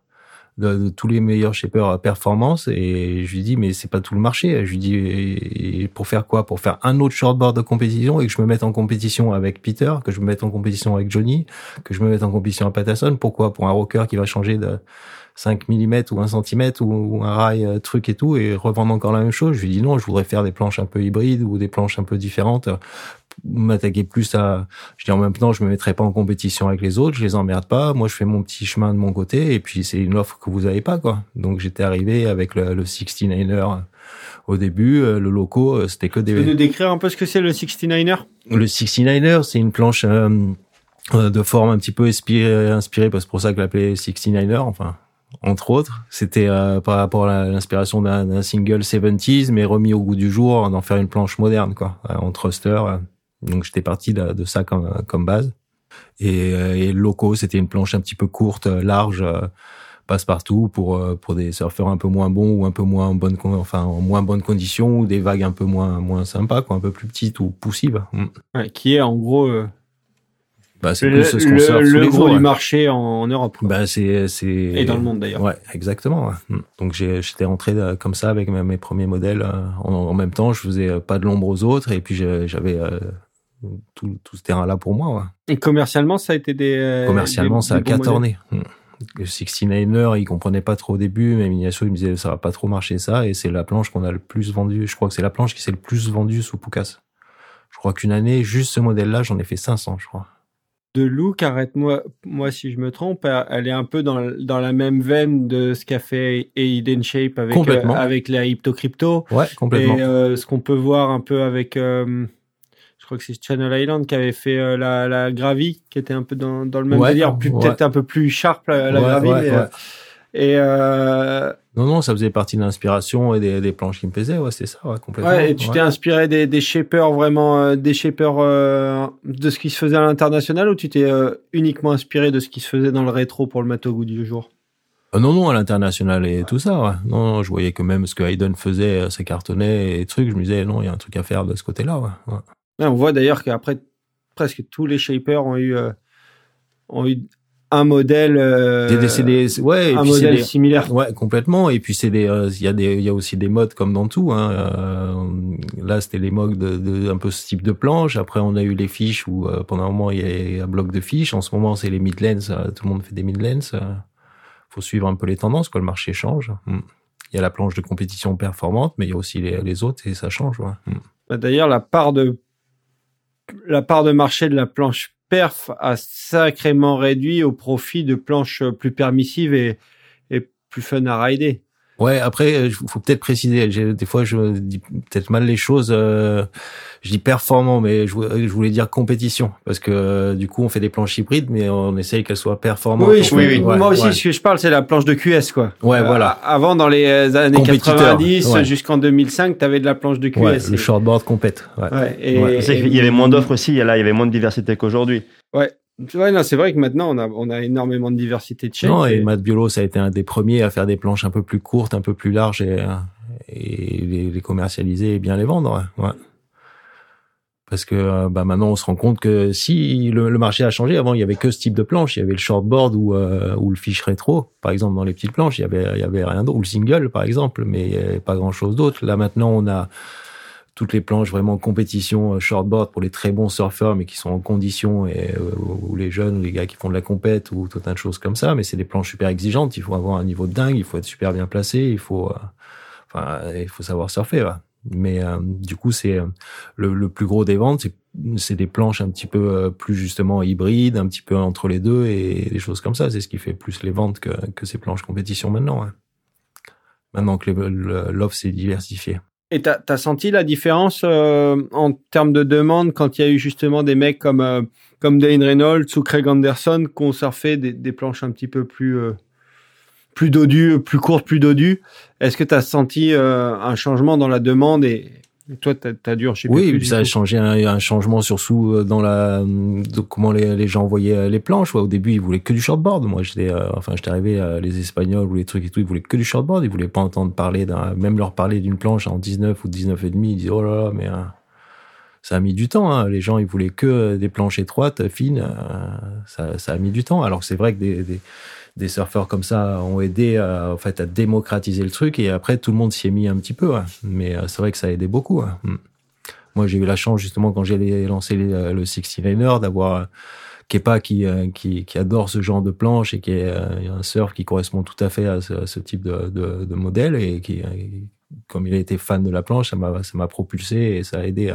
de, tous les meilleurs shapers à performance et je lui dis mais c'est pas tout le marché. Je lui dis pour faire quoi? Pour faire un autre shortboard de compétition et que je me mette en compétition avec Peter, que je me mette en compétition avec Johnny, que je me mette en compétition avec Patterson. Pourquoi? Pour un rocker qui va changer de 5 mm ou 1 cm ou, un rail euh, truc et tout et revendre encore la même chose. Je lui dis non, je voudrais faire des planches un peu hybrides ou des planches un peu différentes m'attaquer plus à je dis en même temps je me mettrai pas en compétition avec les autres je les emmerde pas moi je fais mon petit chemin de mon côté et puis c'est une offre que vous avez pas quoi donc j'étais arrivé avec le, le 69er au début euh, le loco euh, c'était que des tu peux nous décrire un peu ce que c'est le 69er le 69er c'est une planche euh, de forme un petit peu inspirée inspirée parce que pour ça que l'appelait 69er enfin entre autres. C'était par rapport à l'inspiration d'un single 70s, mais remis au goût du jour, d'en faire une planche moderne, quoi, en thruster. Donc j'étais parti de, ça comme, comme base. Et, euh, et loco, c'était une planche un petit peu courte, euh, large, euh, passe-partout pour pour des surfeurs un peu moins bons ou un peu moins bonne enfin en moins bonne condition ou des vagues un peu moins moins sympas quoi, un peu plus petites ou poussives. Mm. Ouais, qui est en gros bah, c'est plus ce qu'on surfe le gros du marché en, Europe. Bah, c'est, c'est... Et dans le monde d'ailleurs. Ouais, exactement. Mm. Donc j'étais rentré comme ça avec mes, premiers modèles. En, en, même temps, je faisais pas de l'ombre aux autres et puis j'avais tout, tout ce terrain-là pour moi. Ouais. Et commercialement, ça a été des... Euh, commercialement, ça a tourné. Hmm. Le 69er, il comprenait pas trop au début, mais Ignacio, il me disait, ça va pas trop marcher ça, et c'est la planche qu'on a le plus vendue. Je crois que c'est la planche qui s'est le plus vendue sous Poucas. Je crois qu'une année, juste ce modèle-là, j'en ai fait 500, je crois. De look, arrête-moi moi si je me trompe, elle est un peu dans, dans la même veine de ce qu'a fait Aiden Shape avec, euh, avec la Hypto Crypto. Ouais, complètement. Et euh, ce qu'on peut voir un peu avec crois que c'est Channel Island qui avait fait euh, la, la qui était un peu dans, dans le même délire, peut-être un peu plus sharp la, la. Euh, et euh... non, non, ça faisait partie de l'inspiration et des, des planches qui me plaisaient, ouais, c'est ça, ouais, complètement. Ouais, et tu t'es inspiré des, des shapers vraiment, euh, des shapers de ce qui se faisait à l'international ou tu t'es uniquement inspiré de ce qui se faisait dans le rétro pour le mettre au goût du jour? Non, non, à l'international et tout ça. Ouais. Non, non, je voyais que même ce que Hayden faisait, ça cartonnait et trucs. Je me disais, non, il y a un truc à faire de ce côté-là. Ouais on voit d'ailleurs qu'après, presque tous les shapers ont eu, euh, ont eu un modèle euh, des, ouais, un modèle similaire ouais complètement et puis c'est des euh, il y a des il y a aussi des modes comme dans tout hein. Euh, là c'était les modes de, de, un peu ce type de planche après on a eu les fiches où pendant un moment il y a un bloc de fiches en ce moment c'est les midlands tout le monde fait des midlands faut suivre un peu les tendances quoi le marché change hmm. il y a la planche de compétition performante mais il y a aussi les, les autres et ça change ouais. Hmm. Bah, d'ailleurs la part de la part de marché de la planche perf a sacrément réduit au profit de planches plus permissives et, plus fun à rider. Ouais, après, il euh, faut peut-être préciser. Des fois, je dis peut-être mal les choses. Euh, je dis performant, mais je, voulais dire compétition, parce que euh, du coup, on fait des planches hybrides, mais on essaye qu'elles soient performantes. Oui, oui, moi aussi, ce que je parle, c'est la planche de QS, quoi. Ouais, voilà. Avant, dans les années 90 jusqu'en 2005, tu avais de la planche de QS. Ouais, le shortboard compète. Ouais. et, il y avait moins d'offres aussi. Là, il y avait moins de diversité qu'aujourd'hui. Ouais. Ouais, non, c'est vrai que maintenant on a on a énormément de diversité de chaînes. Non, et, Matt Biolo, ça a été un des premiers à faire des planches un peu plus courtes, un peu plus larges et, et les, les commercialiser et bien les vendre. Ouais. Parce que bah maintenant on se rend compte que si le, marché a changé, avant il y avait que ce type de planche, il y avait le shortboard ou euh, ou le fiche rétro, par exemple dans les petites planches, il y avait il y avait rien d'autre, ou le single par exemple, mais il y avait pas grand chose d'autre. Là maintenant on a toutes les planches vraiment compétition euh, shortboard pour les très bons surfeurs, mais qui sont en condition et euh, ou les jeunes ou les gars qui font de la compète ou tout un de choses comme ça. Mais c'est des planches super exigeantes. Il faut avoir un niveau de dingue. Il faut être super bien placé. Il faut, enfin, il faut savoir surfer. Mais du coup, c'est le, le, plus gros des ventes, c'est des planches un petit peu plus justement hybrides, un petit peu entre les deux et des choses comme ça. C'est ce qui fait plus les ventes que, que ces planches compétition maintenant. Hein maintenant que l'offre s'est diversifiée. Et t'as as senti la différence euh, en termes de demande quand il y a eu justement des mecs comme euh, comme Dane Reynolds ou Craig Anderson qui ont surfé des, des planches un petit peu plus euh, plus dodues, plus courtes, plus dodues? Est-ce que tu as senti un changement dans la demande et, toi, t'as as dû, sais Oui, plus, ça a changé un, un, changement surtout euh, dans la de comment les, les, gens voyaient euh, les planches. Au début, ils voulaient que du shortboard. Moi, j'étais, euh, enfin, j'étais arrivé, les Espagnols ou les trucs et tout, ils voulaient que du shortboard. Ils voulaient pas entendre parler d'un, même leur parler d'une planche en 19 ou 19 et demi. Ils disaient oh là là, mais ça a mis du temps. Hein. Les gens, ils voulaient que des planches étroites, fines. ça, ça a mis du temps. Alors que c'est vrai que des, des des surfeurs comme ça ont aidé à, en fait à démocratiser le truc et après tout le monde s'y est mis un petit peu. Mais euh, c'est vrai que ça a aidé beaucoup. Hmm. Moi, j'ai eu la chance justement quand j'ai lancé euh, le 69er d'avoir euh, Kepa qui, adore ce genre de planche et qui est un surf qui correspond tout à fait à ce, type de, modèle et qui, comme il a été fan de la planche, ça m'a propulsé et ça a aidé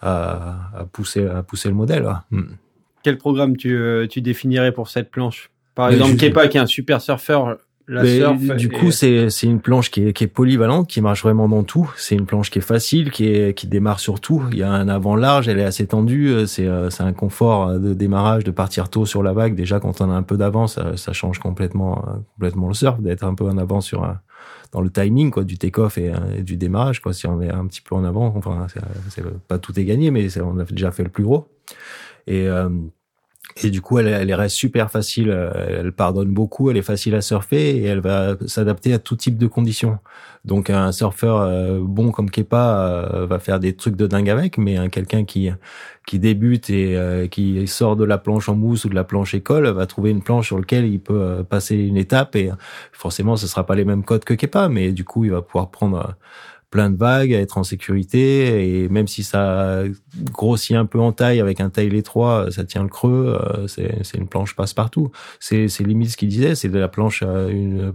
à, pousser le modèle. Hmm. Quel programme tu définirais pour cette planche? Par exemple, Kepa qui est un super surfeur, la surf du coup, c'est c'est une planche qui est qui est polyvalente, qui marche vraiment dans tout. C'est une planche qui est facile, qui est qui démarre sur tout. Il y a un avant large, elle est assez tendue. Euh, c'est euh, c'est un confort euh, de démarrage, de partir tôt sur la vague. Déjà, quand on a un peu d'avance, ça, change complètement complètement le surf, d'être un peu en avant sur dans le timing quoi du take-off et, du démarrage quoi. Si on est un petit peu en avant, enfin, c'est pas tout est gagné, mais on a déjà fait le plus gros. Et et du coup, elle, elle reste super facile. Euh, elle pardonne beaucoup. Elle est facile à surfer et elle va s'adapter à tout type de conditions. Donc, un surfeur euh, bon comme Kepa euh, va faire des trucs de dingue avec, mais quelqu'un qui qui débute et qui sort de la planche en mousse ou de la planche école va trouver une planche sur laquelle il peut passer une étape et forcément, ce sera pas les mêmes codes que Kepa, mais du coup, il va pouvoir prendre plein de vagues, à être en sécurité. Et même si ça grossit un peu en taille avec un taille étroit, ça tient le creux. Euh, c'est une planche passe-partout. C'est limite ce qu'il disait, c'est de la planche à une euh,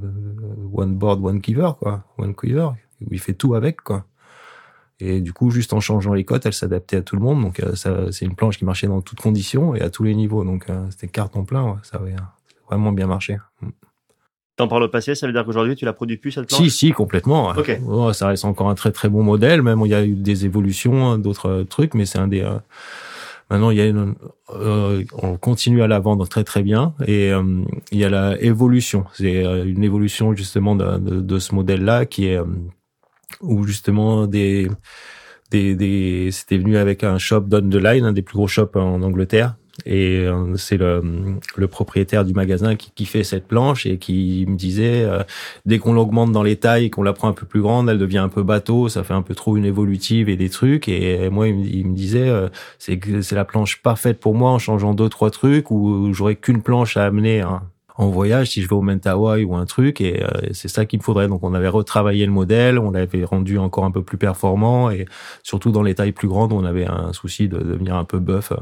one board, one quiver, quoi. One quiver, où il fait tout avec, quoi. Et du coup, juste en changeant les cotes, elle s'adaptait à tout le monde. Donc, euh, c'est une planche qui marchait dans toutes conditions et à tous les niveaux. Donc, c'était carton plein. Ça avait vraiment bien marché. T'en parles au passé, ça veut dire qu'aujourd'hui tu la produis plus cette planche Si, si, complètement. Ok. ça reste encore un très très bon modèle. Même il y a eu des évolutions, d'autres euh, trucs, mais c'est un des. Euh, maintenant, il y a une, euh, on continue à la vendre très très bien et il y a la évolution. C'est une évolution justement de, de, de ce modèle-là qui est où justement des des, des c'était venu avec un shop Down the Line, un des plus gros shops en Angleterre, et euh, c'est le, le, propriétaire du magasin qui, qui, fait cette planche et qui me disait euh, dès qu'on l'augmente dans les tailles, qu'on la prend un peu plus grande, elle devient un peu bateau, ça fait un peu trop une évolutive et des trucs. Et moi, il me, disait euh, c'est c'est la planche parfaite pour moi en changeant deux trois trucs ou j'aurais qu'une planche à amener. Hein, en voyage si je vais au Mentawai ou un truc et c'est ça qu'il me faudrait donc on avait retravaillé le modèle on l'avait rendu encore un peu plus performant et surtout dans les tailles plus grandes on avait un souci de devenir un peu buff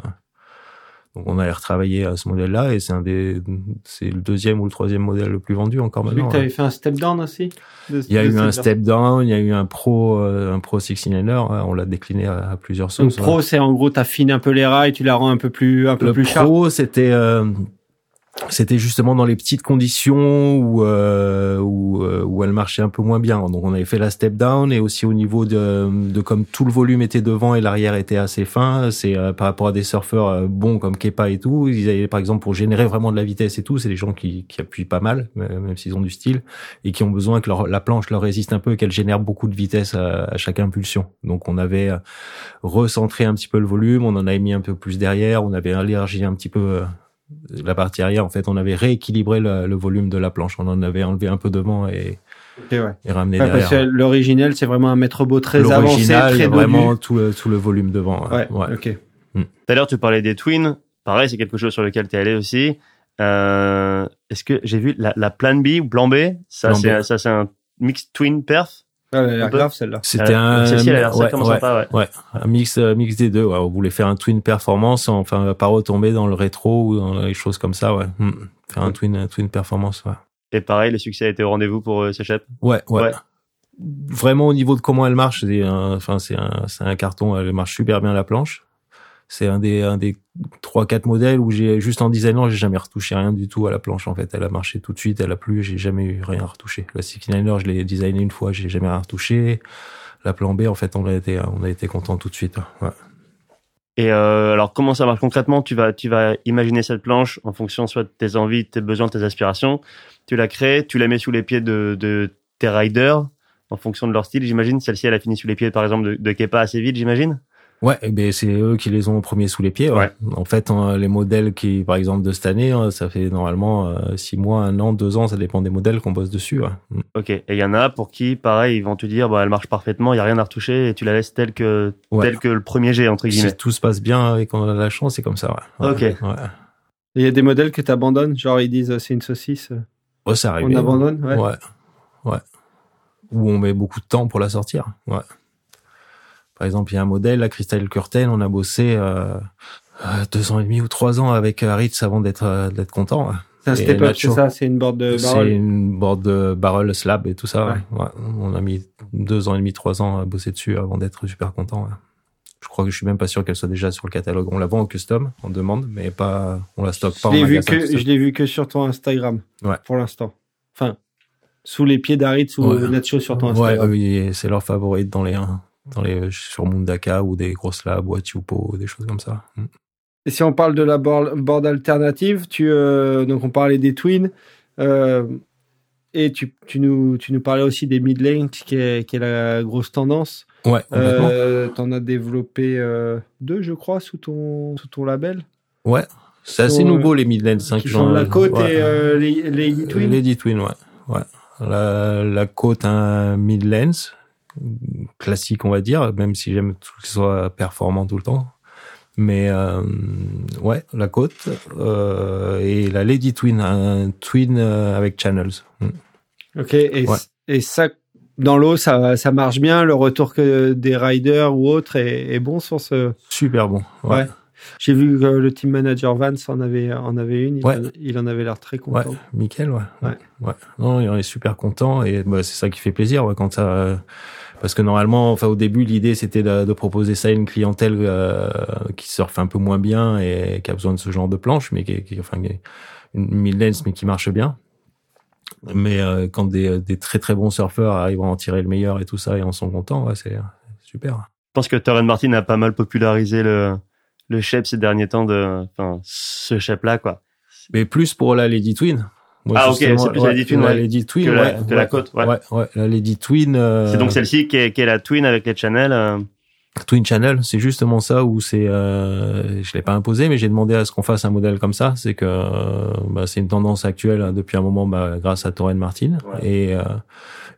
donc on a retravaillé à ce modèle-là et c'est un des, c'est le deuxième ou le troisième modèle le plus vendu encore maintenant. Tu avais fait un step down aussi. il y a eu un step down, il y a eu un pro, euh, un pro 69er. On l'a décliné à, plusieurs sauces. Donc pro, c'est en gros, t'affines un peu les rails, tu la rends un peu plus, un peu le plus pro, c'était euh, c'était justement dans les petites conditions où, euh, où, euh, où elle marchait un peu moins bien. Donc on avait fait la step down et aussi au niveau de, de comme tout le volume était devant et l'arrière était assez fin, c'est euh, par rapport à des surfeurs euh, bons comme Kepa et tout, ils avaient par exemple pour générer vraiment de la vitesse et tout, c'est des gens qui, qui appuient pas mal, même s'ils ont du style et qui ont besoin que leur, la planche leur résiste un peu et qu'elle génère beaucoup de vitesse à, à, chaque impulsion. Donc on avait recentré un petit peu le volume, on en avait mis un peu plus derrière, on avait élargi un petit peu la partie arrière, en fait, on avait rééquilibré le, volume de la planche. On en avait enlevé un peu devant et, et ramené derrière. l'originel, c'est vraiment un mètre beau très avancé, très vraiment tout le, tout le volume devant. Ouais, ok. Mm. Tout à l'heure, tu parlais des twins. Pareil, c'est quelque chose sur lequel tu es allé aussi. Euh, est-ce que j'ai vu la, la plan B ou plan B? Ça, c'est un mixed twin perf. Ah, elle a l'air Un peu. grave celle-là. C'était un, celle-ci, elle a l'air ouais, sacrément ouais, sympa, ouais. ouais, un mix, euh, mix des deux. Ouais. On voulait faire un twin performance, enfin pas retomber dans le rétro ou dans les choses comme ça. Ouais, Hmm. faire un twin, un twin performance. Ouais. Et pareil, le succès a été au rendez-vous pour euh. Ouais, ouais. Ouais. Vraiment au niveau de comment elle marche, c'est un, enfin c'est un, c'est un carton. Elle marche super bien la planche. C'est un des, un des trois quatre modèles où j'ai juste en designant, j'ai jamais retouché rien du tout à la planche en fait. Elle a marché tout de suite, elle a plu, j'ai jamais eu rien à retoucher. La 69er, je l'ai designé une fois, j'ai jamais rien retouché. La plan B, en fait, on a été, on a été content tout de suite. Ouais. Et euh, alors, comment ça marche concrètement? Tu vas, tu vas imaginer cette planche en fonction soit de tes envies, tes besoins, tes aspirations. Tu la crées, tu la mets sous les pieds de, de tes riders en fonction de leur style, j'imagine. Celle-ci, elle a fini sous les pieds, par exemple, de, de Kepa assez vite, j'imagine? Ouais, et ben c'est eux qui les ont au premier sous les pieds. Ouais. En fait, hein, les modèles qui, par exemple, de cette année, hein, ça fait normalement euh, six mois, un an, deux ans, ça dépend des modèles qu'on bosse dessus. Ouais. Mm. Ok. Et il y en a pour qui, pareil, ils vont te dire, bah, elle marche parfaitement, il y a rien à retoucher, et tu la laisses telle que, Ouais. telle que le premier G entre guillemets. Si tout se passe bien et qu'on a la chance, c'est comme ça. Ouais. Ouais. Ok. Il y a des modèles que tu abandonnes, genre ils disent euh, c'est une saucisse. Oh, c'est arrivé. On abandonne, ouais. Ouais. Ouais. Où on met beaucoup de temps pour la sortir. Ouais. Par exemple, il y a un modèle, la Crystal Curtain, on a bossé euh, euh, deux ans et demi ou trois ans avec euh, Ritz avant d'être euh, d'être content. ouais. C'est un step up, c'est ça, c'est une board de C'est barrel? une board de barrel slab et tout ça. Ouais. ouais. Ouais. On a mis deux ans et demi, trois ans à bosser dessus avant d'être super content. ouais. Je crois que je suis même pas sûr qu'elle soit déjà sur le catalogue. On la vend en custom, on demande, mais pas, on la stocke pas Je l'ai vu que je l'ai vu que sur ton Instagram. Ouais. Pour l'instant. Enfin, sous les pieds d'Aritz ou Ouais. Nacho sur ton Ouais, Instagram. oui, c'est leur favorite dans les, dans les, sur Mundaka ou des grosses labs ou Atupo, des choses comme ça. Mm. Et si on parle de la board, board alternative, tu euh, donc on parlait des twins euh, et tu, tu nous tu nous parlais aussi des mid lanes qui est qui est la grosse tendance. Ouais. Euh, T'en as développé euh, deux, je crois, sous ton sous ton label. ouais. C'est assez nouveau, les Midlands. hein, qui sont la côte ouais. et les les twins. Lady Twin, ouais. ouais. La, la côte, un mid-lens, classique, on va dire, même si j'aime tout ce soit performant tout le temps. Mais euh, ouais, la côte euh, et la Lady Twin, un twin euh, avec channels. Mm. Ok. Et, Ouais. et ça dans l'eau, ça ça marche bien. Le retour que des riders ou autres est, est bon sur ce? Super bon. Ouais. Ouais. J'ai vu que le team manager Vance en avait en avait une. Il, Ouais. en, il en avait l'air très content. Ouais. Ouais. ouais. Non, il en est super content et bah, c'est ça qui fait plaisir quand ça. Euh, Parce que normalement, enfin au début, l'idée c'était de, de proposer ça à une clientèle euh, qui surfe un peu moins bien et qui a besoin de ce genre de planche, mais qui, qui enfin une mid-lens mais qui marche bien. Mais euh, quand des, des très très bons surfeurs arrivent à en tirer le meilleur et tout ça et en sont contents, ouais, c'est super. Je pense que Torren Martin a pas mal popularisé le, le shape ces derniers temps de, enfin, ce shape-là, quoi. Mais plus pour la Lady Twin. Moi, Ah, ok, c'est plus la Lady Twin, la ouais, Lady Twin, que la- que la côte, ouais. ouais, ouais, la Lady Twin. euh, C'est donc celle-ci qui est, qui est la twin avec les channels. euh, Twin Channel, c'est justement ça où c'est, euh, je l'ai pas imposé, mais j'ai demandé à ce qu'on fasse un modèle comme ça. C'est que euh, bah, c'est une tendance actuelle hein, depuis un moment, bah, grâce à Torren Martin, Ouais. et, euh,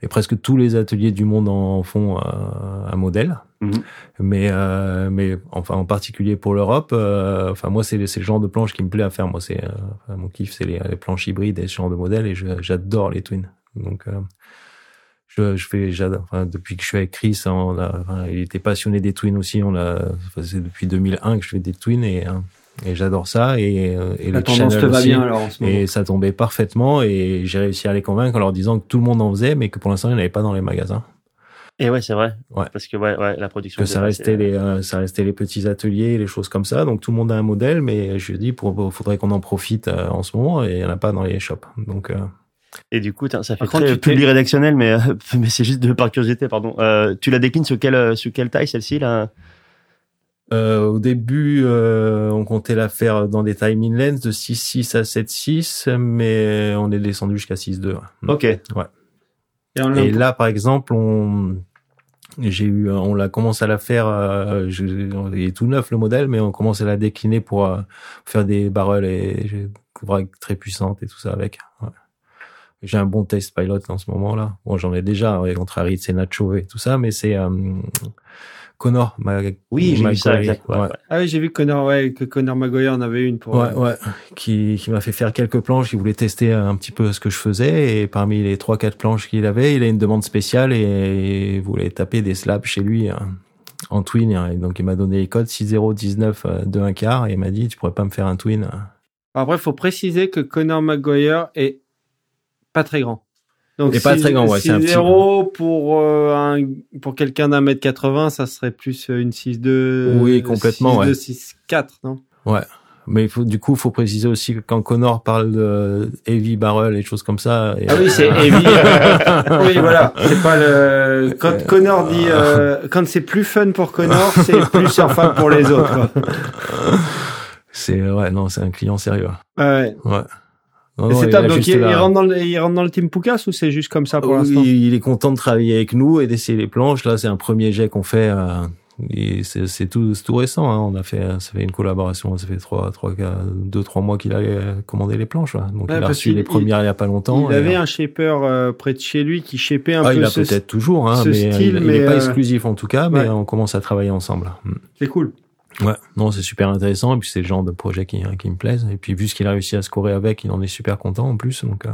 et presque tous les ateliers du monde en font euh, un modèle. Mhm. Mais euh, mais enfin en particulier pour l'Europe, euh, enfin moi c'est le genre de planche qui me plaît à faire. Moi c'est euh, mon kiff, c'est les, les planches hybrides et ce genre de modèle, et j'adore les twins. Donc euh, je, je fais j'adore enfin, depuis que je suis avec Chris on a, enfin, il était passionné des twins aussi on a enfin, c'est depuis 2001 que je fais des twins et euh, et j'adore ça et, euh, et La tendance te va aussi. bien alors en ce moment. et ça tombait parfaitement et j'ai réussi à les convaincre en leur disant que tout le monde en faisait mais que pour l'instant il n'y en avait pas dans les magasins Et ouais, c'est vrai. Ouais. Parce que ouais, ouais, la production. que ça restait euh, les euh, ça restait les petits ateliers les choses comme ça donc tout le monde a un modèle mais je dis pour pour- faudrait qu'on en profite euh, en ce moment et il y en a pas dans les shops donc euh, Et du coup, ça fait contre, très public rédactionnel, mais, euh, mais c'est juste de par curiosité, pardon. Euh, tu la déclines sur quelle, sur quelle taille celle-ci là? Euh, au début, euh, on comptait la faire dans des tailles mid-lens de 6.6 à 7.6, mais on est descendu jusqu'à 6.2. ouais. Ok. Et on l'a- Et là, par exemple, on, j'ai eu, on l'a commencé à la faire, euh, je- il est tout neuf le modèle, mais on commence à la décliner pour euh, faire des barrels et vrague très puissante et tout ça avec. Ouais. J'ai un bon test pilot en ce moment là. Bon, j'en ai déjà ouais, contre Aritz et Nacho et tout ça, mais c'est euh, Connor. Ma- Oui, j'ai vu ça, McGuire, ouais, ouais. Ah oui, j'ai vu Connor, ouais, que Connor Maguire en avait une pour. Ouais, euh, ouais, qui, qui m'a fait faire quelques planches. Il voulait tester un petit peu ce que je faisais et parmi les trois quatre planches qu'il avait, il a une demande spéciale et il voulait taper des slabs chez lui euh, en twin. Et donc il m'a donné les codes 6019 euh, de un quart et il m'a dit tu pourrais pas me faire un twin. euh. Après, faut préciser que Connor Maguire est pas très grand. Donc, est pas très grand, ouais, c'est un petit- 0 pour euh, un, pour quelqu'un d'un mètre 80, ça serait plus euh, une 6-2. Oui, complètement, ouais. 6-4, non? Mais il faut, du coup, il faut préciser aussi que quand Connor parle de heavy barrel et choses comme ça. et- Ah oui, c'est heavy. euh, oui, voilà. C'est pas le, quand Connor dit, euh, quand c'est plus fun pour Connor, c'est plus surfable pour les autres. c'est ouais, non, c'est un client sérieux. Ouais. Ouais. Non, c'est il top. Donc, il, rentre dans le, il rentre dans le team Poucas ou c'est juste comme ça pour Oui, l'instant? il est content de travailler avec nous et d'essayer les planches. Là, c'est un premier jet qu'on fait. euh, et c'est c'est tout, c'est tout récent. Hein. On a fait, ça fait une collaboration. Ça fait trois, trois, deux, trois mois qu'il a euh, commandé les planches. Là. Donc Ouais, il a reçu les premières il y a pas longtemps. Il avait euh, un shaper euh, près de chez lui qui shapait un ah, peu il a ce peut-être toujours, hein, ce mais style, il, il mais, est pas exclusif en tout cas. Mais ouais. on commence à travailler ensemble. Mm. C'est cool. Ouais, non, c'est super intéressant. Et puis c'est le genre de projet qui, qui me plaise. Et puis vu ce qu'il a réussi à scorer avec, il en est super content en plus. Donc, euh,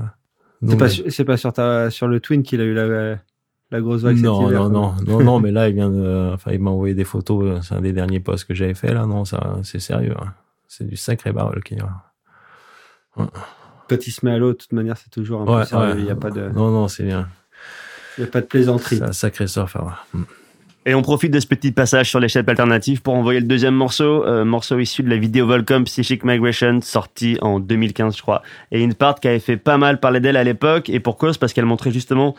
C'est pas, su- c'est pas sur ta, sur le Twin qu'il a eu la, la grosse vague cet non, hiver, non, non, non, non, mais là, il vient de, enfin, il m'a envoyé des photos. euh, C'est un des derniers posts que j'avais fait, là. Non, ça, c'est sérieux. hein. C'est du sacré barrel qui Quand il se met à l'eau, de toute manière, c'est toujours un peu sérieux. ouais. Il n'y a pas de, Non, non, c'est bien. il y a pas de plaisanterie. C'est un sacré surfeur. Mm. Et on profite de ce petit passage sur l'échelle alternative pour envoyer le deuxième morceau, euh, morceau issu de la vidéo Volcom Psychic Migration, sorti en 2015, je crois. Et une part qui avait fait pas mal parler d'elle à l'époque, et pour cause, parce qu'elle montrait justement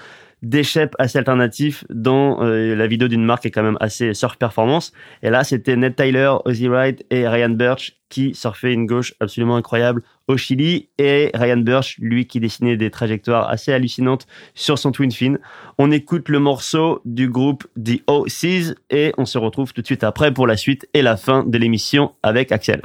shapes assez alternatifs dans euh, la vidéo d'une marque est quand même assez surf performance. Et là, c'était Ned Tyler, Ozzy Wright et Ryan Birch qui surfaient une gauche absolument incroyable au Chili et Ryan Birch, lui, qui dessinait des trajectoires assez hallucinantes sur son twin fin. On écoute le morceau du groupe The O-Seas et on se retrouve tout de suite après pour la suite et la fin de l'émission avec Axel.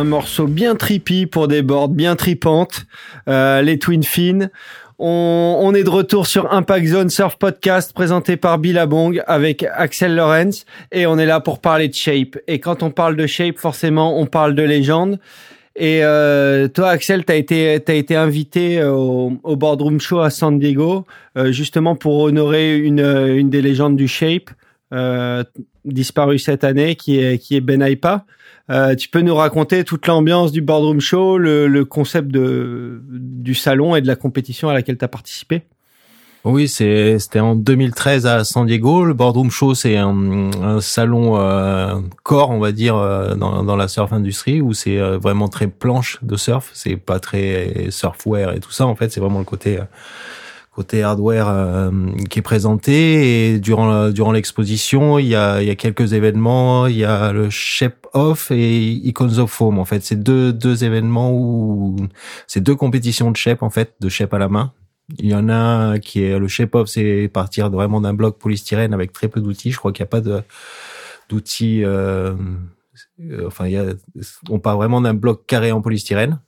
Un morceau bien trippy pour des boards bien tripantes, euh, les Twin Fin. On, on, est de retour sur Impact Zone Surf Podcast présenté par Billabong avec Axel Lorenz et on est là pour parler de shape. Et quand on parle de shape, forcément, on parle de légende. Et euh, toi, Axel, t'as été t'as été invité au, au, Boardroom Show à San Diego, euh, justement pour honorer une une des légendes du shape euh, disparu cette année, qui est qui est Ben Aipa. Euh, tu peux nous raconter toute l'ambiance du Boardroom Show, le, le, concept de, du salon et de la compétition à laquelle tu as participé? Oui, c'était en 2013 à San Diego. Le Boardroom Show, c'est un, un, salon euh, corps, on va dire, euh, dans, dans la surf industrie, où c'est euh, vraiment très planche de surf. C'est pas très surfwear et tout ça. En fait, c'est vraiment le côté côté hardware euh, qui est présenté. Et durant durant l'exposition il y a il y a quelques événements. Il y a le Shape Off et Icons of Foam en fait. C'est deux deux événements où c'est deux compétitions de shape en fait de shape à la main. Il y en a qui est le shape off c'est partir vraiment d'un bloc polystyrène avec très peu d'outils. Je crois qu'il n'y a pas de d'outils euh, euh, enfin il y a on part vraiment d'un bloc carré en polystyrène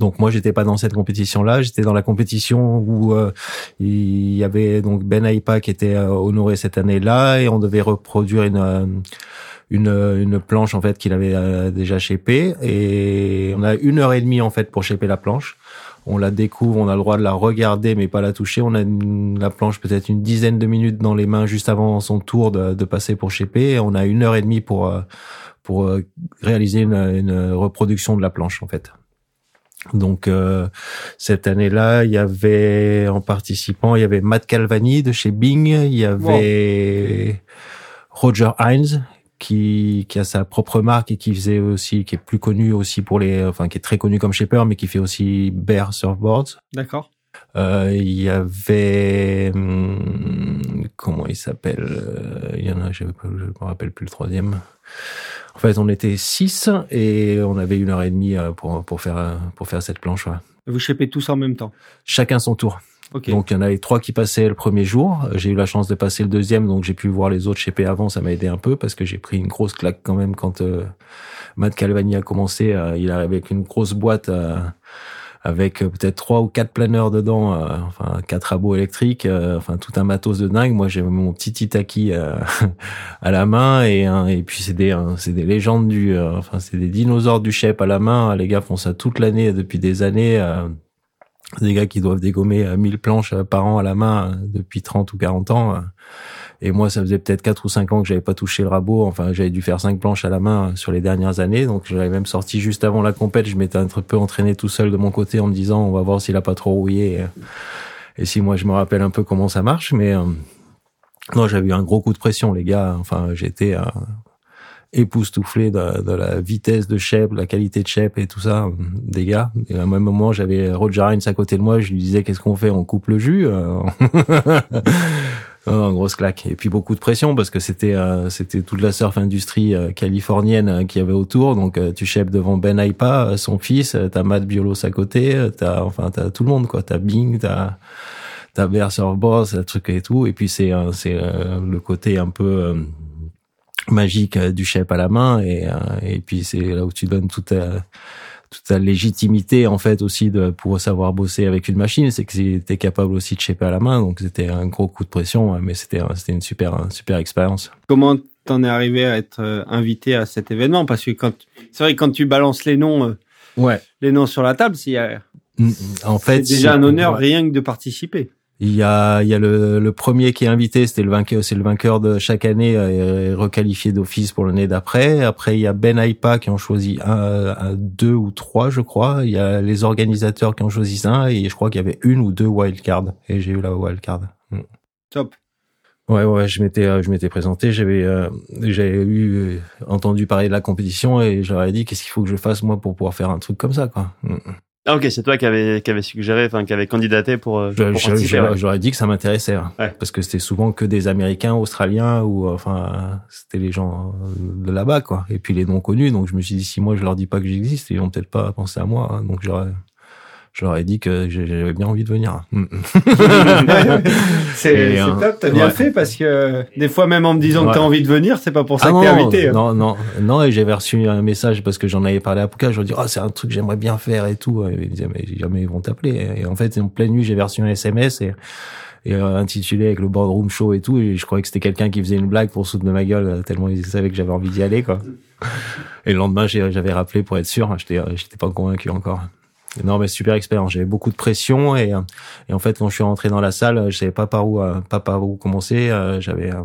donc moi j'étais pas dans cette compétition là, j'étais dans la compétition où euh, il y avait donc Ben Aipa qui était euh, honoré cette année-là et on devait reproduire une euh, une, une planche en fait qu'il avait déjà shapé et on a une heure et demie en fait pour shaper la planche. On la découvre, on a le droit de la regarder mais pas la toucher. On a la planche peut-être une dizaine de minutes dans les mains juste avant son tour de, de passer pour shaper. Et on a une heure et demie pour pour réaliser une, une reproduction de la planche en fait. Donc euh, cette année-là, il y avait en participant, il y avait Matt Calvani de chez Bing, il y avait Roger Hines qui qui a sa propre marque et qui faisait aussi qui est plus connu aussi pour les enfin qui est très connu comme shaper mais qui fait aussi Bear surfboards. D'accord. Euh, il y avait hum, comment il s'appelle euh, Il y en a, je, me rappelle plus le troisième. En fait, on était six et on avait une heure et demie euh, pour pour faire pour faire cette planche. Vous chépez tous en même temps? Chacun son tour. Okay. Donc il y en avait trois qui passaient le premier jour. J'ai eu la chance de passer le deuxième, donc j'ai pu voir les autres chéper avant. Ça m'a aidé un peu parce que j'ai pris une grosse claque quand même quand euh, Matt Calvani a commencé. Euh, il arrivait avec une grosse boîte. Euh, avec euh, peut-être trois ou quatre planeurs dedans, euh, enfin quatre rabots électriques, euh, enfin tout un matos de dingue. Moi, j'ai mon petit Itaki à la main et et puis c'est des c'est des légendes du, enfin c'est des dinosaures du chef à la main. Les gars font ça toute l'année depuis des années. des gars qui doivent dégommer 1000 planches par an à la main depuis 30 ou 40 ans. Et moi, ça faisait peut-être quatre ou cinq ans que j'avais pas touché le rabot. Enfin, j'avais dû faire cinq planches à la main sur les dernières années. Donc, j'avais même sorti juste avant la compète. Je m'étais un peu entraîné tout seul de mon côté en me disant, on va voir s'il a pas trop rouillé. Et, si moi, je me rappelle un peu comment ça marche. Mais euh, non, j'avais eu un gros coup de pression, les gars. Enfin, j'étais euh, époustouflé de, de, la vitesse de Shep, la qualité de Shep et tout ça des gars. Et à un même moment, j'avais Roger Hines à côté de moi. Je lui disais, qu'est-ce qu'on fait? On coupe le jus Oh, grosse claque. Et puis beaucoup de pression parce que c'était euh, c'était toute la surf industrie euh, californienne euh, qui avait autour. Donc tu chèpes devant Ben Aipa, son fils, t'as Matt Biolos à côté, t'as enfin t'as tout le monde quoi. T'as Bing, t'as t'as Bear Surfboard, le truc et tout. Et puis c'est c'est le côté un peu magique du chef à la main et et puis c'est là où tu donnes toute toute la légitimité en fait aussi de pouvoir savoir bosser avec une machine, c'est que c'était capable aussi de shaper à la main, donc c'était un gros coup de pression, mais c'était c'était une super super expérience. Comment t'en es arrivé à être euh, invité à cet événement? Parce que quand c'est vrai quand tu balances les noms, euh, ouais, les noms sur la table, c'est en fait déjà un honneur rien que de participer. Il y a, il y a le, le premier qui est invité, c'était le vainqueur, c'est le vainqueur de chaque année, euh, requalifié d'office pour l'année d'après. Après, il y a Ben Aipa qui ont choisi un, un, deux ou trois, je crois. Il y a les organisateurs qui ont choisi un, et je crois qu'il y avait une ou deux wildcards. Et j'ai eu la wildcard. Mm. Top. Ouais, ouais, je m'étais, euh, je m'étais présenté, j'avais, euh, j'avais eu euh, entendu parler de la compétition et j'aurais dit qu'est-ce qu'il faut que je fasse moi pour pouvoir faire un truc comme ça, quoi. Ah ok, c'est toi qui avait qui avait suggéré, enfin qui avait candidaté pour. Euh, pour J'aurais dit que ça m'intéressait, ouais. parce que c'était souvent que des Américains, Australiens ou enfin c'était les gens de là-bas quoi. Et puis les non connus, donc je me suis dit si moi je leur dis pas que j'existe, ils vont peut-être pas penser à moi, hein. donc j'aurais je leur ai dit que j'avais bien envie de venir. Mm. c'est euh, top, t'as bien fait parce que des fois même en me disant que t'as envie de venir, c'est pas pour ça ah que t'es invité. Hein. Non, non, non, et j'avais reçu un message parce que j'en avais parlé à Pouka, je leur oh, c'est un truc que j'aimerais bien faire et tout. Et ils disaient, mais jamais ils vont t'appeler. Et en fait, en pleine nuit, j'ai reçu un SMS et et euh, intitulé avec le boardroom show et tout et je croyais que c'était quelqu'un qui faisait une blague pour soutenir ma gueule euh, tellement ils savaient que j'avais envie d'y aller quoi et le lendemain j'avais rappelé pour être sûr j'étais j'étais pas convaincu encore non, mais super expérience. J'avais beaucoup de pression et, et en fait, quand je suis rentré dans la salle, je savais pas par où, euh, pas par où commencer. Euh, j'avais, euh,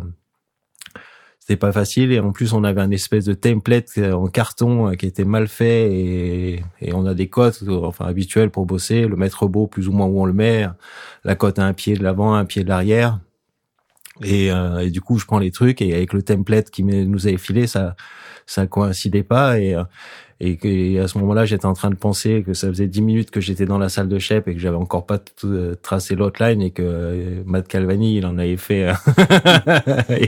c'était pas facile et en plus, on avait un espèce de template en carton qui était mal fait et, et on a des cotes, enfin habituelles pour bosser. Le mettre beau, plus ou moins où on le met. La cote à un pied de l'avant, un pied de l'arrière. Et, et, du coup, je prends les trucs et avec le template qui nous avait filé, ça, ça coïncidait pas et et que à ce moment-là j'étais en train de penser que ça faisait dix minutes que j'étais dans la salle de chef et que j'avais encore pas euh, tracé l'outline et que euh, Matt Calvani il en avait fait euh,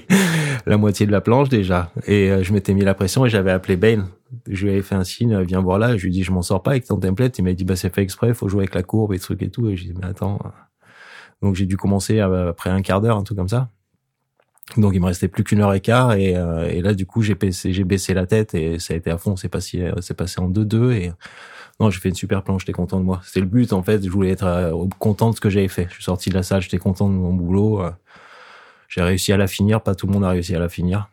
la moitié de la planche déjà. Et je m'étais mis la pression et j'avais appelé Bane je lui avais fait un signe viens voir là. Je lui ai dit je m'en sors pas avec ton template. Il m'a dit bah c'est fait exprès faut jouer avec la courbe et trucs et tout. Et j'ai dit mais attends. Donc j'ai dû commencer après un quart d'heure un truc comme ça donc il me restait plus qu'une heure et quart et, euh, et là du coup j'ai baissé, j'ai baissé la tête et ça a été à fond. C'est passé, c'est passé en 2-2 et non j'ai fait une super planche. J'étais content de moi. C'était le but en fait. Je voulais être euh, content de ce que j'avais fait. Je suis sorti de la salle. J'étais content de mon boulot. Euh. J'ai réussi à la finir. Pas tout le monde a réussi à la finir.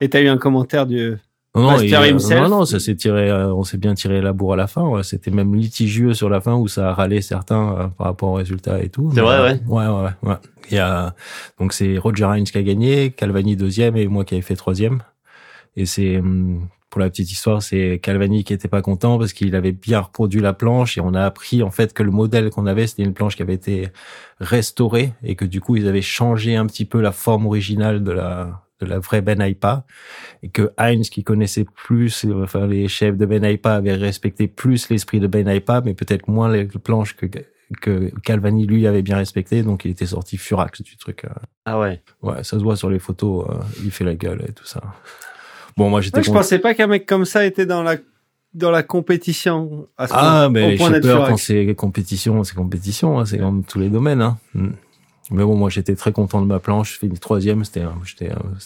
Et t'as eu un commentaire du non, non, non, ça s'est tiré, euh, on s'est bien tiré la bourre à la fin. C'était même litigieux sur la fin où ça a râlé certains euh, par rapport au résultat et tout. C'est vrai, ouais. Ouais, ouais, ouais. Il y a donc c'est Roger Hines qui a gagné, Calvani deuxième et moi qui avais fait troisième. Et c'est hum, pour la petite histoire, c'est Calvani qui était pas content parce qu'il avait bien reproduit la planche et on a appris en fait que le modèle qu'on avait c'était une planche qui avait été restaurée et que du coup ils avaient changé un petit peu la forme originale de la de la vraie Ben Aipa et que Heinz qui connaissait plus enfin les chefs de Ben Aipa avaient respecté plus l'esprit de Ben Aipa mais peut-être moins les planches que que Calvani lui avait bien respecté. Donc il était sorti furax du truc euh. ah ouais. Ouais ça se voit sur les photos euh, il fait la gueule et tout ça. Bon moi j'étais je pensais pas qu'un mec comme ça était dans la dans la compétition ah mais j'ai peur quand c'est compétition c'est compétition hein, c'est comme tous les domaines hein. Mais bon, moi, j'étais très content de ma planche. Je finis troisième. C'était,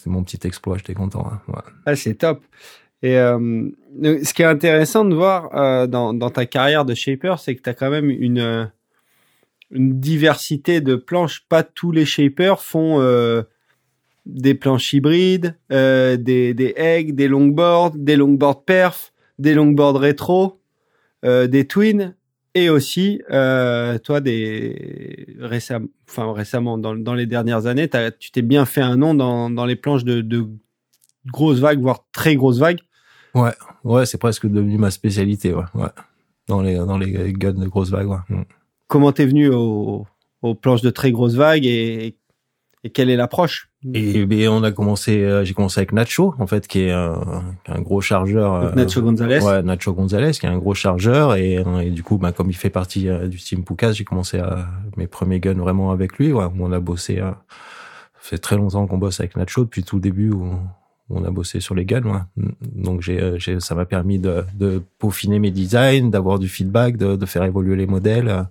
mon petit exploit. J'étais content. Hein. Ah, c'est top. Et euh, ce qui est intéressant de voir euh, dans, dans ta carrière de shaper, c'est que tu as quand même une, une diversité de planches. Pas tous les shapers font euh, des planches hybrides, euh, des, des eggs, des longboards, des longboards perf, des longboards rétro, euh, des twins et aussi euh, toi des récemment enfin récemment dans, dans les dernières années tu t'es bien fait un nom dans, dans les planches de, de grosses vagues voire très grosses vagues. Ouais. Ouais c'est presque devenu ma spécialité ouais. Ouais. Dans les dans les guns de grosses vagues ouais. Mm. comment t'es venu aux, aux planches de très grosses vagues et, et quelle est l'approche? Et, et, on a commencé, euh, j'ai commencé avec Nacho, en fait, qui est un, un gros chargeur. Euh, Nacho Gonzalez. Ouais, Nacho Gonzalez, qui est un gros chargeur, et, et du coup, bah, comme il fait partie euh, du team Poucas, j'ai commencé à, mes premiers guns vraiment avec lui. Ouais, on a bossé. ça fait très longtemps qu'on bosse avec Nacho depuis tout le début où on a bossé sur les guns. Ouais. Donc j'ai, ça m'a permis de, de peaufiner mes designs, d'avoir du feedback, de, de faire évoluer les modèles.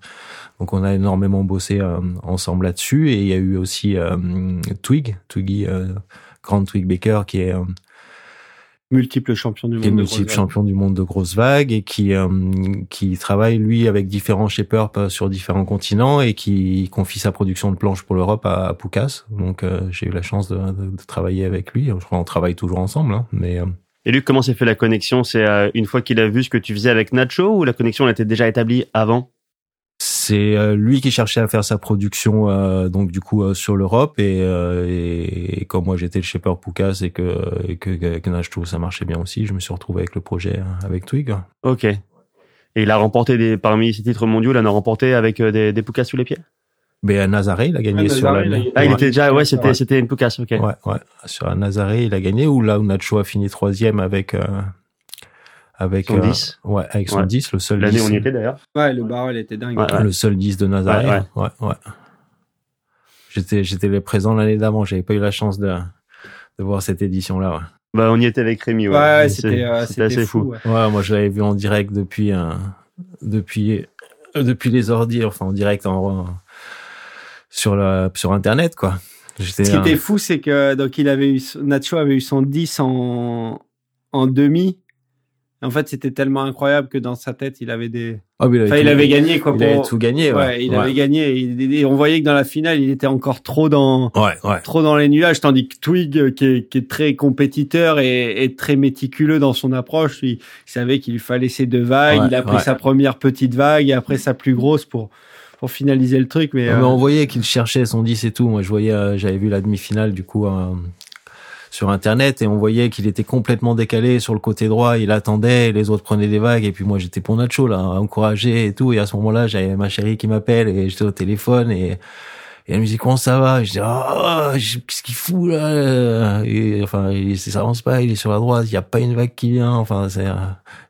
Donc on a énormément bossé euh, ensemble là-dessus et il y a eu aussi euh, Twig, Twiggy, euh, Grand Twig Baker qui est multiple champion du monde, multiple champion du monde de grosses vagues et qui qui travaille lui avec différents shapers sur différents continents et qui confie sa production de planches pour l'Europe à, à Poucas. Donc j'ai eu la chance de, de, de, travailler avec lui. Je crois qu'on travaille toujours ensemble, hein, mais et Luc, comment s'est fait la connexion? C'est une fois qu'il a vu ce que tu faisais avec Nacho ou la connexion elle était déjà établie avant? C'est euh, lui qui cherchait à faire sa production euh, donc du coup euh, sur l'Europe et, et, comme moi j'étais le shaper Poucas et que et que, que ça marchait bien aussi, je me suis retrouvé avec le projet avec Twig. Ok. Et il a remporté des parmi ses titres mondiaux, il en a remporté avec des, des Poucas sous les pieds? Mais à Nazaré, il a gagné sur la. Ah, il était déjà, ouais, c'était, c'était une Poucas, ok. Ouais, ouais. Sur Nazaré, il a gagné, ou là où Nacho a fini troisième avec, avec son 10. Euh, ouais, avec son 10, le seul L'année où on y était d'ailleurs. Ouais, le barrel était dingue. Le seul 10 de Nazaré. Ouais, ouais. J'étais j'étais présent l'année d'avant, j'avais pas eu la chance de de voir cette édition là. Bah on y était avec Rémi ouais. Ouais, c'était euh, c'était assez fou. ouais. moi je l'avais vu en direct depuis un depuis Euh, Depuis les ordi, enfin en direct en, sur la sur internet quoi. Ce qui un- était fou, c'est que donc il avait eu Nacho avait eu son 10 en en demi. En fait, c'était tellement incroyable que dans sa tête, il avait des. Ah oui, Enfin, tout- il avait gagné quoi. il pour- avait tout gagné. Ouais, Ouais, il ouais. avait gagné. Et, il- et on voyait que dans la finale, il était encore trop dans Ouais, trop dans les nuages, tandis que Twig, qui est, qui est très compétiteur et, et très méticuleux dans son approche, il savait qu'il lui fallait ses deux vagues. Il a pris sa première petite vague et après sa plus grosse pour pour finaliser le truc. Mais euh, on voyait qu'il cherchait son 10 et tout. Moi, je voyais, euh, j'avais vu la demi-finale du coup euh, sur internet et on voyait qu'il était complètement décalé sur le côté droit. Il attendait, les autres prenaient des vagues et puis moi j'étais pour Nacho là, encouragé et tout. Et à ce moment-là, j'avais ma chérie qui m'appelle et j'étais au téléphone et elle me dit comment ça va? Je dis je- qu'est-ce qu'il fout là Et enfin il ça avance pas, il est sur la droite, il y a pas une vague qui vient. Enfin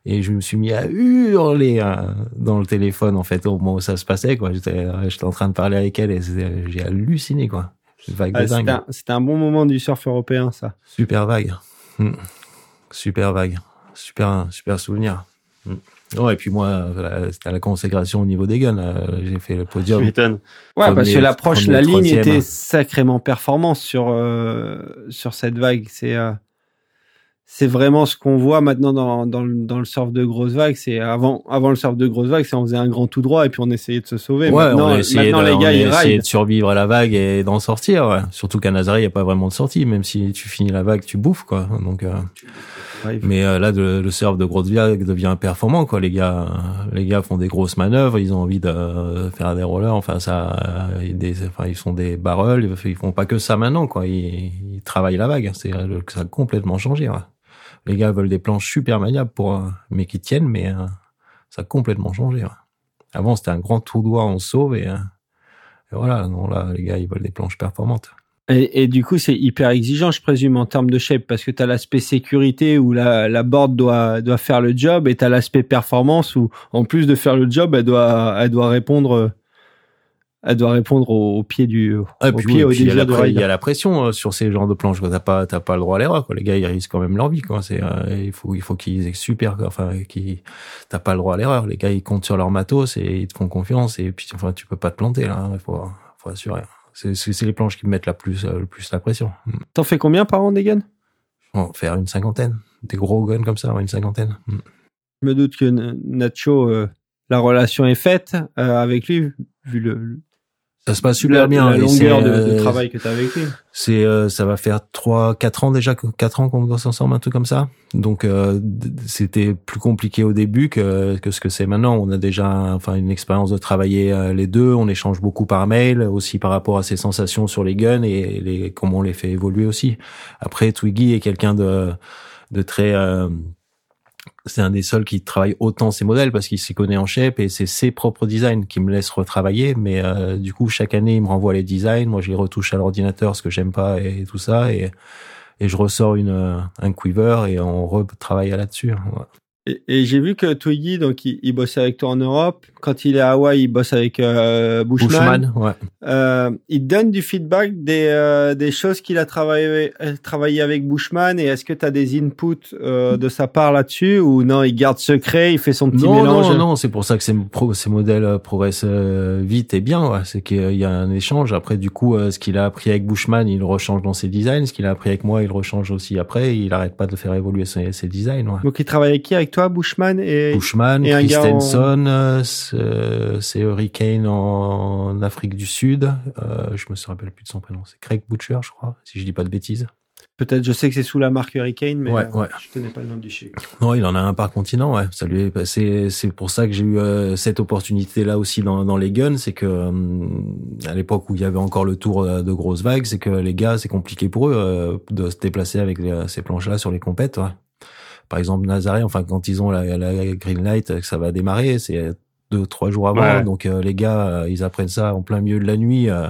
et je me suis mis à hurler euh, dans le téléphone en fait au moment où ça se passait quoi. J'étais j'étais en train de parler avec elle et j'ai halluciné quoi. Vague ah, c'était un, bon moment du surf européen, ça. Super vague. Hmm. Super vague. Super super souvenir. Hmm. Ouais, et puis moi, euh, c'était la consécration au niveau des guns. J'ai fait le podium. m'étonnes. Ouais, Premier- parce que l'approche, la ligne troisième. était sacrément performante sur euh, sur cette vague. C'est euh, c'est vraiment ce qu'on voit maintenant dans, dans, le, dans le surf de grosse vague. C'est avant avant le surf de grosse vague, c'est on faisait un grand tout droit et puis on essayait de se sauver. Ouais, maintenant, on a essayé, maintenant de, les on gars a ils essayé raillent. de survivre à la vague et d'en sortir. Ouais. Surtout qu'à Nazaré, il n'y a pas vraiment de sortie. Même si tu finis la vague, tu bouffes quoi. Donc, euh, Ouais, mais euh, là, de- le surf de grosse vague devient performant quoi. Les gars, les gars font des grosses manœuvres. Ils ont envie de euh, faire des rollers. Enfin, ça, euh, des, enfin, ils font des barrels. Ils font pas que ça maintenant quoi. Ils, ils travaillent la vague. C'est ça a complètement changé. Ouais. Les gars veulent des planches super maniables pour, euh, mais qui tiennent, mais euh, ça a complètement changé. Avant, c'était un grand trou doigt, on sauve et, euh, et voilà. Non, là, les gars, ils veulent des planches performantes. Et, du coup, c'est hyper exigeant, je présume, en termes de shape, parce que tu as l'aspect sécurité où la, la board doit, doit faire le job, et tu as l'aspect performance où, en plus de faire le job, elle doit, elle doit répondre, elle doit répondre au, au pied du, au Ah, puis, pied, oui, au puis il y la de il y a la pression euh, sur ces genres de planches. quoi. T'as pas, t'as pas le droit à l'erreur. Quoi. Les gars, ils risquent quand même leur vie. Quoi. C'est, euh, il faut, il faut qu'ils aient super. quoi. Enfin, qu'ils, t'as pas le droit à l'erreur. Les gars, ils comptent sur leur matos et ils te font confiance. Et puis, enfin, tu peux pas te planter là. Il faut, faut assurer. C'est, c'est, les planches qui me mettent la plus, euh, le plus la pression. Mm. T'en fais combien par an des guns? Bon, faire une cinquantaine, des gros guns comme ça, une cinquantaine. Mm. Je me doute que Nacho, la relation est faite euh, avec lui, vu le- Ça se passe super la, bien. la longueur de, de euh, travail que tu as avec lui. C'est euh, ça va faire trois quatre ans déjà quatre ans qu'on bosse ensemble un truc comme ça. Donc euh, c'était plus compliqué au début que que ce que c'est maintenant. On a déjà enfin une expérience de travailler euh, les deux, on échange beaucoup par mail aussi par rapport à ses sensations sur les guns et les comment on les fait évoluer aussi. Après Twiggy est quelqu'un de de très euh, c'est un des seuls qui travaille autant ses modèles parce qu'il s'y connaît en shape et c'est ses propres designs qui me laissent retravailler. Mais euh, du coup, chaque année, il me renvoie les designs. Moi, je les retouche à l'ordinateur, ce que j'aime pas et, tout ça. Et, et je ressors une, un quiver et on retravaille là-dessus. Et, et j'ai vu que Twiggy, donc, il, il bossait avec toi en Europe. Quand il est à Hawaï, il bosse avec euh, Bushman. Bushman, ouais. Euh, il donne du feedback des, euh, des choses qu'il a travaillé, travaillé avec Bushman. Et est-ce que tu as des inputs euh, de sa part là-dessus ou non, il garde secret, il fait son petit Non, mélange? non, non, c'est pour ça que ces, pro- ces modèles euh, progressent euh, vite et bien. Ouais. C'est qu'il y a un échange. Après, du coup, ce qu'il a appris avec Bushman, il le rechange dans ses designs. Ce qu'il a appris avec moi, il le rechange aussi après. Il arrête pas de faire évoluer ses, ses designs. Ouais. Donc il travaille avec qui avec toi, Bushman et Bushman, et en- Christensen, euh, c'est, euh, c'est Hurricane en Afrique du Sud. Euh, je me rappelle plus de son prénom. C'est Craig Butcher, je crois, si je dis pas de bêtises. peut-être je sais que c'est sous la marque Hurricane, mais Ouais, euh, ouais. je connais pas le nom du chien. Non, il en a un par continent. Ouais, ça lui est, c'est c'est pour ça que j'ai eu euh, cette opportunité là aussi dans dans les guns, c'est que euh, à l'époque où il y avait encore le tour de grosses vagues, c'est que les gars c'est compliqué pour eux de se déplacer avec ces planches là sur les compètes. Ouais. Par exemple Nazaré, enfin quand ils ont la, la green light, que ça va démarrer, c'est deux trois jours avant. Ouais. Donc euh, les gars, euh, ils apprennent ça en plein milieu de la nuit. euh,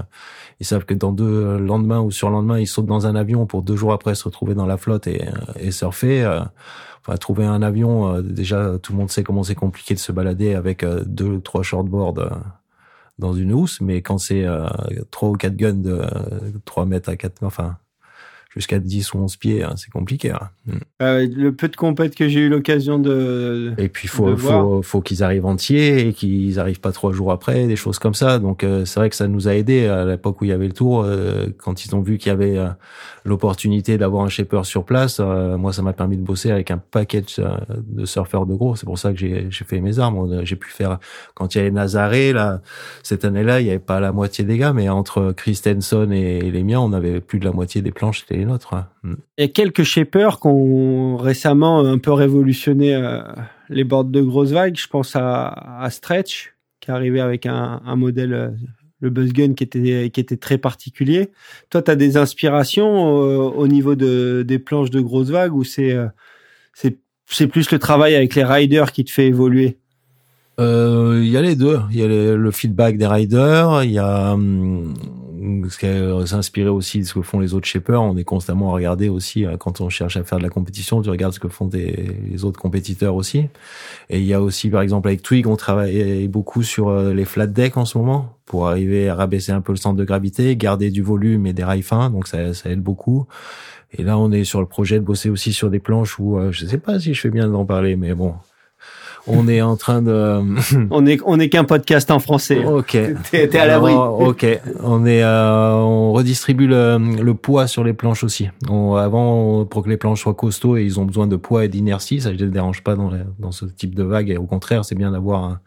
ils savent que dans deux lendemains ou sur lendemain, ils sautent dans un avion pour deux jours après se retrouver dans la flotte et, euh, et surfer. euh, Enfin, trouver un avion, euh, déjà, tout le monde sait comment c'est compliqué de se balader avec euh, deux trois shortboards euh, dans une housse, mais quand c'est euh, trois ou quatre guns de euh, 3 mètres à 4 enfin, jusqu'à 10 ou 11 pieds, hein, c'est compliqué. Hein. Mm. Euh, le peu de compètes que j'ai eu l'occasion de. Et puis faut faut, faut qu'ils arrivent entiers et qu'ils arrivent pas trois jours après, des choses comme ça. Donc euh, c'est vrai que ça nous a aidé à l'époque où il y avait le tour, euh, quand ils ont vu qu'il y avait l'opportunité d'avoir un shaper sur place. moi, ça m'a permis de bosser avec un paquet de surfeurs de gros. C'est pour ça que j'ai j'ai fait mes armes. J'ai pu faire quand il y avait Nazaré là cette année-là, il y avait pas la moitié des gars, mais entre Christensen et les miens, on avait plus de la moitié des planches, c'était les nôtres. Il y a quelques shapers qui ont récemment un peu révolutionné euh, les boards de grosses vagues. Je pense à, à Stretch, qui est arrivé avec un, un modèle, euh, le Buzzgun, qui était, qui était très particulier. Toi, tu as des inspirations euh, au niveau de, des planches de grosses vagues ou c'est c'est plus le travail avec les riders qui te fait évoluer? Il y a les deux. Il y a le feedback des riders, il y a hum, s'inspirer aussi de ce que font les autres shapers. On est constamment à regarder aussi euh, quand on cherche à faire de la compétition. Tu regardes ce que font les autres compétiteurs aussi. Et il y a aussi, par exemple, avec Twig, on travaille beaucoup sur euh, les flat decks en ce moment pour arriver à rabaisser un peu le centre de gravité, garder du volume et des rails fins. Donc ça, ça aide beaucoup. Et là, on est sur le projet de bosser aussi sur des planches où euh, je sais pas si je fais bien d'en parler, mais bon, on est en train de. on est on est qu'un podcast en français. Ok. T'es à l'abri. ok. On est euh, on redistribue le, le, poids sur les planches aussi. On, avant pour que les planches soient costauds et ils ont besoin de poids et d'inertie, ça ne les dérange pas dans dans ce type de vague. Et au contraire, c'est bien d'avoir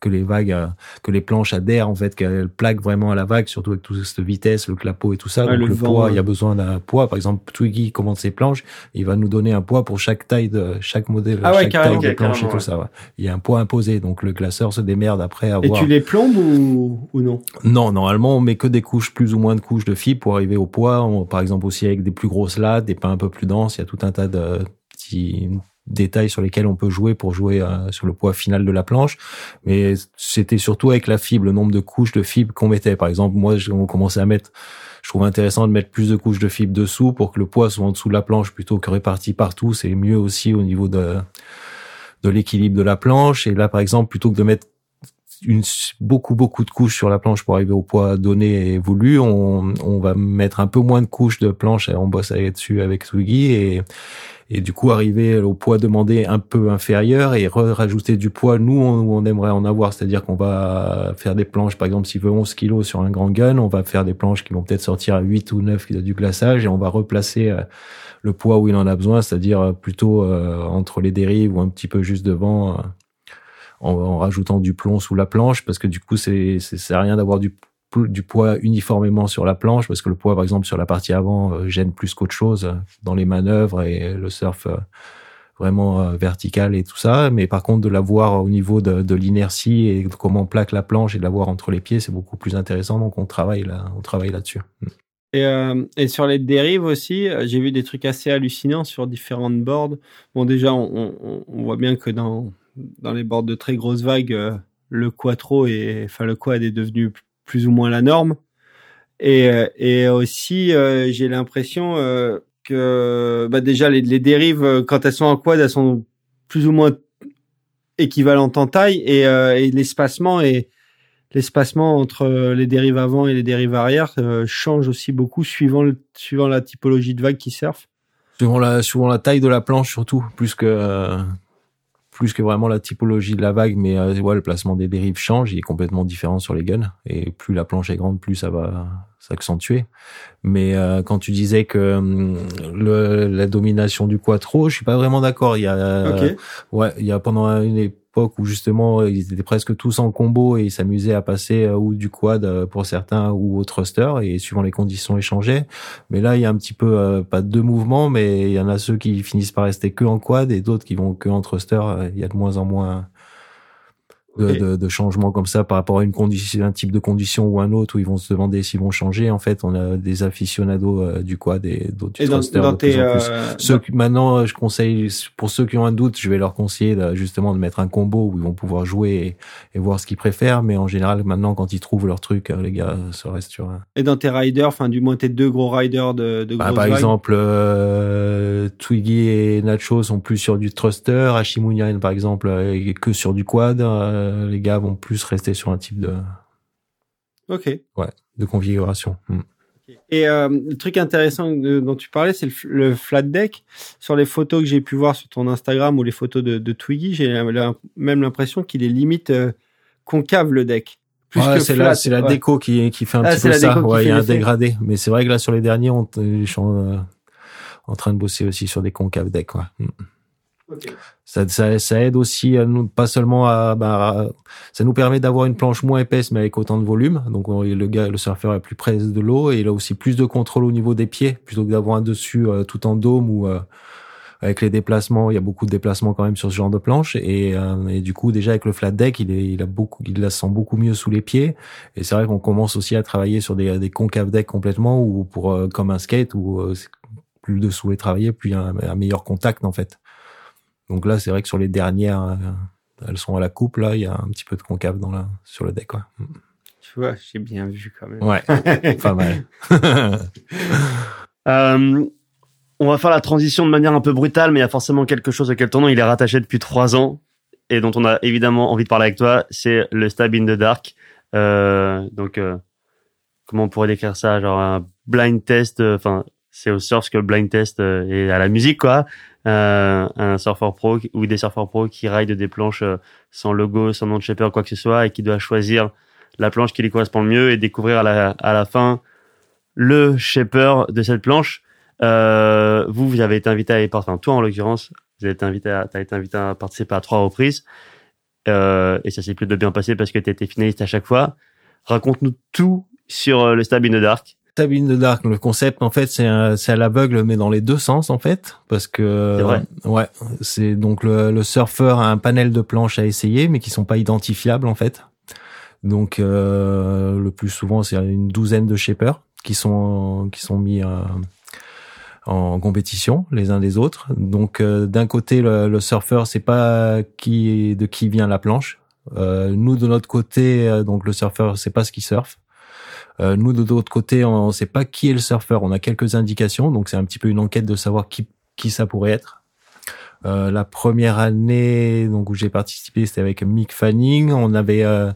que les vagues euh, que les planches adhèrent en fait qu'elles plaquent vraiment à la vague, surtout avec toute cette vitesse, le clapot et tout ça. Donc le, poids, il y a besoin d'un poids. Par exemple, Twiggy commande ses planches, il va nous donner un poids pour chaque taille de chaque modèle, ah chaque taille de planche et tout ça. Ouais il y a un poids imposé, donc le classeur se démerde après avoir. Et tu les plombes ou, ou non Non, normalement on met que des couches, plus ou moins de couches de fibres pour arriver au poids. par exemple aussi avec des plus grosses lattes, des pains un peu plus denses. Il y a tout un tas de petits détails sur lesquels on peut jouer pour jouer euh, sur le poids final de la planche. Mais c'était surtout avec la fibre, le nombre de couches de fibres qu'on mettait. Par exemple, moi, on commençait à mettre je trouve intéressant de mettre plus de couches de fibres dessous pour que le poids soit en dessous de la planche plutôt que réparti partout. C'est mieux aussi au niveau de de l'équilibre de la planche. Et là, par exemple, plutôt que de mettre une, beaucoup beaucoup de couches sur la planche pour arriver au poids donné et voulu, on, on va mettre un peu moins de couches de planche. On bosse dessus avec Swiggy et et du coup arriver au poids demandé un peu inférieur et rajouter du poids nous on, on aimerait en avoir c'est-à-dire qu'on va faire des planches par exemple s'il veut 11 kilos sur un grand gun on va faire des planches qui vont peut-être sortir à 8 ou 9 du glaçage et on va replacer euh, le poids où il en a besoin, c'est-à-dire euh, plutôt euh, entre les dérives ou un petit peu juste devant, euh, en, rajoutant du plomb sous la planche, parce que du coup, c'est c'est rien d'avoir du du poids uniformément sur la planche parce que le poids par exemple sur la partie avant gêne plus qu'autre chose dans les manœuvres et le surf vraiment vertical et tout ça. Mais par contre de l'avoir au niveau de, de l'inertie et de comment on plaque la planche et de l'avoir entre les pieds c'est beaucoup plus intéressant. Donc on travaille là on travaille là-dessus et, euh, et, sur les dérives aussi, euh, j'ai vu des trucs assez hallucinants sur différentes boards. Bon, déjà, on, on, on voit bien que dans, dans les boards de très grosses vagues, euh, le quattro et enfin le quad est devenu plus ou moins la norme. Et, euh, et aussi, j'ai l'impression que bah déjà les, les, dérives, quand elles sont en quad, elles sont plus ou moins équivalentes en taille et, et l'espacement est l'espacement entre euh, les dérives avant et les dérives arrière euh, change aussi beaucoup suivant le, suivant la typologie de vague qui surfe. Suivant la suivant la taille de la planche surtout, plus que euh, plus que vraiment la typologie de la vague, mais euh, ouais, le placement des dérives change, il est complètement différent sur les guns et plus la planche est grande, plus ça va s'accentuer. Mais quand tu disais que hum, le, la domination du quattro, je suis pas vraiment d'accord. Il y a ouais, il y a pendant une époque où justement ils étaient presque tous en combo et ils s'amusaient à passer euh, ou du quad euh, pour certains ou au thruster et suivant les conditions échangées. Mais là il y a un petit peu euh, pas deux mouvements mais il y en a ceux qui finissent par rester que en quad et d'autres qui vont que en thruster. Il y a de moins en moins de, de, de, changements comme ça par rapport à une condition, un type de condition ou un autre où ils vont se demander s'ils vont changer. En fait, on a des aficionados euh, du quad et d'autres du thruster de plus en plus. Euh, ceux qui, maintenant, je conseille pour ceux qui ont un doute, je vais leur conseiller justement de mettre un combo où ils vont pouvoir jouer et, voir ce qu'ils préfèrent. Mais en général, maintenant, quand ils trouvent leur truc, euh, les gars, ça reste sur. Et dans tes riders, enfin du moins tes deux gros riders de, de bah, Par exemple, Twiggy et Nacho sont plus sur du thruster, Hashimunian par exemple que sur du quad euh, les gars vont plus rester sur un type de ok ouais de configuration. Hmm. Et euh, le truc intéressant de- dont tu parlais, c'est le, flat deck. Sur les photos que j'ai pu voir sur ton Instagram ou les photos de, de Twiggy, j'ai même l'impression qu'il est limite euh, concave le deck. Ouais, c'est la, c'est la Ouais. déco qui, qui fait un Ah, petit peu ça. Ouais, il y a un dégradé. Mais c'est vrai que là, sur les derniers, on, je suis en, euh, en train de bosser aussi sur des concaves decks, quoi. Mm. Ok. Ça, ça, ça aide aussi à nous, pas seulement à, bah, ça nous permet d'avoir une planche moins épaisse mais avec autant de volume. Donc on- le gars, le surfeur est plus près de l'eau et il a aussi plus de contrôle au niveau des pieds plutôt que d'avoir un dessus euh, tout en dôme ou euh, avec les déplacements. Il y a beaucoup de déplacements quand même sur ce genre de planche et, euh, et du coup déjà avec le flat deck, il est, il a beaucoup, il la sent beaucoup mieux sous les pieds. Et c'est vrai qu'on commence aussi à travailler sur des, des concaves deck complètement ou pour euh, comme un skate où euh, plus le dessous est travaillé, plus un, un meilleur contact en fait. Donc là, c'est vrai que sur les dernières, euh, elles sont à la coupe. Là, il y a un petit peu de concave dans la, sur le deck. Quoi. Tu vois, j'ai bien vu quand même. Ouais, pas mal. Euh, on va faire la transition de manière un peu brutale, mais il y a forcément quelque chose auquel ton nom il est rattaché depuis trois ans et dont on a évidemment envie de parler avec toi. C'est le Stab in the Dark. Euh, donc, euh, comment on pourrait décrire ça? Genre un blind test. Enfin, c'est au surf que blind test euh, est à la musique, quoi. Euh, un surfeur pro ou des surfeurs pro qui raident des planches euh, sans logo, sans nom de shaper, quoi que ce soit, et qui doit choisir la planche qui lui correspond le mieux et découvrir à la, à la fin le shaper de cette planche. Euh, vous, vous avez été invité à. Enfin, toi, en l'occurrence, vous avez été invité à, t'as été invité à participer à trois reprises. Euh, et ça s'est plutôt bien passé parce que tu étais finaliste à chaque fois. Raconte-nous tout sur euh, le Stab in the Dark. Stab in the Dark, le concept, en fait, c'est c'est à l'aveugle, mais dans les deux sens, en fait, parce que vrai ouais, c'est donc le, le surfeur a un panel de planches à essayer, mais qui sont pas identifiables, en fait. Donc euh, le plus souvent, c'est une douzaine de shapers qui sont qui sont mis euh, en compétition les uns des autres. Donc euh, d'un côté, le, le surfeur, c'est pas qui de qui vient la planche. Euh, nous de notre côté, euh, donc le surfeur, c'est pas ce qui surfe. Euh, nous, de l'autre côté, on ne sait pas qui est le surfeur. On a quelques indications, donc c'est un petit peu une enquête de savoir qui, qui ça pourrait être. Euh, la première année donc où j'ai participé, c'était avec Mick Fanning. On avait euh,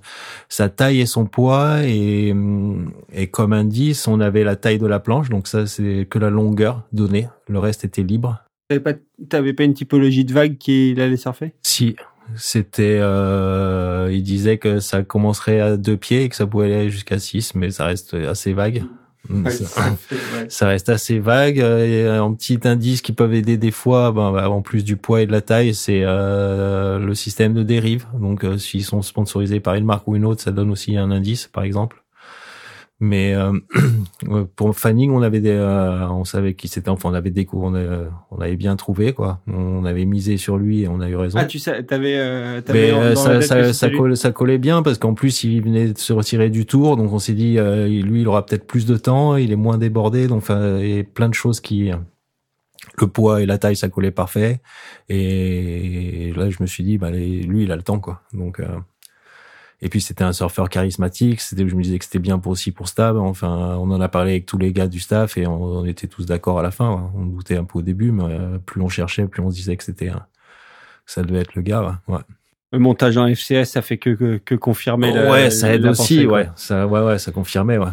sa taille et son poids, et, hum, et comme indice, on avait la taille de la planche. Donc ça, c'est que la longueur donnée. Le reste était libre. T'avais pas, t'avais pas une typologie de vague qu'il allait surfer? Si c'était, euh, il disait que ça commencerait à deux pieds et que ça pouvait aller jusqu'à six, mais ça reste assez vague. Ça- ça reste assez vague. euh, Et un petit indice qui peuvent aider des fois, ben, bah, en plus du poids et de la taille, c'est euh, le système de dérive. Donc, euh, s'ils sont sponsorisés par une marque ou une autre, ça donne aussi un indice, par exemple. Mais euh, pour Fanning, on avait des, euh, on savait qui c'était. Enfin, on avait découvert, on, avait- on avait bien trouvé quoi. On avait misé sur lui et on a eu raison. Ah, tu sais, t'avais, euh, t'avais euh, ça, ça, ça, ça collait bien parce qu'en plus il venait de se retirer du tour, donc on s'est dit euh, lui il aura peut-être plus de temps, il est moins débordé, donc enfin il y a plein de choses qui le poids et la taille ça collait parfait et là je me suis dit bah lui il a le temps quoi donc euh, et puis c'était un surfeur charismatique c'était je me disais que c'était bien pour aussi pour Stab enfin on en a parlé avec tous les gars du staff et on, on était tous d'accord à la fin on doutait un peu au début mais euh, plus on cherchait plus on se disait que c'était ça devait être le gars ouais. Le montage en FCS, ça fait que, que, que confirmer la- ouais, ça aide aussi, pensée, ouais. Ça, ouais, ouais, ça confirmait, ouais.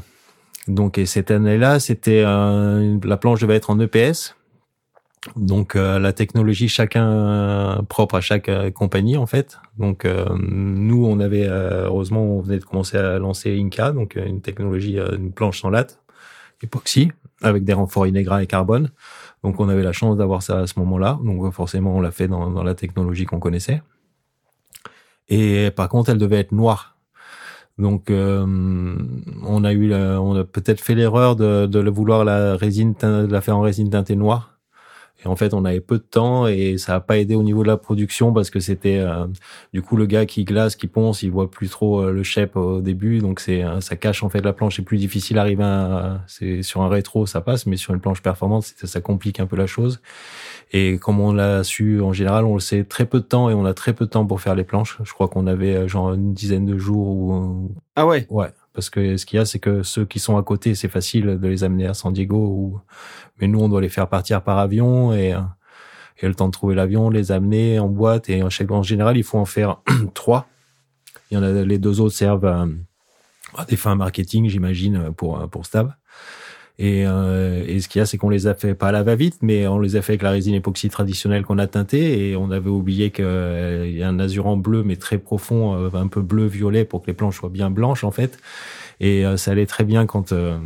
Donc, et cette année-là, c'était euh, la planche devait être en EPS. Donc, euh, la technologie chacun euh, propre à chaque euh, compagnie en fait. Donc, euh, nous, on avait euh, heureusement, on venait de commencer à lancer Inca, donc une technologie, une planche sans latte, époxy, avec des renforts Inegra et carbone. Donc, on avait la chance d'avoir ça à ce moment-là. Donc, forcément, on l'a fait dans, dans la technologie qu'on connaissait. Et par contre, elle devait être noire. Donc, euh, on a eu, on a peut-être fait l'erreur de, de vouloir la résine, de la faire en résine teintée noire. Et en fait, on avait peu de temps et ça a pas aidé au niveau de la production parce que c'était, euh, du coup, le gars qui glace, qui ponce, il voit plus trop euh, le shape au début, donc c'est, euh, ça cache en fait la planche. C'est plus difficile à arriver. À, c'est sur un rétro, ça passe, mais sur une planche performante, ça complique un peu la chose. Et comme on l'a su, en général, on le sait très peu de temps et on a très peu de temps pour faire les planches. Je crois qu'on avait euh, genre une dizaine de jours ou Ah ouais? ouais, parce que ce qu'il y a, c'est que ceux qui sont à côté, c'est facile de les amener à San Diego ou mais nous, on doit les faire partir par avion et euh, et le temps de trouver l'avion, les amener en boîte et en, en général, il faut en faire trois. Il y en a les deux autres servent à, à des fins marketing, j'imagine, pour pour Stab. Et, euh, et ce qu'il y a, c'est qu'on les a fait pas à la va-vite, mais on les a fait avec la résine époxy traditionnelle qu'on a teintée et on avait oublié qu'il y a un azurant bleu mais très profond, euh, un peu bleu-violet pour que les planches soient bien blanches en fait. Et euh, ça allait très bien quand euh,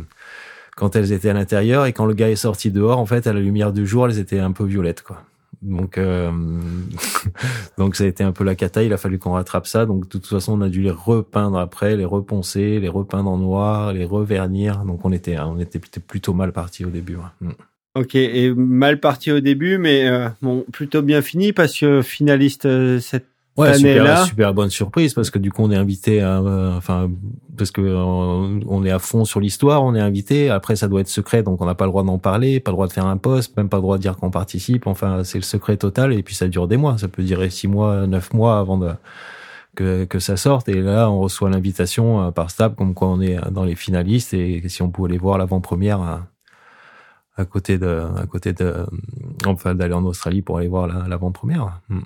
quand elles étaient à l'intérieur et quand le gars est sorti dehors, en fait, à la lumière du jour, elles étaient un peu violettes quoi. Donc, euh, donc ça a été un peu la cata. Il a fallu qu'on rattrape ça. Donc, de toute façon, on a dû les repeindre après, les reponcer, les repeindre en noir, les revernir. Donc, on était, on était plutôt mal parti au début. Mm. Ok, et mal parti au début, mais euh, bon, plutôt bien fini parce que finaliste euh, cette Ouais, super, année-là. super bonne surprise parce que du coup on est invité, à, euh, enfin parce que euh, on est à fond sur l'histoire, on est invité. Après ça doit être secret, donc on n'a pas le droit d'en parler, pas le droit de faire un post, même pas le droit de dire qu'on participe. Enfin c'est le secret total et puis ça dure des mois. Ça peut durer six mois, neuf mois avant de que, que ça sorte. Et là on reçoit l'invitation euh, par Stab comme quoi on est dans les finalistes et si on pouvait aller voir l'avant-première. à- à côté de, à côté de, enfin d'aller en Australie pour aller voir la- l'avant-première. Mm.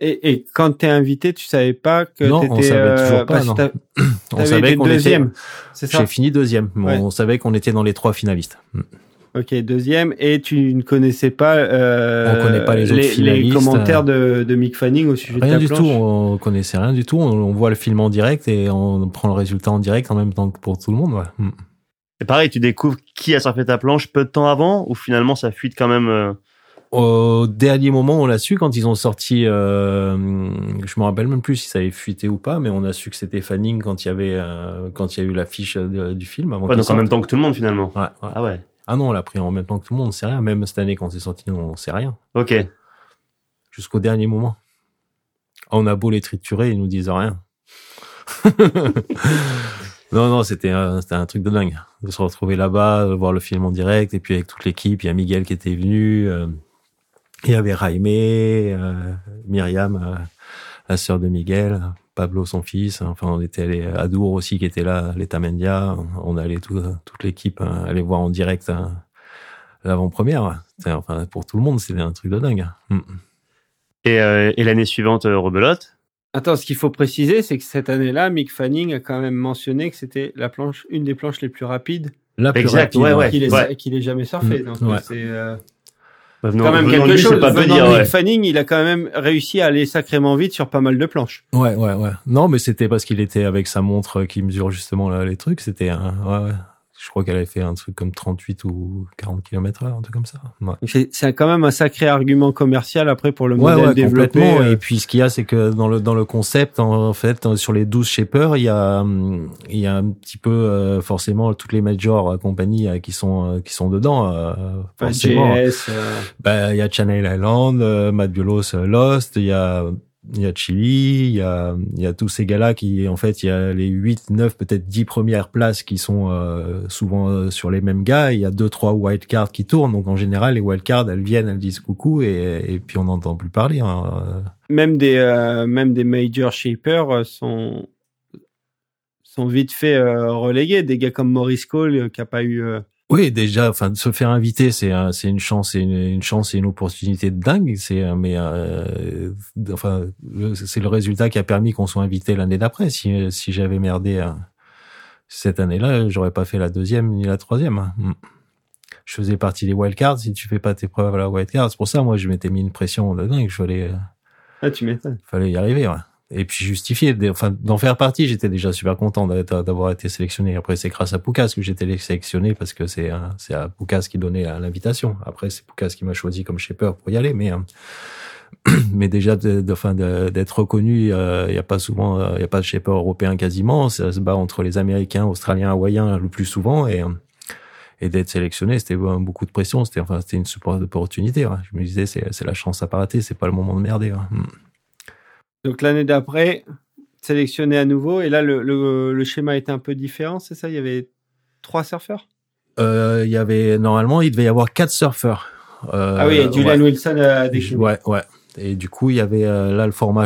Et, et quand t'es invité, tu savais pas que Non, t'étais. on savait toujours pas, parce que non. On savait qu'on était, deuxième. C'est ça. J'ai fini deuxième. mais Ouais. On savait qu'on était dans les trois finalistes. Mm. Ok, deuxième. Et tu ne connaissais pas. Euh, On connaît pas les autres finalistes, commentaires de, de Mick Fanning au sujet de Rien ta du planche. tout. On connaissait rien du tout. On, on voit le film en direct et on prend le résultat en direct en même temps que pour tout le monde. ouais. Mm. C'est pareil, tu découvres qui a surfé ta planche peu de temps avant ou finalement ça fuite quand même. Euh, Au dernier moment, on l'a su quand ils ont sorti. Euh, je me rappelle même plus si ça avait fuité ou pas, mais on a su que c'était Fanning quand il y avait euh, quand il y a eu l'affiche de- du film avant Ouais, donc en même temps que tout le monde finalement. Ouais, ouais. Ah ouais. Ah non, on l'a pris en même temps que tout le monde. On sait rien. Même cette année quand c'est sorti, on sait rien. Ok. jusqu'au dernier moment. On a beau les triturer, ils nous disent rien. non, non, c'était un, c'était un truc de dingue. De se retrouver là-bas, de voir le film en direct, et puis avec toute l'équipe, il y a Miguel qui était venu, euh, il y avait Jaime, euh, Myriam, euh, la sœur de Miguel, Pablo son fils, enfin on était allé Adour aussi qui était là, l'État Mendia, on allait tout, toute l'équipe euh, aller voir en direct euh, l'avant-première. Enfin pour tout le monde, c'était un truc de dingue. Mm. Et, euh, et l'année suivante, euh, rebelote. Attends, ce qu'il faut préciser, c'est que cette année-là, Mick Fanning a quand même mentionné que c'était la planche, une des planches les plus rapides La plus Exact, rapide, ouais, ouais. qu'il ait, ouais. qu'il ait jamais surfé. Mm, Donc ouais. c'est euh, Bah, venant- quand même quelque lui, chose. Pas Venant dire, ouais. Fanning, il a quand même réussi à aller sacrément vite sur pas mal de planches. Ouais, ouais, ouais. Non, mais c'était parce qu'il était avec sa montre qui mesure justement là, les trucs. C'était un, ouais, ouais. Je crois qu'elle avait fait un truc comme 38 ou 40 km heure, un truc comme ça. Ouais. C'est quand même un sacré argument commercial après pour le Ouais, modèle ouais, développé. euh, Et puis, ce qu'il y a, c'est que dans le, dans le concept, en fait, euh, sur les 12 shapers, il y a, hum, il y a un petit peu, euh, forcément, toutes les major compagnies euh, qui sont, qui sont dedans, forcément. Euh, Bah, il y a Channel Island, Matt Biolos, Lost, il y a il y a Chili, il y a il y a tous ces gars-là qui en fait il y a les 8 9 peut-être 10 premières places qui sont euh, souvent euh, sur les mêmes gars, il y a deux trois wildcards qui tournent donc en général les wildcards elles viennent, elles disent coucou et, et puis on n'entend plus parler hein. Même des euh, même des major shapers euh, sont sont vite fait euh, relégués. Des gars comme Maurice Cole euh, qui a pas eu. Oui, déjà, enfin, de se faire inviter, c'est c'est une chance, c'est une, une chance et une opportunité de dingue. C'est euh, mais euh, enfin, le- c'est le résultat qui a permis qu'on soit invité l'année d'après. Si si j'avais merdé euh, cette année-là, j'aurais pas fait la deuxième ni la troisième. hein. Mm. Je faisais partie des wildcards. Si tu fais pas tes preuves à la wildcard, c'est pour ça, moi, je m'étais mis une pression de dingue. Je fallait, Ah, tu m'étonnes. fallait y arriver. Ouais. Et puis justifier, enfin, d'en faire partie, j'étais déjà super content d'avoir été sélectionné. Après, c'est grâce à Poucas que j'ai été sélectionné parce que c'est euh, c'est à Poucas qui donnait l'invitation. Après, c'est Poucas qui m'a choisi comme shaper pour y aller, mais euh, mais déjà, d'être reconnu, euh, il y a pas souvent, euh, il y a pas de shaper européen quasiment. Ça se bat entre les Américains, Australiens, Hawaïens le plus souvent et euh, et d'être sélectionné, c'était euh, beaucoup de pression. C'était enfin, c'était une super opportunité. ouais. Je me disais, c'est la chance à pas rater, c'est pas le moment de merder. ouais. Donc l'année d'après, sélectionné à nouveau. Et là, le, le, le schéma était un peu différent, c'est ça? Il y avait trois surfeurs? Euh, il y avait normalement il devait y avoir quatre surfeurs. Euh, Ah oui, et Julian ouais. Wilson a décliné. Ouais, ouais. Et du coup, il y avait euh, là le format.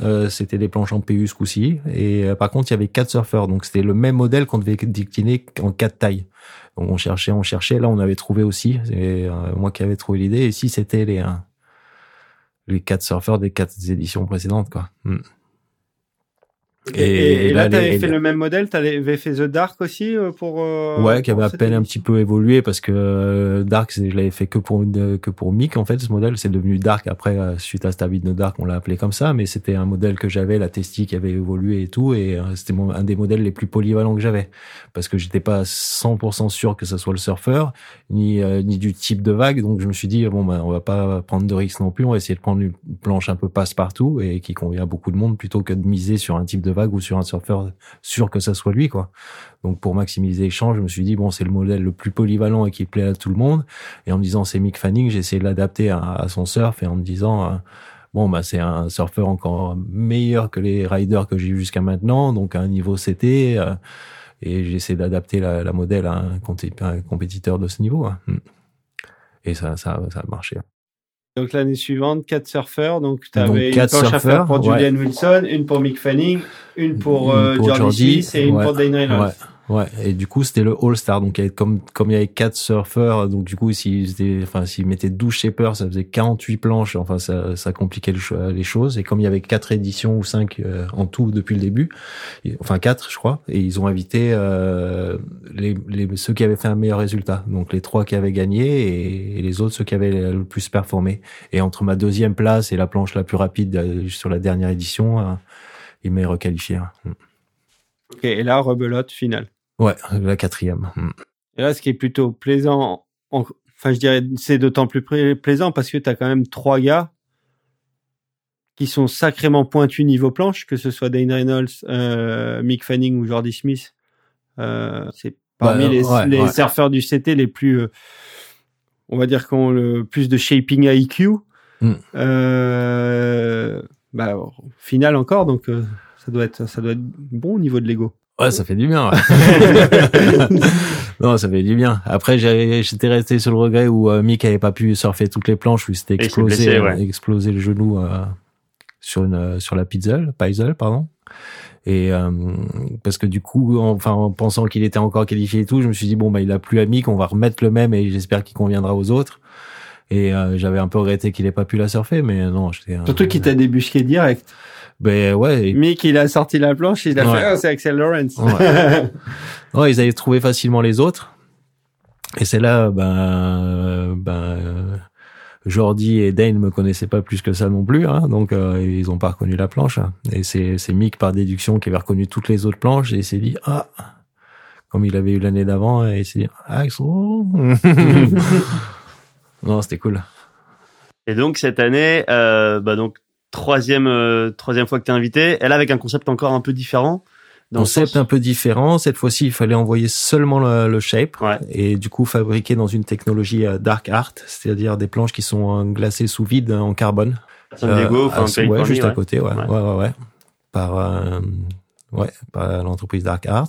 Euh, c'était des planches en PU ce coup-ci. Et par contre, il y avait quatre surfeurs. Donc c'était le même modèle qu'on devait décliner en quatre tailles. Donc on cherchait, on cherchait. Là, on avait trouvé aussi. C'est moi qui avais trouvé l'idée. Et ici, c'était les euh, les quatre surfeurs des quatre éditions précédentes, quoi. Mm. Et, et, là, tu avais fait le même modèle, tu avais fait The Dark aussi euh, pour. Euh, ouais, qui avait à peine un petit peu évolué parce que euh, Dark, je l'avais fait que pour que pour Mic en fait. Ce modèle, c'est devenu Dark après suite à Stabit No Dark, on l'a appelé comme ça, mais c'était un modèle que j'avais, la Testi qui avait évolué et tout, et c'était un des modèles les plus polyvalents que j'avais parce que j'étais pas 100% sûr que ce soit le surfeur ni ni du type de vague, donc je me suis dit bon ben on va pas prendre de risques non plus, on va essayer de prendre une planche un peu passe-partout et qui convient à beaucoup de monde plutôt que de miser sur un type de vague ou sur un surfeur sûr que ça soit lui, quoi. Donc pour maximiser l'échange, je me suis dit bon, c'est le modèle le plus polyvalent et qui plaît à tout le monde. Et en me disant c'est Mick Fanning, j'ai essayé de l'adapter à, son surf et en me disant euh, bon bah c'est un surfeur encore meilleur que les riders que j'ai eu jusqu'à maintenant, donc à un niveau CT. Euh, et j'ai essayé d'adapter la, modèle à un, compétiteur de ce niveau. Hein. Et ça, ça, ça a marché. Donc l'année suivante, quatre surfeurs. Donc tu avais une planche à faire pour Julian Wilson, une pour Mick Fanning, une pour, euh, Jordi et une pour Dane Reynolds. Ouais, et du coup c'était le All Star, donc comme comme il y avait quatre surfeurs, donc du coup s'ils enfin mettaient 12 shapers, ça faisait 48 planches, enfin ça ça compliquait les choses. Et comme il y avait quatre éditions ou cinq euh, en tout depuis le début, enfin quatre je crois, et ils ont invité euh, les, les ceux qui avaient fait un meilleur résultat, donc les trois qui avaient gagné et, les autres ceux qui avaient le plus performé. Et entre ma deuxième place et la planche la plus rapide euh, sur la dernière édition, euh, ils m'avaient requalifié. Hein. Ok, et là rebelote finale. Ouais, la quatrième. Hmm. Et là, ce qui est plutôt plaisant, enfin, je dirais, c'est d'autant plus plaisant parce que tu as quand même trois gars qui sont sacrément pointus niveau planche, que ce soit Dane Reynolds, euh, Mick Fanning ou Jordi Smith. Euh, c'est parmi bah, les, les surfeurs du CT les plus, euh, on va dire, qui ont le plus de shaping IQ. Mm. Euh, bah, final encore, donc ça doit être, ça doit être bon au niveau de l'ego. Ouais, ça fait du bien. non, ça fait du bien. Après, j'étais resté sur le regret où euh, Mick avait pas pu surfer toutes les planches, où il s'était explosé, euh, explosé le genou euh, sur une euh, sur la puzzle, puzzle, pardon. Et parce que du coup, enfin, en pensant qu'il était encore qualifié et tout, je me suis dit bon bah il a plus à Mick, on va remettre le même et j'espère qu'il conviendra aux autres. Et j'avais un peu regretté qu'il ait pas pu la surfer, mais non, j'étais. Surtout qu'il t'a débusqué direct. Ben ouais. Mick, il a sorti la planche, il a fait, oh, c'est Axel Lawrence. Ouais. ils avaient trouvé facilement les autres. Et c'est là, ben, ben, Jordi et Dane me connaissaient pas plus que ça non plus, hein, donc euh, ils ont pas reconnu la planche. Et c'est c'est Mick par déduction qui avait reconnu toutes les autres planches et il s'est dit ah, comme il avait eu l'année d'avant, et il s'est dit Axel. non, c'était cool. Et donc cette année, euh, bah donc troisième euh, troisième fois que tu es invité, elle avec un concept encore un peu différent. Concept un peu différent. Cette fois-ci, il fallait envoyer seulement le, shape et du coup fabriquer dans une technologie euh, dark art, c'est-à-dire des planches qui sont euh, glacées sous vide en carbone. Euh, ouais, juste à côté, ouais, ouais, ouais, ouais. par ouais par l'entreprise Dark Art.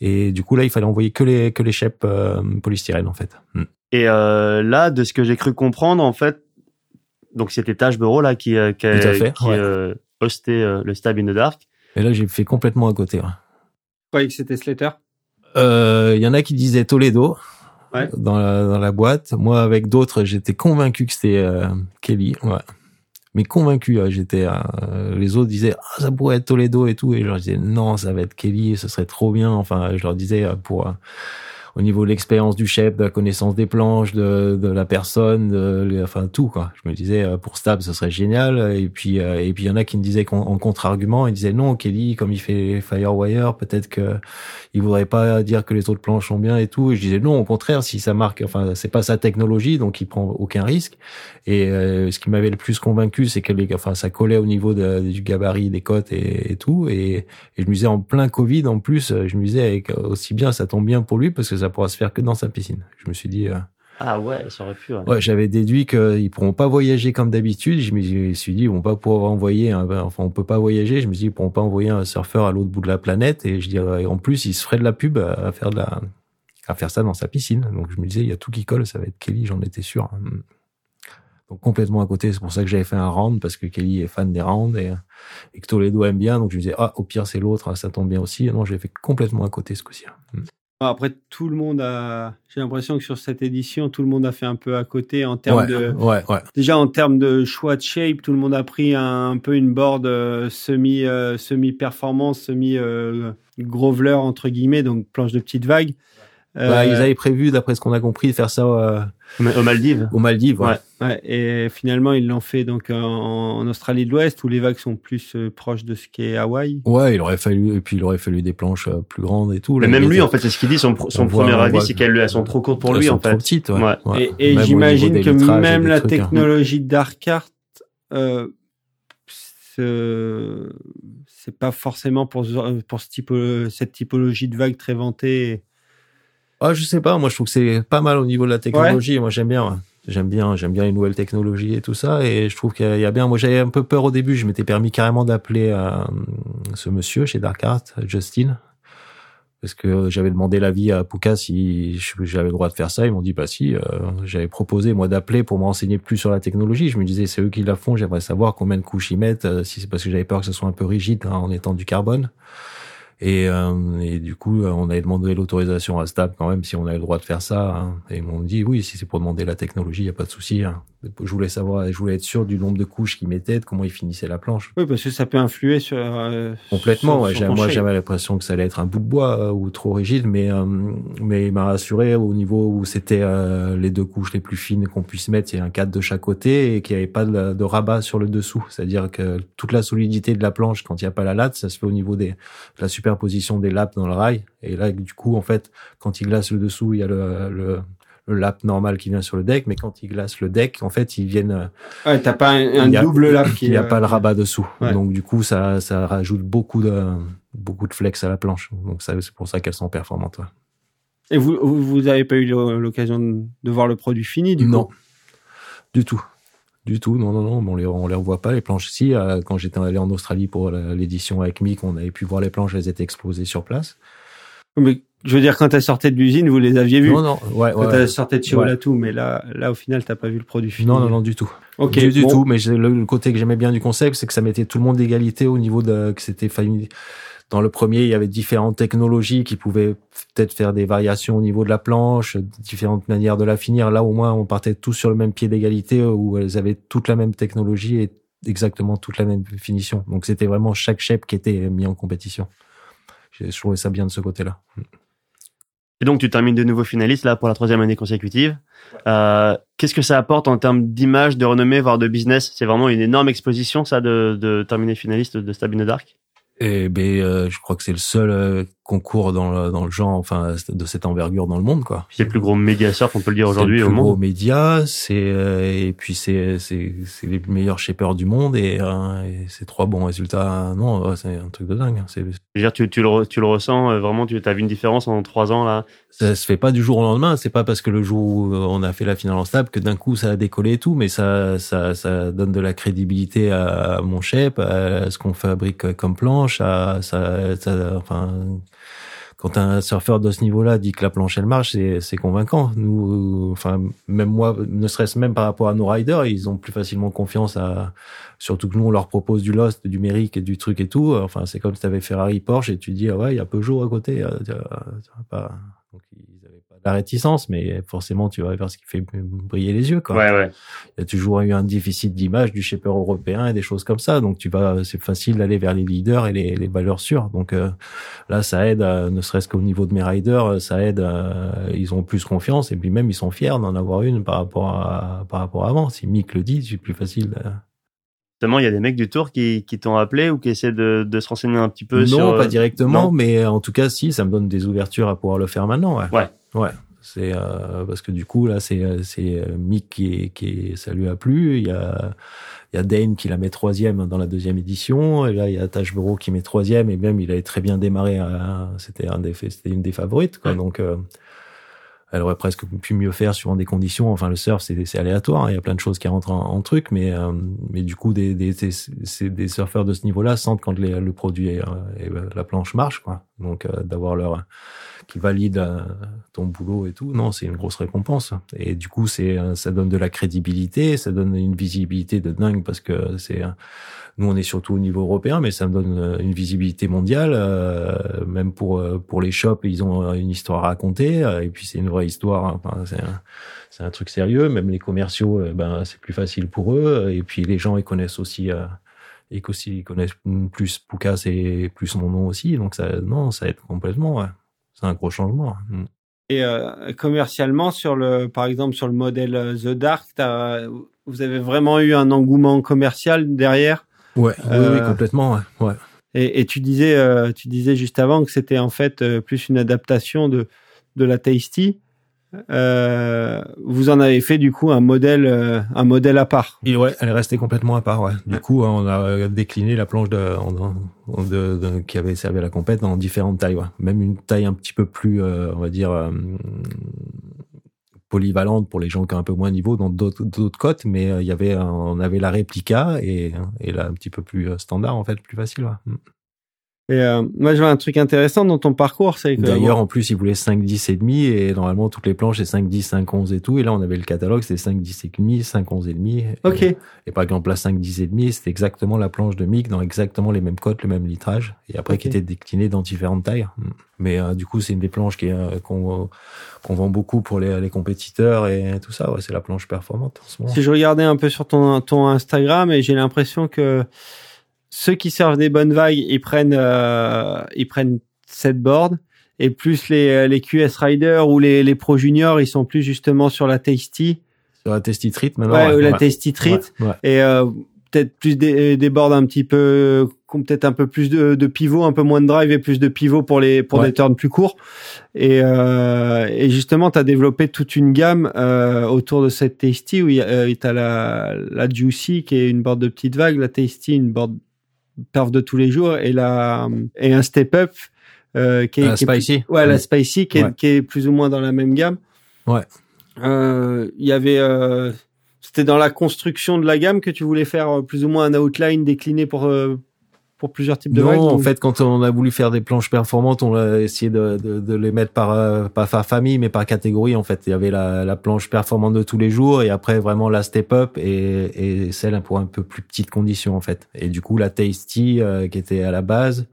Et du coup là, il fallait envoyer que les que les shapes polystyrène en fait. Hmm. Et là, de ce que j'ai cru comprendre, en fait, donc c'était Taj Bureau là qui, euh, qui, qui euh, hostait euh, le Stab in the Dark. Et là j'ai fait complètement à côté. Ouais. croyais que c'était Slater Il y en a qui disaient Toledo ouais. dans, la, dans la boîte. Moi avec d'autres j'étais convaincu que c'était Kelly. Ouais. Mais convaincu, j'étais. les autres disaient ah ça pourrait être Toledo et tout, et je leur disais non ça va être Kelly, ce serait trop bien. Enfin je leur disais pour au niveau de l'expérience du chef, de la connaissance des planches, de, de la personne, de, enfin tout quoi. Je me disais euh, pour Stab ce serait génial et puis euh, et puis il y en a qui me disaient en, contre-argument, ils disaient non Kelly comme il fait Firewire peut-être que il voudrait pas dire que les autres planches sont bien et tout. Et je disais non au contraire si ça marque, enfin c'est pas sa technologie donc il prend aucun risque. Et euh, ce qui m'avait le plus convaincu c'est que les, enfin ça collait au niveau du gabarit des côtes et, tout. Et, je me disais en plein Covid en plus, je me disais aussi bien ça tombe bien pour lui parce que pourra se faire que dans sa piscine. Je me suis dit. Euh, ah ouais, ça aurait pu. Ouais, j'avais déduit qu'ils pourront pas voyager comme d'habitude. Je me suis dit, ils vont pas pouvoir envoyer, un, enfin, on peut pas voyager. Je me suis dit, ils pourront pas envoyer un surfeur à l'autre bout de la planète. Et je dirais, en plus, il se ferait de la pub à faire de la, à faire ça dans sa piscine. Donc je me disais, il y a tout qui colle, ça va être Kelly, j'en étais sûr. Donc complètement à côté, c'est pour ça que j'avais fait un round parce que Kelly est fan des rounds et, et que Toledo aime bien. Donc je me disais, ah, au pire c'est l'autre, ça tombe bien aussi. Et non, j'ai fait complètement à côté ce coup-ci. Après, tout le monde a. J'ai l'impression que sur cette édition, tout le monde a fait un peu à côté en termes ouais, de. ouais, ouais. Déjà en termes de choix de shape, tout le monde a pris un, un peu une board euh, semi euh, semi performance, semi euh, groveler entre guillemets, donc planche de petite vague. Bah, ils avaient prévu, d'après ce qu'on a compris, de faire ça euh, Aux Maldives. aux Maldives. Ouais. Ouais. Ouais, et finalement ils l'ont fait donc en, en Australie de l'Ouest où les vagues sont plus euh, proches de ce qu'est Hawaï. Ouais, il aurait fallu, et puis il aurait fallu des planches euh, plus grandes et tout. Mais Là, même lui, en fait, c'est ce qu'il dit. Son, voit- premier avis, c'est qu'elles elles sont trop courtes pour elles lui, sont en trop fait. petites, ouais. Ouais. Ouais. Et, j'imagine que même la trucs, hein. technologie d'Arcart, euh, ce- c'est pas forcément pour, ce- pour ce typo- cette typologie de vague très vantée. Ah, je sais pas. Moi, je trouve que c'est pas mal au niveau de la technologie. Moi, j'aime bien. ouais. J'aime bien, j'aime bien les nouvelles technologies et tout ça. Et je trouve qu'il y a bien. Moi, j'avais un peu peur au début. Je m'étais permis carrément d'appeler euh, ce monsieur chez Dark Art, Justin, parce que j'avais demandé l'avis à Puka si j'avais le droit de faire ça. Ils m'ont dit bah si. Euh, j'avais proposé moi d'appeler pour me renseigner plus sur la technologie. Je me disais c'est eux qui la font. J'aimerais savoir combien de couches ils mettent. euh, si c'est parce que j'avais peur que ce soit un peu rigide hein, en étant du carbone. Et, euh, et du coup, euh, on avait demandé l'autorisation à Stab quand même si on avait le droit de faire ça. hein. Et ils m'ont dit oui, si c'est pour demander la technologie, il y a pas de souci. hein. Je voulais savoir, je voulais être sûr du nombre de couches qu'ils mettaient, de comment ils finissaient la planche. Oui, parce que ça peut influer sur. euh, Complètement. sur- ouais. sur ton moi, j'avais l'impression que ça allait être un bout de bois euh, ou trop rigide, mais euh, mais il m'a rassuré au niveau où c'était euh, les deux couches les plus fines qu'on puisse mettre, c'est un cadre de chaque côté et qu'il n'y avait pas de, de rabat sur le dessous. C'est-à-dire que toute la solidité de la planche, quand il n'y a pas la latte, ça se fait au niveau des de la superposition des lappes dans le rail. Et là, du coup, en fait, quand il glace le dessous, il y a le, le le lap normal qui vient sur le deck, mais quand il glace le deck, en fait, ils viennent euh, Ouais, t'as pas un, a- double lap qui il n'y a euh, pas le rabat dessous. Ouais. Donc du coup, ça, ça rajoute beaucoup de beaucoup de flex à la planche. Donc ça, c'est pour ça qu'elles sont performantes. ouais. Et vous, vous, vous avez pas eu l'occasion de, de voir le produit fini, du non, coup du tout, du tout. Non, non, non. On les on les revoit pas les planches. Si euh, quand j'étais allé en Australie pour l'édition avec Mick, on avait pu voir les planches. Elles étaient exposées sur place. Mais je veux dire, quand elle sortait de l'usine, vous les aviez vus. Non, non, ouais, Quand ouais. elle sortait de chez Ouais. Olatou, mais là, là, au final, t'as pas vu le produit fini. Non, non, non, du tout. Ok, du, du bon. tout. Mais le, le côté que j'aimais bien du concept, c'est que ça mettait tout le monde d'égalité au niveau de que c'était famille. Dans le premier, il y avait différentes technologies qui pouvaient peut-être faire des variations au niveau de la planche, différentes manières de la finir. Là, au moins, on partait tous sur le même pied d'égalité où elles avaient toute la même technologie et exactement toute la même finition. Donc, c'était vraiment chaque shape qui était mis en compétition. J'ai je trouvais ça bien de ce côté-là. Et donc, tu termines de nouveau finaliste là pour la troisième année consécutive. Euh, Qu'est-ce que ça apporte en termes d'image, de renommée, voire de business? C'est vraiment une énorme exposition, ça, de, de terminer finaliste de Stabine Dark? Et ben, euh, je crois que c'est le seul euh, concours dans le, dans le genre, enfin, de cette envergure dans le monde, quoi. C'est le plus gros méga surf, on peut le dire aujourd'hui C'est au le plus gros monde. média, c'est euh, et puis c'est c'est c'est les meilleurs shapers du monde et, euh, et c'est trois bons résultats. Non, ouais, c'est un truc de dingue. hein. C'est Je veux dire, tu, tu, le, tu le ressens euh, vraiment, tu as vu une différence en trois ans là? ça se fait pas du jour au lendemain. C'est pas parce que le jour où on a fait la finale en stable que d'un coup ça a décollé et tout, mais ça ça ça donne de la crédibilité à mon shape, à ce qu'on fabrique comme planche, à ça, ça enfin quand un surfeur de ce niveau-là dit que la planche elle marche, c'est convaincant. Nous, enfin même moi, ne serait-ce même par rapport à nos riders, ils ont plus facilement confiance à. Surtout que nous on leur propose du Lost, du Merrick et du truc et tout. Enfin c'est comme si t'avais Ferrari, Porsche et tu dis ah ouais il y a Peugeot à côté. tu tu vois, pas. Donc ils avaient pas de la réticence, mais forcément tu vas vers ce qui fait briller les yeux quoi Ouais, ouais. il y a toujours eu un déficit d'image du shaper européen et des choses comme ça. Donc tu vas, c'est facile d'aller vers les leaders et les, les valeurs sûres. Donc euh, là, ça aide, à- ne serait-ce qu'au niveau de mes riders, euh, ça aide. euh, ils ont plus confiance et puis même ils sont fiers d'en avoir une par rapport à par rapport à avant. Si Mick le dit, c'est plus facile. euh. Justement, il y a des mecs du tour qui, qui t'ont appelé ou qui essaient de, de se renseigner un petit peu non, sur. pas euh, directement, non? mais en tout cas, si, ça me donne des ouvertures à pouvoir le faire maintenant. Ouais. Ouais. Ouais. C'est euh, parce que du coup là, c'est euh, c'est euh, Mick qui est, qui est, ça lui a plu. Il y a il y a Dane qui la met troisième dans la deuxième édition. Et là, il y a Tashburo qui met troisième et même il avait très bien démarré. C'était un des c'était une des favorites. Quoi. Ouais. Donc euh, elle aurait presque pu mieux faire suivant des conditions. Enfin, le surf, c'est c'est aléatoire. hein. Il y a plein de choses qui rentrent en, en truc, mais euh, mais du coup, des des c'est- c'est des surfeurs de ce niveau-là sentent quand les- le produit euh, et, la planche marche, quoi. Donc euh, d'avoir leur qui valide euh, ton boulot et tout. Non, c'est une grosse récompense. Et du coup, c'est ça donne de la crédibilité, ça donne une visibilité de dingue parce que c'est nous on est surtout au niveau européen, mais ça me donne une visibilité mondiale. Euh, même pour pour les shops, ils ont une histoire à raconter. Et puis c'est une vraie histoire. Enfin, c'est un, c'est un truc sérieux. Même les commerciaux, ben c'est plus facile pour eux. Et puis les gens ils connaissent aussi et qu'aussi ils connaissent plus Poukas et plus mon nom aussi. Donc ça, non, ça aide complètement. C'est un gros changement. Mm. Et euh, commercialement, sur le, par exemple, sur le modèle euh, The Dark, vous avez vraiment eu un engouement commercial derrière? Ouais, oui, euh, complètement. Ouais. Et, et, tu disais, tu disais juste avant que c'était en fait plus une adaptation de de la Tasty. Euh, vous en avez fait du coup un modèle, euh, un modèle à part. Et ouais, elle est restée complètement à part. Ouais. Du coup, on a décliné la planche de, de, de, qui avait servi à la compète en différentes tailles. Ouais. Même une taille un petit peu plus, euh, on va dire, polyvalente pour les gens qui ont un peu moins de niveau dans d'autres côtes. Mais il y avait, on avait la réplica et, et là un petit peu plus standard en fait, plus facile. Ouais. Et euh, moi, je vois un truc intéressant dans ton parcours, c'est que d'ailleurs, en plus, il voulait 5, 10 et demi, et normalement, toutes les planches, c'est 5, 10, 5, 11 et tout. Et là, on avait le catalogue, c'était 5, 10 et demi, 5, 11 et demi. Ok. Et, par exemple, la 5, 10 et demi, c'était exactement la planche de Mick dans exactement les mêmes cotes, le même litrage, et après, qui était déclinée dans différentes tailles. Mais euh, du coup, c'est une des planches qui euh, qu'on qu'on vend beaucoup pour les, les compétiteurs et tout ça. Ouais, c'est la planche performante en ce moment. Si je regardais un peu sur ton ton Instagram, et j'ai l'impression que ceux qui servent des bonnes vagues, ils prennent, euh, ils prennent cette board. Et plus les, les QS Riders ou les, les Pro Juniors, ils sont plus justement sur la Tasty. Sur la Tasty Treat maintenant. Ouais, ou la Tasty Treat. Et euh, peut-être plus des, des boards un petit peu, peut-être un peu plus de, de pivot, un peu moins de drive et plus de pivot pour les pour des turns plus courts. Et, euh, et justement, tu as développé toute une gamme euh, autour de cette Tasty où il y a, euh, la, la Juicy qui est une board de petite vague, la Tasty une board perf de tous les jours et la et un step up euh, qui est, la spicy. ouais, la spicy qui est, qui est plus ou moins dans la même gamme. Ouais. Euh, il y avait euh, c'était dans la construction de la gamme que tu voulais faire euh, plus ou moins un outline décliné pour euh, pour plusieurs types de non, en fait, quand on a voulu faire des planches performantes, on a essayé de, de, de les mettre par euh, pas par famille, mais par catégorie. En fait, il y avait la, la planche performante de tous les jours, et après vraiment la step up et, et celle pour un peu plus petite condition en fait. Et du coup, la tasty euh, qui était à la base,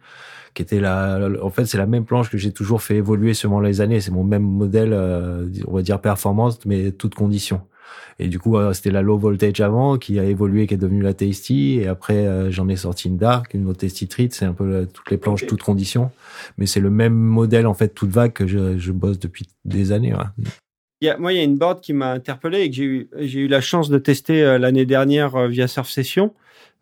qui était la, en fait, c'est la même planche que j'ai toujours fait évoluer sur les années. C'est mon même modèle, euh, on va dire performance, mais toutes conditions. Et du coup, euh, c'était la low voltage avant qui a évolué, qui est devenue la Tasty. Et après, euh, j'en ai sorti une Dark, une autre Tasty Treat. C'est un peu euh, toutes les planches, toutes conditions. Mais c'est le même modèle, en fait, toute vague que je, je bosse depuis des années. Il y a, moi, il y a une board qui m'a interpellé et que j'ai eu, j'ai eu la chance de tester l'année dernière via Surf Session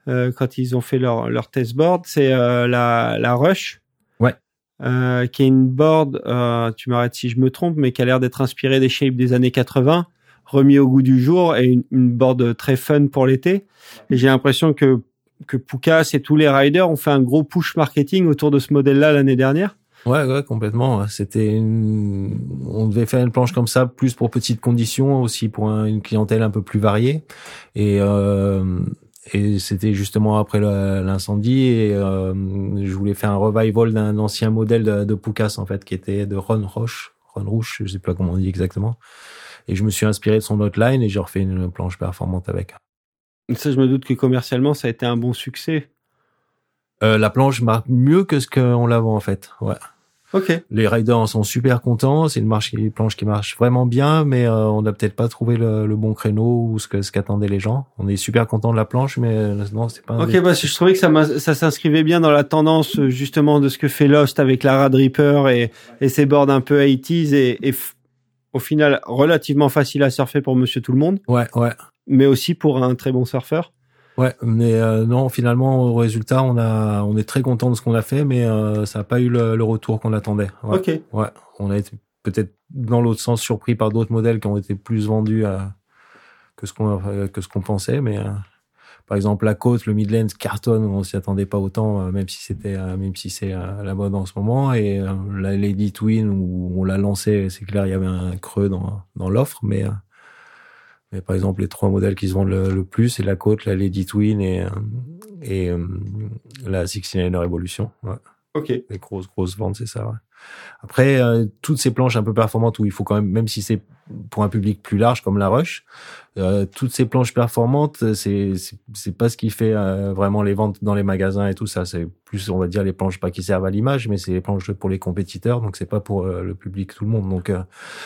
quand ils ont fait leur, leur test board. C'est la, la Rush. Ouais. qui est une board, tu m'arrêtes si je me trompe, mais qui a l'air d'être inspirée des shapes des années 80 remis au goût du jour et une, une board très fun pour l'été. Et j'ai l'impression que que Poukas et tous les riders ont fait un gros push marketing autour de ce modèle-là l'année dernière. Ouais, ouais, complètement. C'était une... on devait faire une planche comme ça, plus pour petites conditions, aussi pour une clientèle un peu plus variée. Et euh, et c'était justement après l'incendie et euh, je voulais faire un revival d'un ancien modèle de, de Poukas en fait, qui était de Ron Roche, Ron Rouge, je sais pas comment on dit exactement. Et je me suis inspiré de son outline et j'ai refait une planche performante avec. Ça, je me doute que commercialement, ça a été un bon succès. Euh, la planche marche mieux que ce qu'on la vend en fait. Ouais. Ok. Les riders en sont super contents. C'est une, marche, une planche qui marche vraiment bien, mais euh, on n'a peut-être pas trouvé le, le, bon créneau ou ce que ce qu'attendaient les gens. On est super content de la planche, mais euh, non, c'est pas. Ok, parce que je trouvais que ça, ça s'inscrivait bien dans la tendance justement de ce que fait Lost avec la Rad Reaper et, et ses boards un peu 80s et, et au final relativement facile à surfer pour monsieur tout le monde. Ouais, ouais. Mais aussi pour un très bon surfeur. Ouais, mais euh, non, finalement, au résultat, on a, on est très content de ce qu'on a fait, mais euh, ça n'a pas eu le, retour qu'on attendait. Ouais. Ok. Ouais, on a été peut-être dans l'autre sens surpris par d'autres modèles qui ont été plus vendus à, que ce qu'on que ce qu'on pensait, mais euh, par exemple la côte, le Midlands cartonne, on s'y attendait pas autant, euh, même si c'était, euh, même si c'est euh, la mode en ce moment. Et la Lady Twin où on l'a lancé, c'est clair, il y avait un creux dans dans l'offre, mais mais par exemple les trois modèles qui se vendent le, plus, c'est la côte, la Lady Twin et et la 69 Evolution. Ouais. Ok. Les grosses grosses ventes, c'est ça. Ouais. Après, euh, toutes ces planches un peu performantes où il faut quand même, même si c'est pour un public plus large comme la Rush, euh, toutes ces planches performantes, c'est c'est pas ce qui fait euh, vraiment les ventes dans les magasins et tout ça. C'est plus, on va dire, les planches pas qui servent à l'image, mais c'est les planches pour les compétiteurs. Donc c'est pas pour le public tout le monde. Donc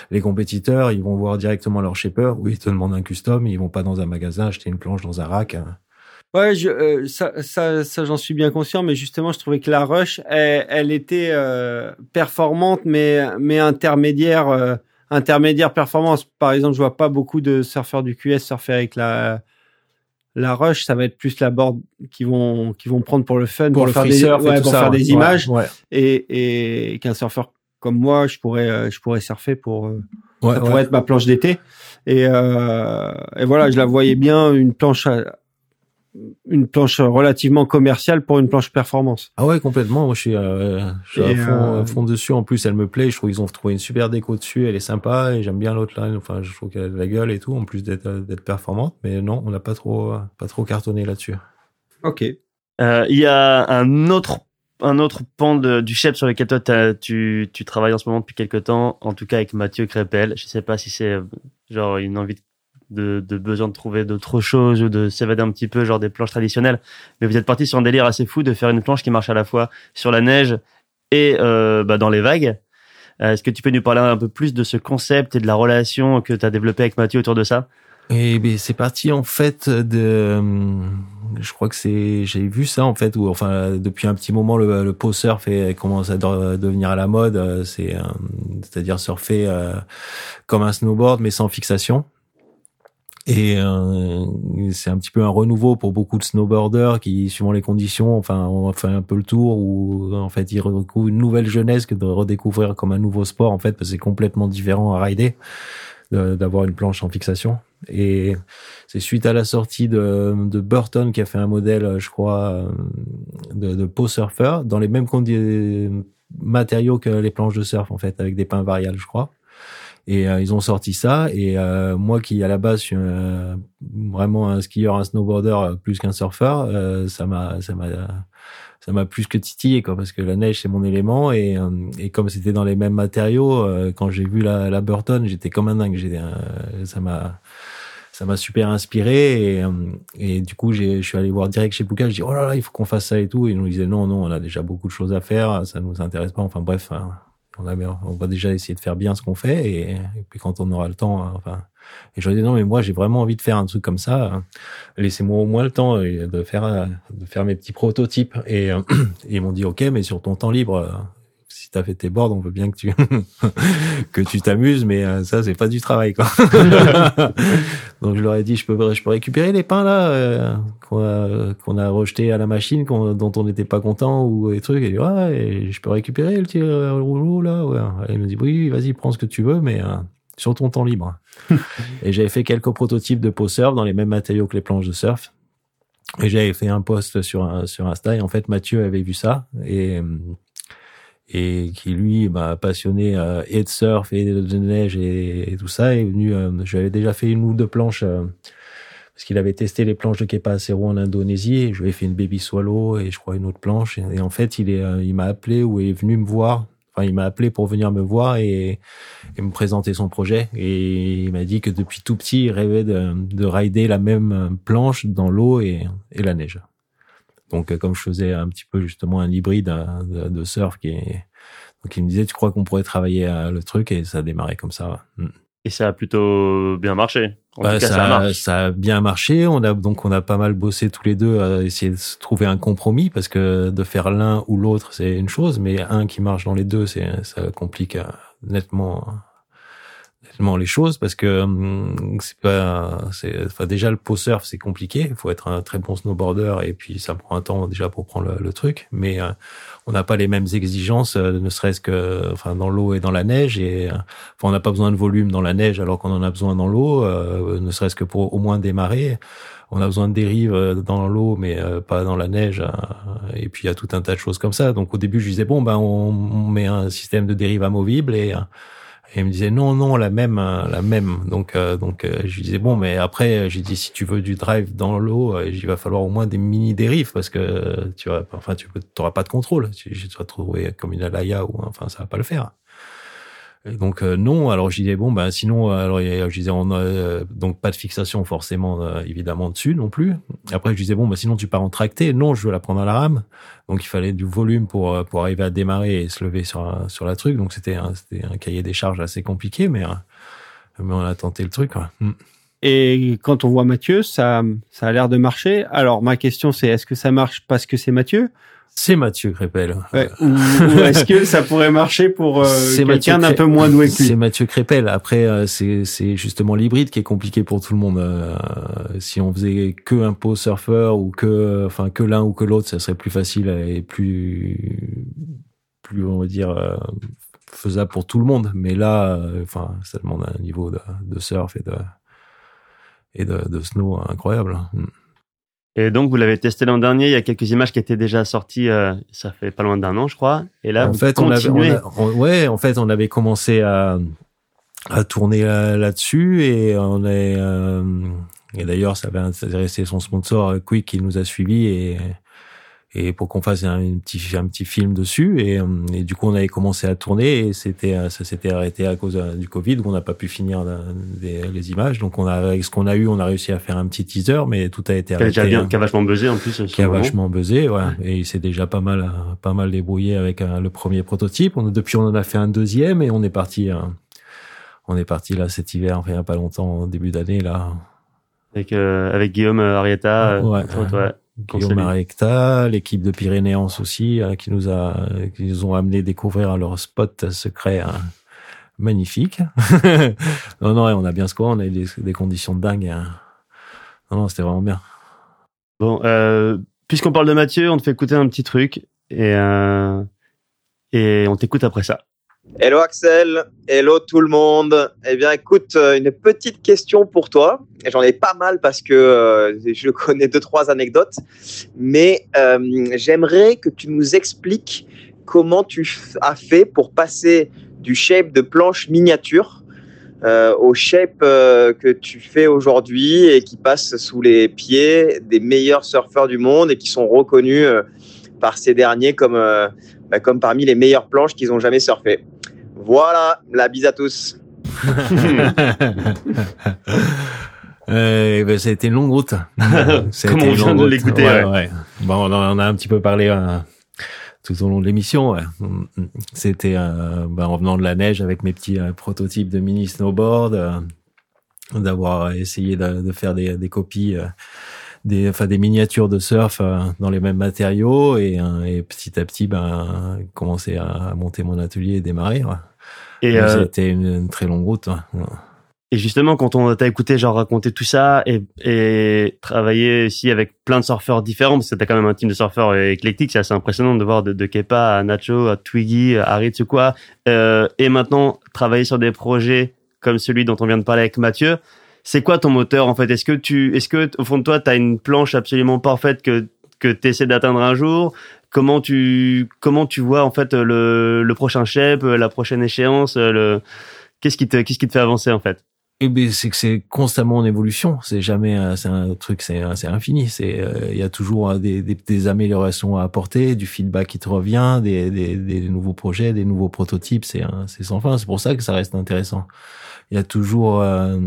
les compétiteurs, ils vont voir directement leur shaper. Oui, ils te demandent un custom. Ils vont pas dans un magasin acheter une planche dans un rack. Hein. Ouais, je, euh, ça, ça, ça j'en suis bien conscient, mais justement, je trouvais que la rush, elle, elle était euh, performante, mais mais intermédiaire, euh, intermédiaire performance. Par exemple, je vois pas beaucoup de surfeurs du QS surfer avec la la rush. Ça va être plus la board qui vont qui vont prendre pour le fun, pour, faire des, ouais, pour faire des images, ouais. et et qu'un surfeur comme moi, je pourrais je pourrais surfer pour ouais, pour être ma planche d'été. Et, et voilà, je la voyais bien une planche une planche relativement commerciale pour une planche performance. Ah ouais, complètement. Moi, je suis, euh, je suis à, fond, dessus. En plus, elle me plaît. Je trouve qu'ils ont trouvé une super déco dessus. Elle est sympa et j'aime bien l'autre line. Enfin, je trouve qu'elle a de la gueule et tout, en plus d'être d'être performante. Mais non, on n'a pas trop pas trop cartonné là-dessus. Ok. Euh, il y a un autre un autre pan de, du chef sur lequel toi tu, tu travailles en ce moment depuis quelques temps, en tout cas avec Mathieu Crépel. Je sais pas si c'est genre une envie de de, de besoin de trouver d'autres choses ou de s'évader un petit peu, genre des planches traditionnelles. Mais vous êtes parti sur un délire assez fou de faire une planche qui marche à la fois sur la neige et euh, bah, dans les vagues. Euh, est-ce que tu peux nous parler un peu plus de ce concept et de la relation que tu as développé avec Mathieu autour de ça? Et ben c'est parti en fait de, je crois que c'est, j'ai vu ça en fait où enfin depuis un petit moment le, le pose surf commence à devenir à la mode, euh, c'est c'est-à-dire surfer comme un snowboard mais sans fixation. Et euh, c'est un petit peu un renouveau pour beaucoup de snowboarders qui, suivant les conditions, enfin, on fait un peu le tour où en fait ils redécouvrent une nouvelle jeunesse que de redécouvrir comme un nouveau sport en fait, parce que c'est complètement différent à rider d'avoir une planche en fixation. Et c'est suite à la sortie de, Burton qui a fait un modèle, je crois, de, de Post Surfer dans les mêmes matériaux que les planches de surf en fait, avec des pins variables, je crois. Et euh, ils ont sorti ça. Et euh, moi qui à la base suis euh, vraiment un skieur, un snowboarder plus qu'un surfeur, ça m'a ça m'a ça m'a plus que titillé quoi parce que la neige c'est mon élément. Et, et comme c'était dans les mêmes matériaux quand j'ai vu la, la Burton j'étais comme un dingue. J'ai ça m'a ça m'a super inspiré. Et, et du coup je suis allé voir direct chez Puka. Je dis oh là là il faut qu'on fasse ça et tout. Et ils nous disaient non non on a déjà beaucoup de choses à faire. Ça nous intéresse pas. Enfin bref hein on, va déjà essayer de faire bien ce qu'on fait et, puis quand on aura le temps, euh, enfin. Et je dit non mais moi j'ai vraiment envie de faire un truc comme ça. Hein. Laissez-moi au moins le temps euh, de faire euh, de faire mes petits prototypes et, ils m'ont dit ok mais sur ton temps libre t'as fait tes boards, on veut bien que tu que tu t'amuses, mais euh, ça c'est pas du travail quoi. Donc je leur ai dit je peux je peux récupérer les pains là euh, qu'on a qu'on a rejeté à la machine dont on n'était pas content ou des trucs et dit ouais et je peux récupérer le petit euh, rouleau là ouais. Et il me dit oui vas-y prends ce que tu veux mais sur ton temps libre. et j'avais fait quelques prototypes de post surf dans les mêmes matériaux que les planches de surf. Et j'avais fait un post sur sur Insta et en fait Mathieu avait vu ça et et qui lui m'a passionné euh, et de surf et de neige et, tout ça est venu euh, j'avais déjà fait une ou deux planches euh, parce qu'il avait testé les planches de Kepa Acero en Indonésie et je lui ai fait une baby swallow et je crois une autre planche et, en fait il est il m'a appelé ou est venu me voir enfin il m'a appelé pour venir me voir et, et, me présenter son projet et il m'a dit que depuis tout petit il rêvait de, de rider la même planche dans l'eau et, et la neige donc, euh, comme je faisais un petit peu justement un hybride hein, de, surf, qui est... donc il me disait, tu crois qu'on pourrait travailler euh, le truc? Et ça a démarré comme ça. Mm. Et ça a plutôt bien marché. En bah, tout cas, ça, ça, a bien marché. On a donc on a pas mal bossé tous les deux à essayer de trouver un compromis parce que de faire l'un ou l'autre c'est une chose, mais un qui marche dans les deux, c'est ça complique euh, les choses parce que hum, c'est pas c'est enfin déjà le post surf c'est compliqué. Il faut être un très bon snowboarder et puis ça prend un temps déjà pour prendre le, truc. Mais euh, on n'a pas les mêmes exigences euh, ne serait-ce que enfin dans l'eau et dans la neige et euh, enfin on n'a pas besoin de volume dans la neige alors qu'on en a besoin dans l'eau ne serait-ce que pour au moins démarrer. On a besoin de dérive dans l'eau mais pas dans la neige et puis il y a tout un tas de choses comme ça. Donc au début je disais bon ben on met un système de dérive amovible et Et il me disait non, non, la même, hein, la même. Donc, euh, donc, euh, je lui disais bon, mais après, j'ai dit si tu veux du drive dans l'eau, euh, il va falloir au moins des mini dérives parce que tu vois, enfin, tu n'auras pas de contrôle. Tu, tu vas te retrouver comme une alaya ou enfin, ça va pas le faire. Donc euh, non, alors je disais bon ben sinon alors je disais on a, donc pas de fixation forcément évidemment dessus non plus. Après je disais bon ben sinon tu pars en tracté, non je veux la prendre à la rame. Donc il fallait du volume pour pour arriver à démarrer et se lever sur sur la truc. Donc c'était un, c'était un cahier des charges assez compliqué mais mais on a tenté le truc. Quoi. Et quand on voit Mathieu, ça ça a l'air de marcher. Alors ma question c'est est-ce que ça marche parce que c'est Mathieu? C'est Mathieu Crépel. Ouais. ou, est-ce que ça pourrait marcher pour euh, quelqu'un d'un peu moins doué que lui C'est Mathieu Crépel. Après, euh, c'est justement l'hybride qui est compliqué pour tout le monde. Euh, si on faisait que un pot surfeur ou que enfin que l'un ou que l'autre, ça serait plus facile et plus plus on va dire euh, faisable pour tout le monde. Mais là, enfin, ça demande un niveau de, de surf et de et de, de snow incroyable. Et donc, vous l'avez testé l'an dernier. Il y a quelques images qui étaient déjà sorties. Euh, ça fait pas loin d'un an, je crois. Et là, en vous fait, continuez. On avait, ouais, en fait, on avait commencé à, à tourner là-dessus et on est. Euh, et d'ailleurs, ça avait intéressé son sponsor Quick qui nous a suivis et et pour qu'on fasse un, petit un petit film dessus. Et, euh, et, du coup on avait commencé à tourner et c'était euh, ça s'était arrêté à cause euh, du Covid où on n'a pas pu finir les, les, images. Donc on a avec ce qu'on a eu on a réussi à faire un petit teaser mais tout a été arrêté qui a, bien, qui a vachement buzzé en plus qui a vachement buzzé ouais, et il s'est déjà pas mal pas mal débrouillé avec le premier prototype. On, depuis on en a fait un deuxième et on est parti on est parti là cet hiver enfin il y a pas longtemps début d'année là. Avec avec Guillaume Arietta ouais, ouais. Guillaume Marecta, l'équipe de Pyrénéance aussi, hein, qui nous a, qui nous ont amené découvrir leur spot secret hein, magnifique. non, non, on a bien score, on a eu des, des conditions de dingue. Hein. Non, non, c'était vraiment bien. Bon, euh, puisqu'on parle de Mathieu, on te fait écouter un petit truc et euh, et on t'écoute après ça. Hello Axel, hello tout le monde. Eh bien écoute, euh, une petite question pour toi. J'en ai pas mal parce que euh, je connais deux trois anecdotes, mais euh, j'aimerais que tu nous expliques comment tu as fait pour passer du shape de planche miniature au shape que tu fais aujourd'hui et qui passe sous les pieds des meilleurs surfeurs du monde et qui sont reconnus par ces derniers comme bah, comme parmi les meilleures planches qu'ils ont jamais surfé. Voilà, la bise à tous. euh, ben, ça a été une longue route. Comme on vient de l'écouter. Ouais, ouais. Bon, on en a un petit peu parlé euh, tout au long de l'émission. Ouais. C'était euh, ben, en venant de la neige avec mes petits euh, prototypes de mini snowboard, d'avoir essayé de, de, faire des, des copies des, enfin des miniatures de surf dans les mêmes matériaux et, et petit à petit, ben, commencer à monter mon atelier et démarrer. Ouais. Et euh, c'était une, une, très longue route. Ouais. Et justement, quand on t'a écouté genre raconter tout ça et, et travailler ici avec plein de surfeurs différents, parce que t'as quand même un team de surfeurs éclectique, c'est assez impressionnant de voir de, de Kepa à Nacho, à Twiggy, à quoi, euh, et maintenant travailler sur des projets comme celui dont on vient de parler avec Mathieu c'est quoi ton moteur en fait? Est-ce que tu, est-ce que au fond de toi, tu as une planche absolument parfaite que que tu essaies d'atteindre un jour? Comment tu comment tu vois en fait le, le prochain shape, la prochaine échéance le qu'est-ce qui te qu'est-ce qui te fait avancer en fait? Eh ben, c'est que c'est constamment en évolution. C'est jamais, c'est un truc, c'est c'est infini. C'est, euh, il y a toujours des, des, des, améliorations à apporter, du feedback qui te revient, des, des, des nouveaux projets, des nouveaux prototypes. C'est c'est sans fin. C'est pour ça que ça reste intéressant. Il y a toujours euh,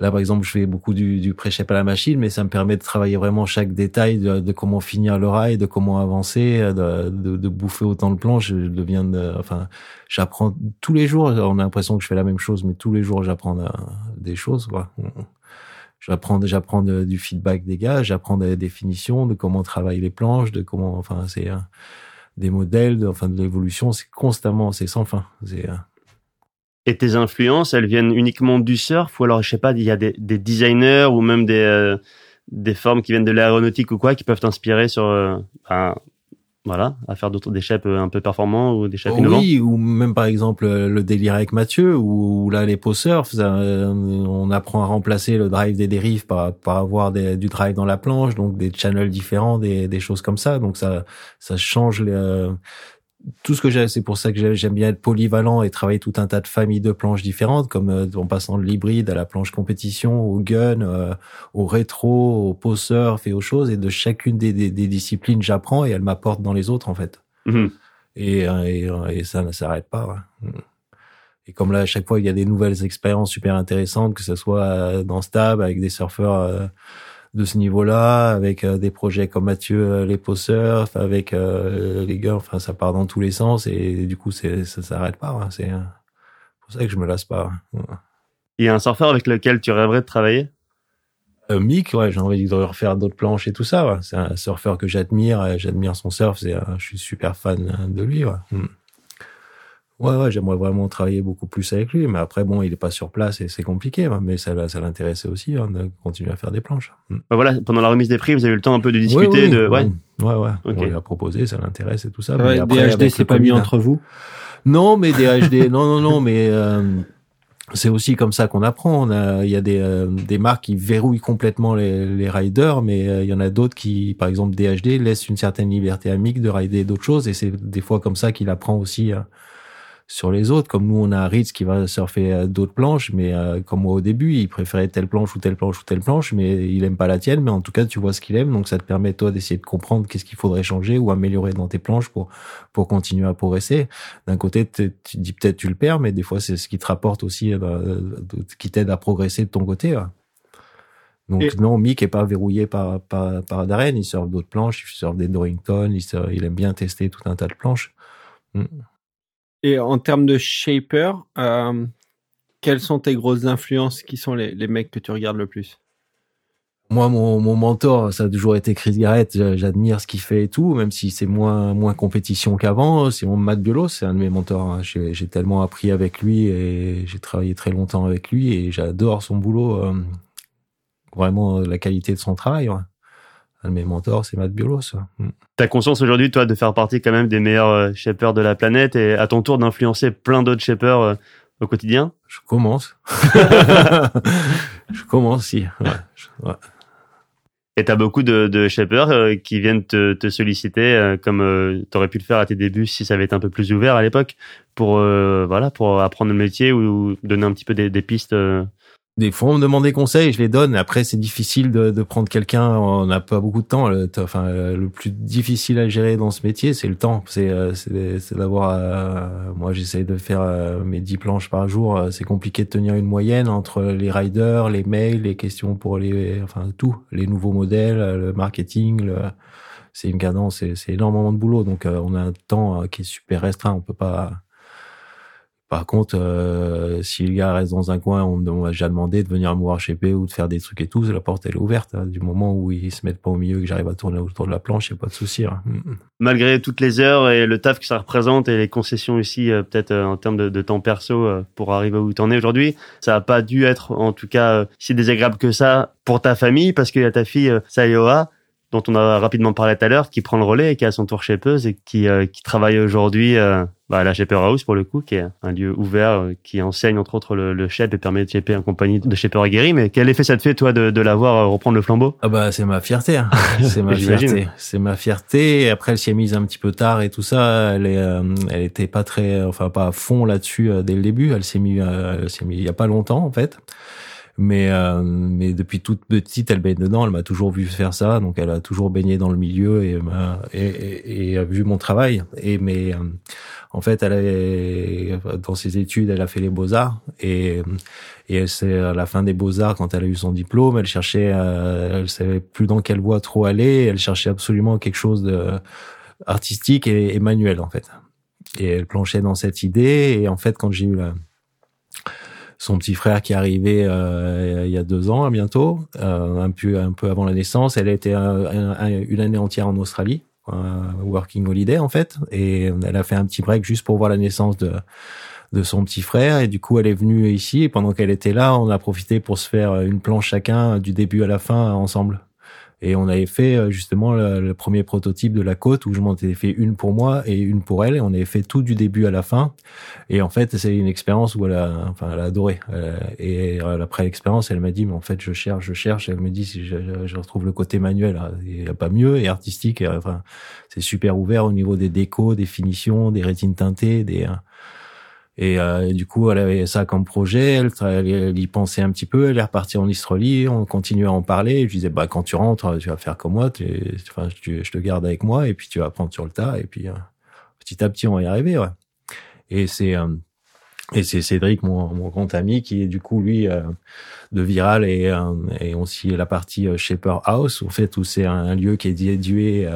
Là, par exemple, je fais beaucoup du, du pré à la machine, mais ça me permet de travailler vraiment chaque détail de, de comment finir le rail, de comment avancer, de, de, de bouffer autant de plans. Je deviens, de, enfin, j'apprends tous les jours. On a l'impression que je fais la même chose, mais tous les jours, j'apprends des choses, quoi. J'apprends, j'apprends du feedback des gars, j'apprends des définitions de comment travaillent les planches, de comment, enfin, c'est des modèles, de, enfin, de l'évolution. C'est constamment, c'est sans fin. C'est et tes influences, elles viennent uniquement du surf ou alors, je sais pas, il y a des, des designers ou même des, euh, des formes qui viennent de l'aéronautique ou quoi qui peuvent t'inspirer sur, euh, voilà, à faire d'autres des shapes un peu performants ou des shapes oh, innovants. Oui, ou même par exemple le délire avec Mathieu, où, là les post surf, euh, on apprend à remplacer le drive des dérives par, par avoir des, du drive dans la planche, donc des channels différents, des, des choses comme ça. Donc ça, ça change les, tout ce que j'ai, c'est pour ça que j'aime bien être polyvalent et travailler tout un tas de familles de planches différentes, comme euh, en passant de l'hybride à la planche compétition, au gun, euh, au rétro, au pose surf et aux choses. Et de chacune des, des, des disciplines, j'apprends et elle m'apporte dans les autres en fait. Mhm. Et, et, et, ça ne s'arrête pas. Ouais. Et comme là, à chaque fois, il y a des nouvelles expériences super intéressantes, que ce soit dans Stab avec des surfeurs de ce niveau-là, avec euh, des projets comme Mathieu euh, les Surf, avec euh, les gars, enfin ça part dans tous les sens et du coup c'est ça s'arrête pas. Hein, c'est pour ça que je me lasse pas. Il y a un surfeur avec lequel tu rêverais de travailler? Euh, Mick, ouais, j'ai envie de refaire d'autres planches et tout ça. Ouais. C'est un surfeur que j'admire, j'admire son surf, c'est, je suis super fan de lui. Ouais. Hmm. Ouais, ouais, j'aimerais vraiment travailler beaucoup plus avec lui. Mais après, bon, il est pas sur place et c'est compliqué. Hein, mais ça, ça l'intéressait aussi hein, de continuer à faire des planches. Mm. Bah voilà, pendant la remise des prix, vous avez eu le temps un peu de discuter. Oui, de... Ouais, ouais, ouais. Okay. On lui a proposé, ça l'intéresse et tout ça. Ouais, mais après, DHD, c'est pas mis entre vous? Non, mais DHD, non, non, non, mais euh, c'est aussi comme ça qu'on apprend. On a, il y a des, euh, des marques qui verrouillent complètement les, les riders, mais euh, il y en a d'autres qui, par exemple, DHD laisse une certaine liberté à Mick de rider d'autres choses, et c'est des fois comme ça qu'il apprend aussi sur les autres. Comme nous, on a Ritz qui va surfer d'autres planches, mais euh, comme moi au début, il préférait telle planche ou telle planche ou telle planche, mais il aime pas la tienne. Mais en tout cas, tu vois ce qu'il aime, donc ça te permet toi d'essayer de comprendre qu'est-ce qu'il faudrait changer ou améliorer dans tes planches pour pour continuer à progresser. D'un côté, tu dis peut-être tu le perds, mais des fois c'est ce qui te rapporte aussi, euh, qui t'aide à progresser de ton côté. Donc non, Mick est pas verrouillé par par, par Darren, il surfe d'autres planches, il surfe des Dorrington, il, il aime bien tester tout un tas de planches. Mm. Et en termes de shaper, euh, quelles sont tes grosses influences? Qui sont les, les mecs que tu regardes le plus? Moi, mon, mon mentor, ça a toujours été Chris Garrett. J'admire ce qu'il fait et tout, même si c'est moins moins compétition qu'avant. C'est mon Matt Biolo, c'est un de mes mentors. Hein. J'ai tellement appris avec lui et j'ai travaillé très longtemps avec lui et j'adore son boulot. Euh, vraiment la qualité de son travail. Un de mes mentors, c'est Matt Biolos. Mm. T'as conscience aujourd'hui, toi, de faire partie quand même des meilleurs euh, shapers de la planète et à ton tour d'influencer plein d'autres shapers euh, au quotidien? Je commence. je commence, si. Ouais. ouais. Et t'as beaucoup de, de shapers euh, qui viennent te, te solliciter, euh, comme euh, t'aurais pu le faire à tes débuts si ça avait été un peu plus ouvert à l'époque, pour voilà, pour apprendre le métier ou, donner un petit peu des, des pistes des fois, on me demande des conseils, je les donne. Après, c'est difficile de, de prendre quelqu'un. On n'a pas beaucoup de temps. Le, enfin, le plus difficile à gérer dans ce métier, c'est le temps. C'est, euh, d'avoir. Euh, moi, j'essaye de faire euh, mes 10 planches par jour. C'est compliqué de tenir une moyenne entre les riders, les mails, les questions pour les, enfin tout, les nouveaux modèles, le marketing. Le, c'est une cadence. C'est, énormément de boulot. Donc, on a un temps qui est super restreint. On peut pas par contre, euh, si le gars reste dans un coin, on, on va déjà demander de venir me voir chez P ou de faire des trucs et tout. La porte elle est ouverte. Hein. Du moment où ils se mettent pas au milieu, que j'arrive à tourner autour de la planche, y a pas de souci. Hein. Mm, mm. Malgré toutes les heures et le taf que ça représente et les concessions aussi, euh, peut-être euh, en termes de, temps perso euh, pour arriver où tu en es aujourd'hui, ça a pas dû être en tout cas si désagréable que ça pour ta famille parce qu'il y a ta fille Sayoa dont on a rapidement parlé tout à l'heure, qui prend le relais et qui a son tour shapeuse et qui, qui travaille aujourd'hui bah, la Shaper House pour le coup, qui est un lieu ouvert euh, qui enseigne entre autres le, le et permet de shaper en compagnie de Shaper aguerri. Mais quel effet ça te fait toi de, de l'avoir euh, reprendre le flambeau? Ah bah c'est ma fierté, hein. c'est ma fierté, c'est ma fierté. Après elle s'y est mise un petit peu tard et tout ça. Elle est, euh, elle était pas très, enfin pas à fond là-dessus dès le début. Elle s'est mise, elle s'est mise il y a pas longtemps en fait mais euh, mais depuis toute petite elle baigne dedans. Elle m'a toujours vu faire ça. Donc elle a toujours baigné dans le milieu et et, et, et a vu mon travail. Et mais euh, en fait elle avait, dans ses études elle a fait les beaux arts et et c'est à la fin des beaux arts quand elle a eu son diplôme elle cherchait euh, elle savait plus dans quelle voie trop aller. Elle cherchait absolument quelque chose de artistique et, et manuel en fait. Et elle planchait dans cette idée. Et en fait quand j'ai eu la son petit frère qui est arrivé euh, il y a deux ans bientôt, euh, un peu un peu avant la naissance. Elle a été une année entière en Australie, working holiday en fait, et elle a fait un petit break juste pour voir la naissance de de son petit frère. Et du coup elle est venue ici. Et pendant qu'elle était là on a profité pour se faire une planche chacun du début à la fin ensemble Et on avait fait euh, justement le, premier prototype de la côte où je m'en étais fait une pour moi et une pour elle. Et on avait fait tout du début à la fin. Et en fait, c'est une expérience où elle a, enfin, elle a adoré. Euh, et après l'expérience, elle m'a dit, mais en fait, je cherche, je cherche. elle me dit, si je, je, retrouve le côté manuel, hein, il n'y a pas mieux et artistique. enfin, c'est super ouvert au niveau des décos, des finitions, des rétines teintées, des et euh, du coup, elle avait ça comme projet, elle, elle, y pensait un petit peu, elle est repartie en Australie, on continuait à en parler. je disais, bah quand tu rentres, tu vas faire comme moi, tu, enfin, je te garde avec moi et puis tu vas apprendre sur le tas et puis euh, petit à petit on va y arriver. Ouais. Et c'est euh, et c'est Cédric, mon, mon grand ami, qui est du coup lui de Viral et, et aussi la partie Shaper House, en fait, où c'est un, lieu qui est dédié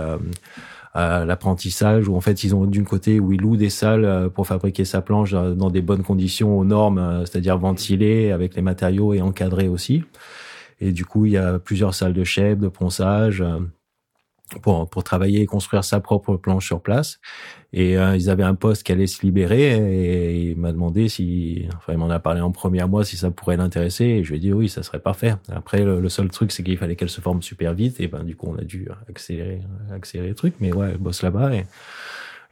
l'apprentissage où en fait ils ont d'une côté où ils louent des salles euh, pour fabriquer sa planche dans des bonnes conditions aux normes, euh, c'est-à-dire ventilées avec les matériaux et encadrées aussi. Et du coup il y a plusieurs salles de chef, de ponçage euh, pour, pour travailler et construire sa propre planche sur place. Et euh, ils avaient un poste qui allait se libérer et il m'a demandé si, enfin il m'en a parlé en premier à moi si ça pourrait l'intéresser. Et je lui ai dit oui ça serait parfait. Après le, seul truc c'est qu'il fallait qu'elle se forme super vite. Et ben du coup on a dû accélérer accélérer le truc. Mais ouais elle bosse là-bas et,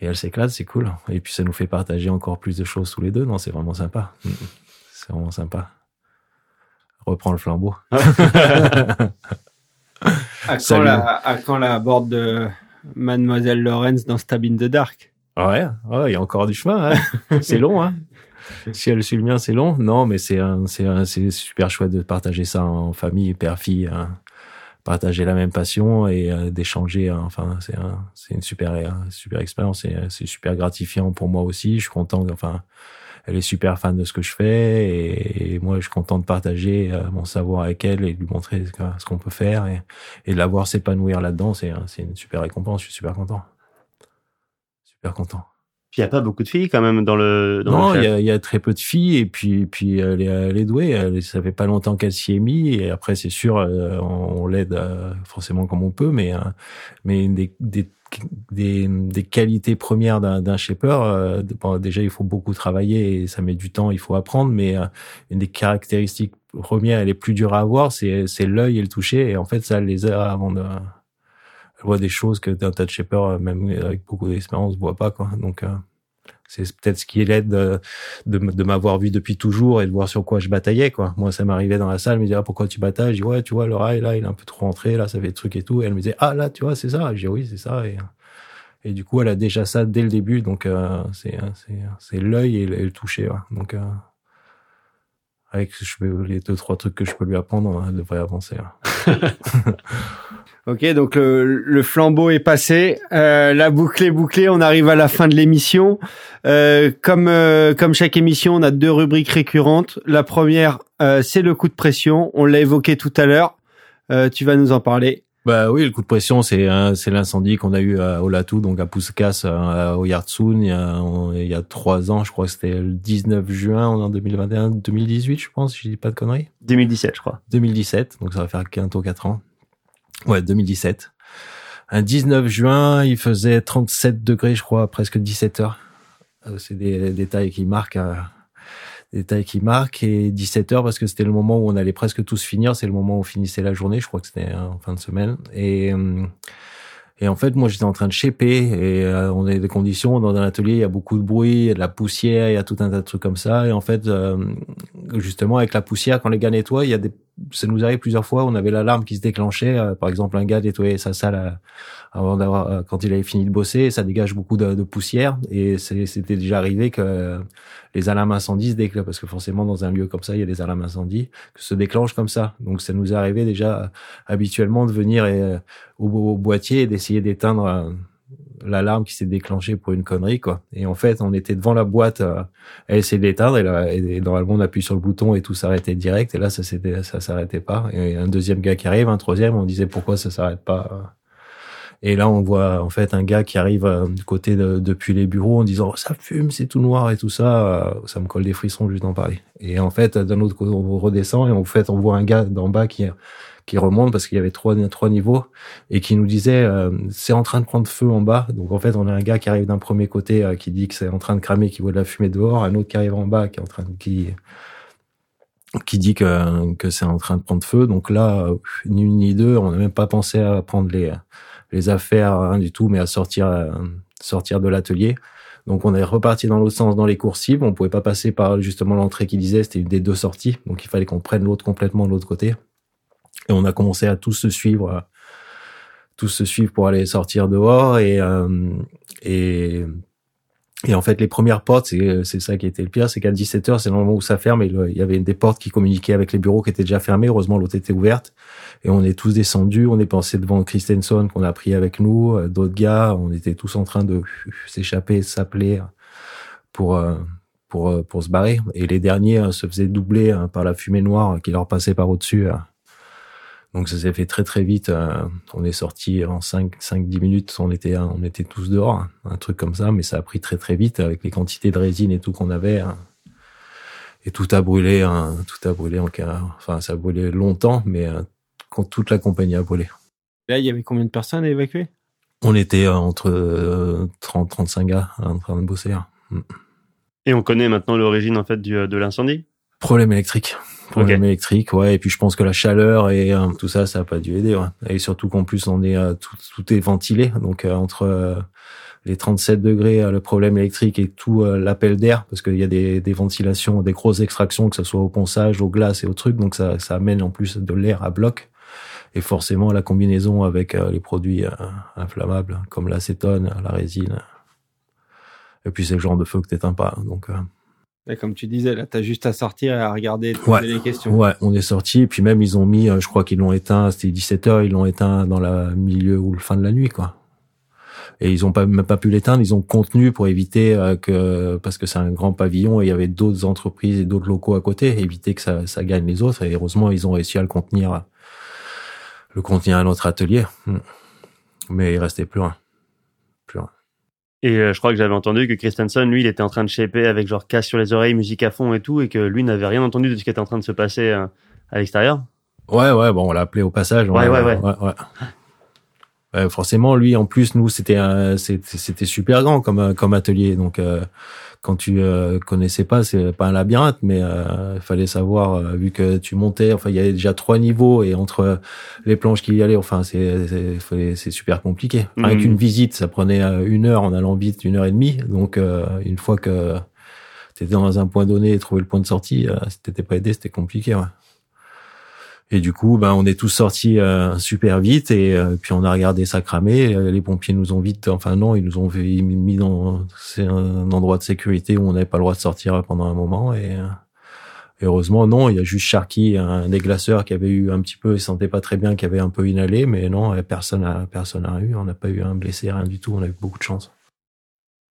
et elle s'éclate c'est cool. Et puis ça nous fait partager encore plus de choses tous les deux. Non c'est vraiment sympa. C'est vraiment sympa. Reprends le flambeau à, quand la, à quand la borde de Mademoiselle Lawrence dans Stab in the Dark? Ouais, il y a encore du chemin. Hein. c'est long, hein. Si elle suit le mien, c'est long. Non, mais c'est c'est super chouette de partager ça en famille, père-fille, hein. partager la même passion et euh, d'échanger. Hein. Enfin, c'est c'est une super super expérience et c'est super gratifiant pour moi aussi. Je suis content. Enfin, elle est super fan de ce que je fais et, moi je suis content de partager euh, mon savoir avec elle et de lui montrer ce qu'on peut faire et, et de la voir s'épanouir là-dedans c'est c'est une super récompense je suis super content. Super content. Puis il y a pas beaucoup de filles quand même dans le dans non il y a, y a, très peu de filles et puis puis elle est, elle est douée elle, ça fait pas longtemps qu'elle s'y est mise et après c'est sûr euh, on, l'aide euh, forcément comme on peut mais mais des, des des, des qualités premières d'un shaper, euh, déjà il faut beaucoup travailler et ça met du temps, il faut apprendre, mais euh, une des caractéristiques premières, elle est plus dure à avoir, c'est l'œil et le toucher, et en fait ça les a avant de elle voit des choses que un tas de shaper, même avec beaucoup d'expérience, voit pas quoi. Donc euh, c'est peut-être ce qui l'aide de, de, m'avoir vu depuis toujours et de voir sur quoi je bataillais, quoi. Moi, ça m'arrivait dans la salle, me disait, ah, pourquoi tu batailles? Je dis, ouais, tu vois, le rail, là, il est un peu trop rentré, là, ça fait des trucs et tout. Et elle me disait, ah, là, tu vois, c'est ça. Je dis, oui, c'est ça. Et, du coup, elle a déjà ça dès le début. Donc, euh, c'est, l'œil et, le toucher, Donc, euh, avec les deux, trois trucs que je peux lui apprendre, elle devrait avancer. Ok, donc le, flambeau est passé, euh, la boucle est bouclée, on arrive à la fin de l'émission. Euh, comme euh, comme chaque émission, on a deux rubriques récurrentes. La première, euh, c'est le coup de pression. On l'a évoqué tout à l'heure. tu vas nous en parler. Bah oui, le coup de pression, c'est c'est l'incendie qu'on a eu à Olatu, donc à Puskas, au Yartsun, il y a il y a trois ans, je crois que c'était le 19 juin en 2021, 2018, je pense, si je dis pas de conneries. 2017, je crois. 2017, donc ça va faire bientôt quatre ans. Ouais, 2017. Un 19 juin, il faisait 37 degrés, je crois, presque 17 heures. Euh, c'est des détails qui marquent, euh, des détails qui marquent. Et 17 heures parce que c'était le moment où on allait presque tous finir. C'est le moment où on finissait la journée. Je crois que c'était en fin de semaine. Et euh, et en fait, moi, j'étais en train de shaper et euh, on a des conditions dans un atelier, il y a beaucoup de bruit, il y a de la poussière, il y a tout un tas de trucs comme ça. Et en fait, euh, justement, avec la poussière, quand les gars nettoient, il y a des, ça nous arrive plusieurs fois, on avait l'alarme qui se déclenchait. Euh, par exemple, un gars nettoyait sa salle avant d'avoir, quand il avait fini de bosser, ça dégage beaucoup de, poussière. Et c'était déjà arrivé que les alarmes incendies se déclenchent, parce que forcément, dans un lieu comme ça, il y a des alarmes incendies, que se déclenchent comme ça. Donc, ça nous arrivé déjà habituellement de venir au, boîtier et d'essayer d'éteindre euh, l'alarme qui s'est déclenchée pour une connerie quoi. Et en fait, on était devant la boîte euh, à essayer d'éteindre et, là, et normalement on appuie sur le bouton et tout s'arrêtait direct et là ça s'arrêtait pas et un deuxième gars qui arrive, un troisième, on disait pourquoi ça s'arrête pas et là, on voit en fait un gars qui arrive euh, du côté de, depuis les bureaux en disant ça fume, c'est tout noir et tout ça. Ça me colle des frissons juste d'en parler. Et en fait, d'un autre côté, on redescend et en fait, on voit un gars d'en bas qui qui remonte parce qu'il y avait trois trois niveaux et qui nous disait euh, c'est en train de prendre feu en bas. Donc en fait, on a un gars qui arrive d'un premier côté euh, qui dit que c'est en train de cramer, qui voit de la fumée dehors, un autre qui arrive en bas qui est en train de qui qui dit que, que c'est en train de prendre feu. Donc là, ni une ni deux, on n'a même pas pensé à prendre les, les affaires, rien du tout, mais à sortir, sortir de l'atelier. Donc on est reparti dans l'autre sens dans les coursives. On pouvait pas passer par justement l'entrée qui disait, c'était une des deux sorties. Donc il fallait qu'on prenne l'autre complètement de l'autre côté. Et on a commencé à tous se suivre, tous se suivre pour aller sortir dehors et euh, et en fait, les premières portes, c'est, c'est ça qui était le pire, c'est qu'à 17h, c'est le moment où ça ferme il y avait des portes qui communiquaient avec les bureaux qui étaient déjà fermés. Heureusement, l'autre était ouverte. Et on est tous descendus, on est passé devant Christensen qu'on a pris avec nous, euh, d'autres gars, on était tous en train de s'échapper, s'appeler pour, euh, pour, euh, pour se barrer. Et les derniers se faisaient doubler hein, par la fumée noire qui leur passait par au-dessus. Donc ça s'est fait très très vite. Euh, on est sorti en 5 5 10 minutes, on était on était tous dehors, un truc comme ça, mais ça a pris très très vite avec les quantités de résine et tout qu'on avait. Hein. Et tout a brûlé, hein, tout a brûlé en cas, enfin ça a brûlé longtemps, mais euh, quand toute la compagnie a brûlé. Là, il y avait combien de personnes à évacuer? On était euh, entre 30 35 gars en train de bosser. Et on connaît maintenant l'origine en fait du, de l'incendie? Problème électrique. Problème électrique, ouais. Et puis je pense que la chaleur et euh, tout ça, ça a pas dû aider. Ouais. Et surtout qu'en plus on est euh, tout, tout est ventilé, donc euh, entre les 37 degrés, le problème électrique et tout l'appel d'air, parce qu'il y a des, des, ventilations, des grosses extractions, que ce soit au ponçage, au glace et au truc, donc ça, ça amène en plus de l'air à bloc. Et forcément la combinaison avec les produits inflammables comme l'acétone, la résine. Et puis c'est le genre de feu que t'éteins pas, donc. Et comme tu disais, là, t'as juste à sortir et à regarder ouais. les questions. Ouais, on est sorti. Et puis même, ils ont mis, euh, je crois qu'ils l'ont éteint, c'était 17 heures, ils l'ont éteint dans la milieu ou le fin de la nuit, quoi. Et ils ont pas, même pas pu l'éteindre, ils ont contenu pour éviter euh, que, parce que c'est un grand pavillon et il y avait d'autres entreprises et d'autres locaux à côté, éviter que ça, ça gagne les autres. Et heureusement, ils ont réussi à le contenir, le contenir à notre atelier. Hmm. Mais il restait plus rien. Plus rien. Et euh, je crois que j'avais entendu que Christensen, lui, il était en train de shaper avec genre casse sur les oreilles, musique à fond et tout, et que lui n'avait rien entendu de ce qui était en train de se passer euh, à l'extérieur. Ouais, ouais, bon, on l'a appelé au passage. Ouais, ouais, ouais. ouais, ouais. ouais forcément, lui, en plus, nous, c'était c'était super grand comme comme atelier, donc euh, quand tu euh, connaissais pas, c'est pas un labyrinthe, mais euh, il fallait savoir euh, vu que tu montais. Enfin, il y avait déjà trois niveaux et entre les planches qui y allaient, enfin, c'est c'est super compliqué. Avec mhm. une visite, ça prenait une heure en allant vite, une heure et demie. Donc une fois que tu étais dans un point donné et trouver le point de sortie, si t'étais pas aidé, c'était compliqué. Ouais. Et du coup, ben, on est tous sortis euh, super vite et euh, puis on a regardé ça cramer. Les pompiers nous ont vite, enfin non, ils nous ont mis dans c'est un endroit de sécurité où on n'avait pas le droit de sortir pendant un moment et, euh, heureusement non, il y a juste Sharky, un des glaceurs qui avait eu un petit peu, il sentait pas très bien, qui avait un peu inhalé, mais non, personne a personne a eu, on n'a pas eu un blessé, rien du tout, on a eu beaucoup de chance.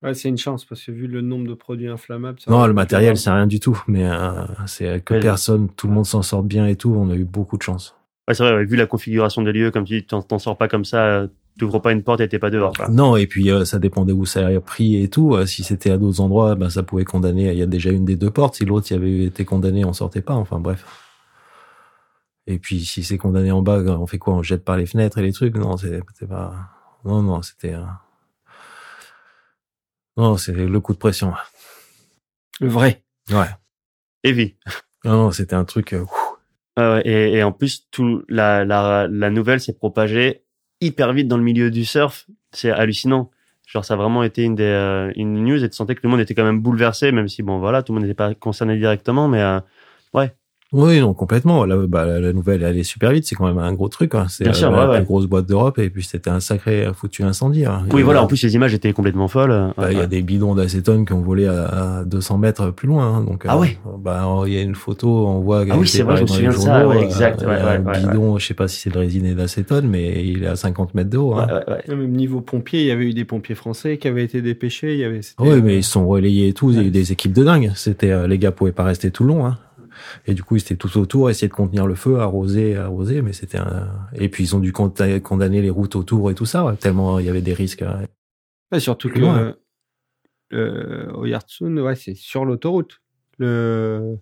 Ouais, c'est une chance parce que vu le nombre de produits inflammables. non, le matériel, c'est rien du tout, mais euh, c'est que personne, tout le monde s'en sort bien et tout. On a eu beaucoup de chance. Ouais, c'est vrai. vu la configuration des lieux, comme tu dis, t'en sors pas comme ça. Tu ouvres pas une porte et t'es pas dehors. Quoi. Non, et puis euh, ça dépendait où ça a pris et tout. Euh, si c'était à d'autres endroits, ben ça pouvait condamner. Il y a déjà une des deux portes. Si l'autre y avait été condamné, on sortait pas. Enfin bref. Et puis si c'est condamné en bas, on fait quoi On jette par les fenêtres et les trucs? Non, c'était pas. Non, non, c'était. Non, c'est le coup de pression. Le vrai. Ouais. Heavy. Non, non, c'était un truc. Euh, et, et, en plus, tout la, la, la nouvelle s'est propagée hyper vite dans le milieu du surf. C'est hallucinant. Genre, ça a vraiment été une des euh, une news et tu sentais que tout le monde était quand même bouleversé, même si bon, voilà, tout le monde n'était pas concerné directement, mais euh, ouais, oui, non, complètement. La, bah, la nouvelle, elle est super vite. C'est quand même un gros truc. Hein. C'est la, la plus grosse boîte d'Europe. Et puis, c'était un sacré foutu incendie. Hein. Oui, voilà. En plus, les images étaient complètement folles. Bah, il y a des bidons d'acétone qui ont volé à, 200 mètres plus loin. Hein. Donc, ah ouais. Euh, bah, il y a une photo. On voit. Ah oui, c'est vrai. Je me souviens de ça. Ouais, exact. Euh, un bidon. Je sais pas si c'est de résine et d'acétone, mais il est à 50 mètres de haut. Hein. Même niveau pompier, il y avait eu des pompiers français qui avaient été dépêchés. Il y avait. Oui, mais ils sont relayés et tout. Il y a eu des équipes de dingue. C'était euh, les gars pouvaient pas rester tout le long. Hein. Et du coup, ils étaient tout autour, essayer de contenir le feu, arroser, arroser, mais c'était un... Et puis, ils ont dû condamner les routes autour et tout ça, tellement il y avait des risques. Ouais, surtout que euh, au Yartsun, ouais, c'est sur l'autoroute. Le...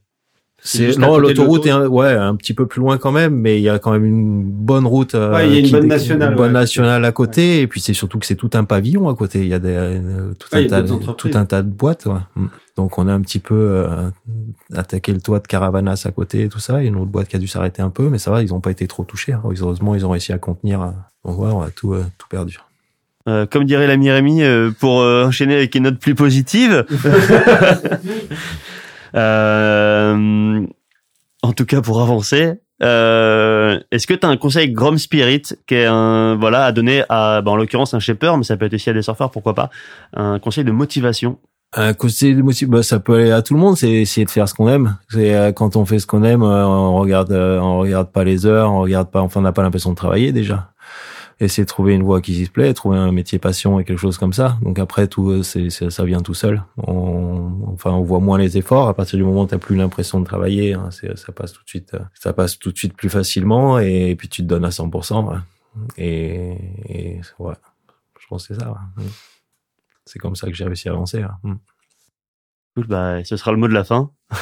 C'est non, l'autoroute est un, ouais un petit peu plus loin quand même, mais il y a quand même une bonne route. euh, Ouais, il y a une qui- bonne nationale, une bonne ouais, nationale à côté, et puis c'est surtout que c'est tout un pavillon à côté. Il y a des euh, tout un il y a tas, tout un tas de boîtes. Donc on a un petit peu euh, attaqué le toit de Caravanas à côté et tout ça. Et une autre boîte qui a dû s'arrêter un peu, mais ça va, ils ont pas été trop touchés. hein. Heureusement, ils ont réussi à contenir. euh, Donc ouais, on a tout euh, tout perdu. Euh, comme dirait l'ami Rémi, pour enchaîner avec une note plus positive. En tout cas, pour avancer, euh, est-ce que tu as un conseil Grom Spirit qui est un voilà à donner à, bah, en l'occurrence un shaper, mais ça peut être aussi à des surfeurs, pourquoi pas, un conseil de motivation. Un de motiv- bah, ça peut aller à tout le monde, c'est essayer de faire ce qu'on aime. C'est euh, quand on fait ce qu'on aime, euh, on regarde, euh, on regarde pas les heures, on regarde pas, enfin on n'a pas l'impression de travailler déjà. Essayer de trouver une voie qui s'y plaît, trouver un métier passion et quelque chose comme ça. Donc après tout, euh, c'est, ça vient tout seul. On, enfin on voit moins les efforts à partir du moment où t'as plus l'impression de travailler, hein, ça passe tout de suite, euh, ça passe tout de suite plus facilement et, puis tu te donnes à 100%. ouais. Et, et ouais, je pense que c'est ça. ouais. C'est comme ça que j'ai réussi à avancer. ouais. Mm. Cool, bah, ce sera le mot de la fin.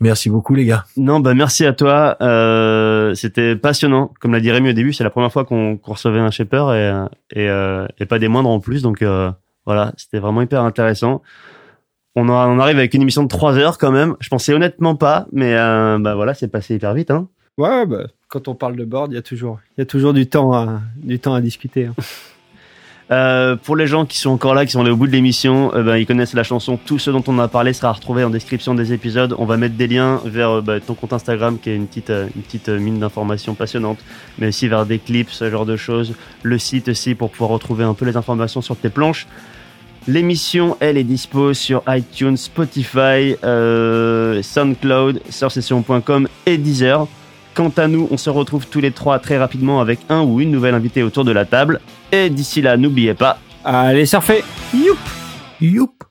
Merci beaucoup les gars. Non, bah merci à toi. Euh, C'était passionnant. Comme l'a dit Rémi au début, c'est la première fois qu'on recevait un shaper et, et, euh, et pas des moindres en plus. Donc euh, voilà, c'était vraiment hyper intéressant. On, en- on arrive avec une émission de 3 heures quand même. Je pensais honnêtement pas, mais euh, bah voilà, c'est passé hyper vite. Hein. Ouais, bah, quand on parle de board, il y a toujours, il y a toujours du temps à, du temps à discuter. hein. Euh, pour les gens qui sont encore là, qui sont allés au bout de l'émission, euh, ben, ils connaissent la chanson. Tout ce dont on a parlé sera retrouvé en description des épisodes. On va mettre des liens vers euh, bah, ton compte Instagram, qui est une petite, mine d'informations passionnante, mais aussi vers des clips, ce genre de choses. Le site aussi pour pouvoir retrouver un peu les informations sur tes planches. L'émission, elle est dispo sur iTunes, Spotify, SoundCloud, surfsession.com et Deezer. Quant à nous, on se retrouve tous les trois très rapidement avec un ou une nouvelle invitée autour de la table. Et d'ici là, n'oubliez pas, Allez surfer. Youp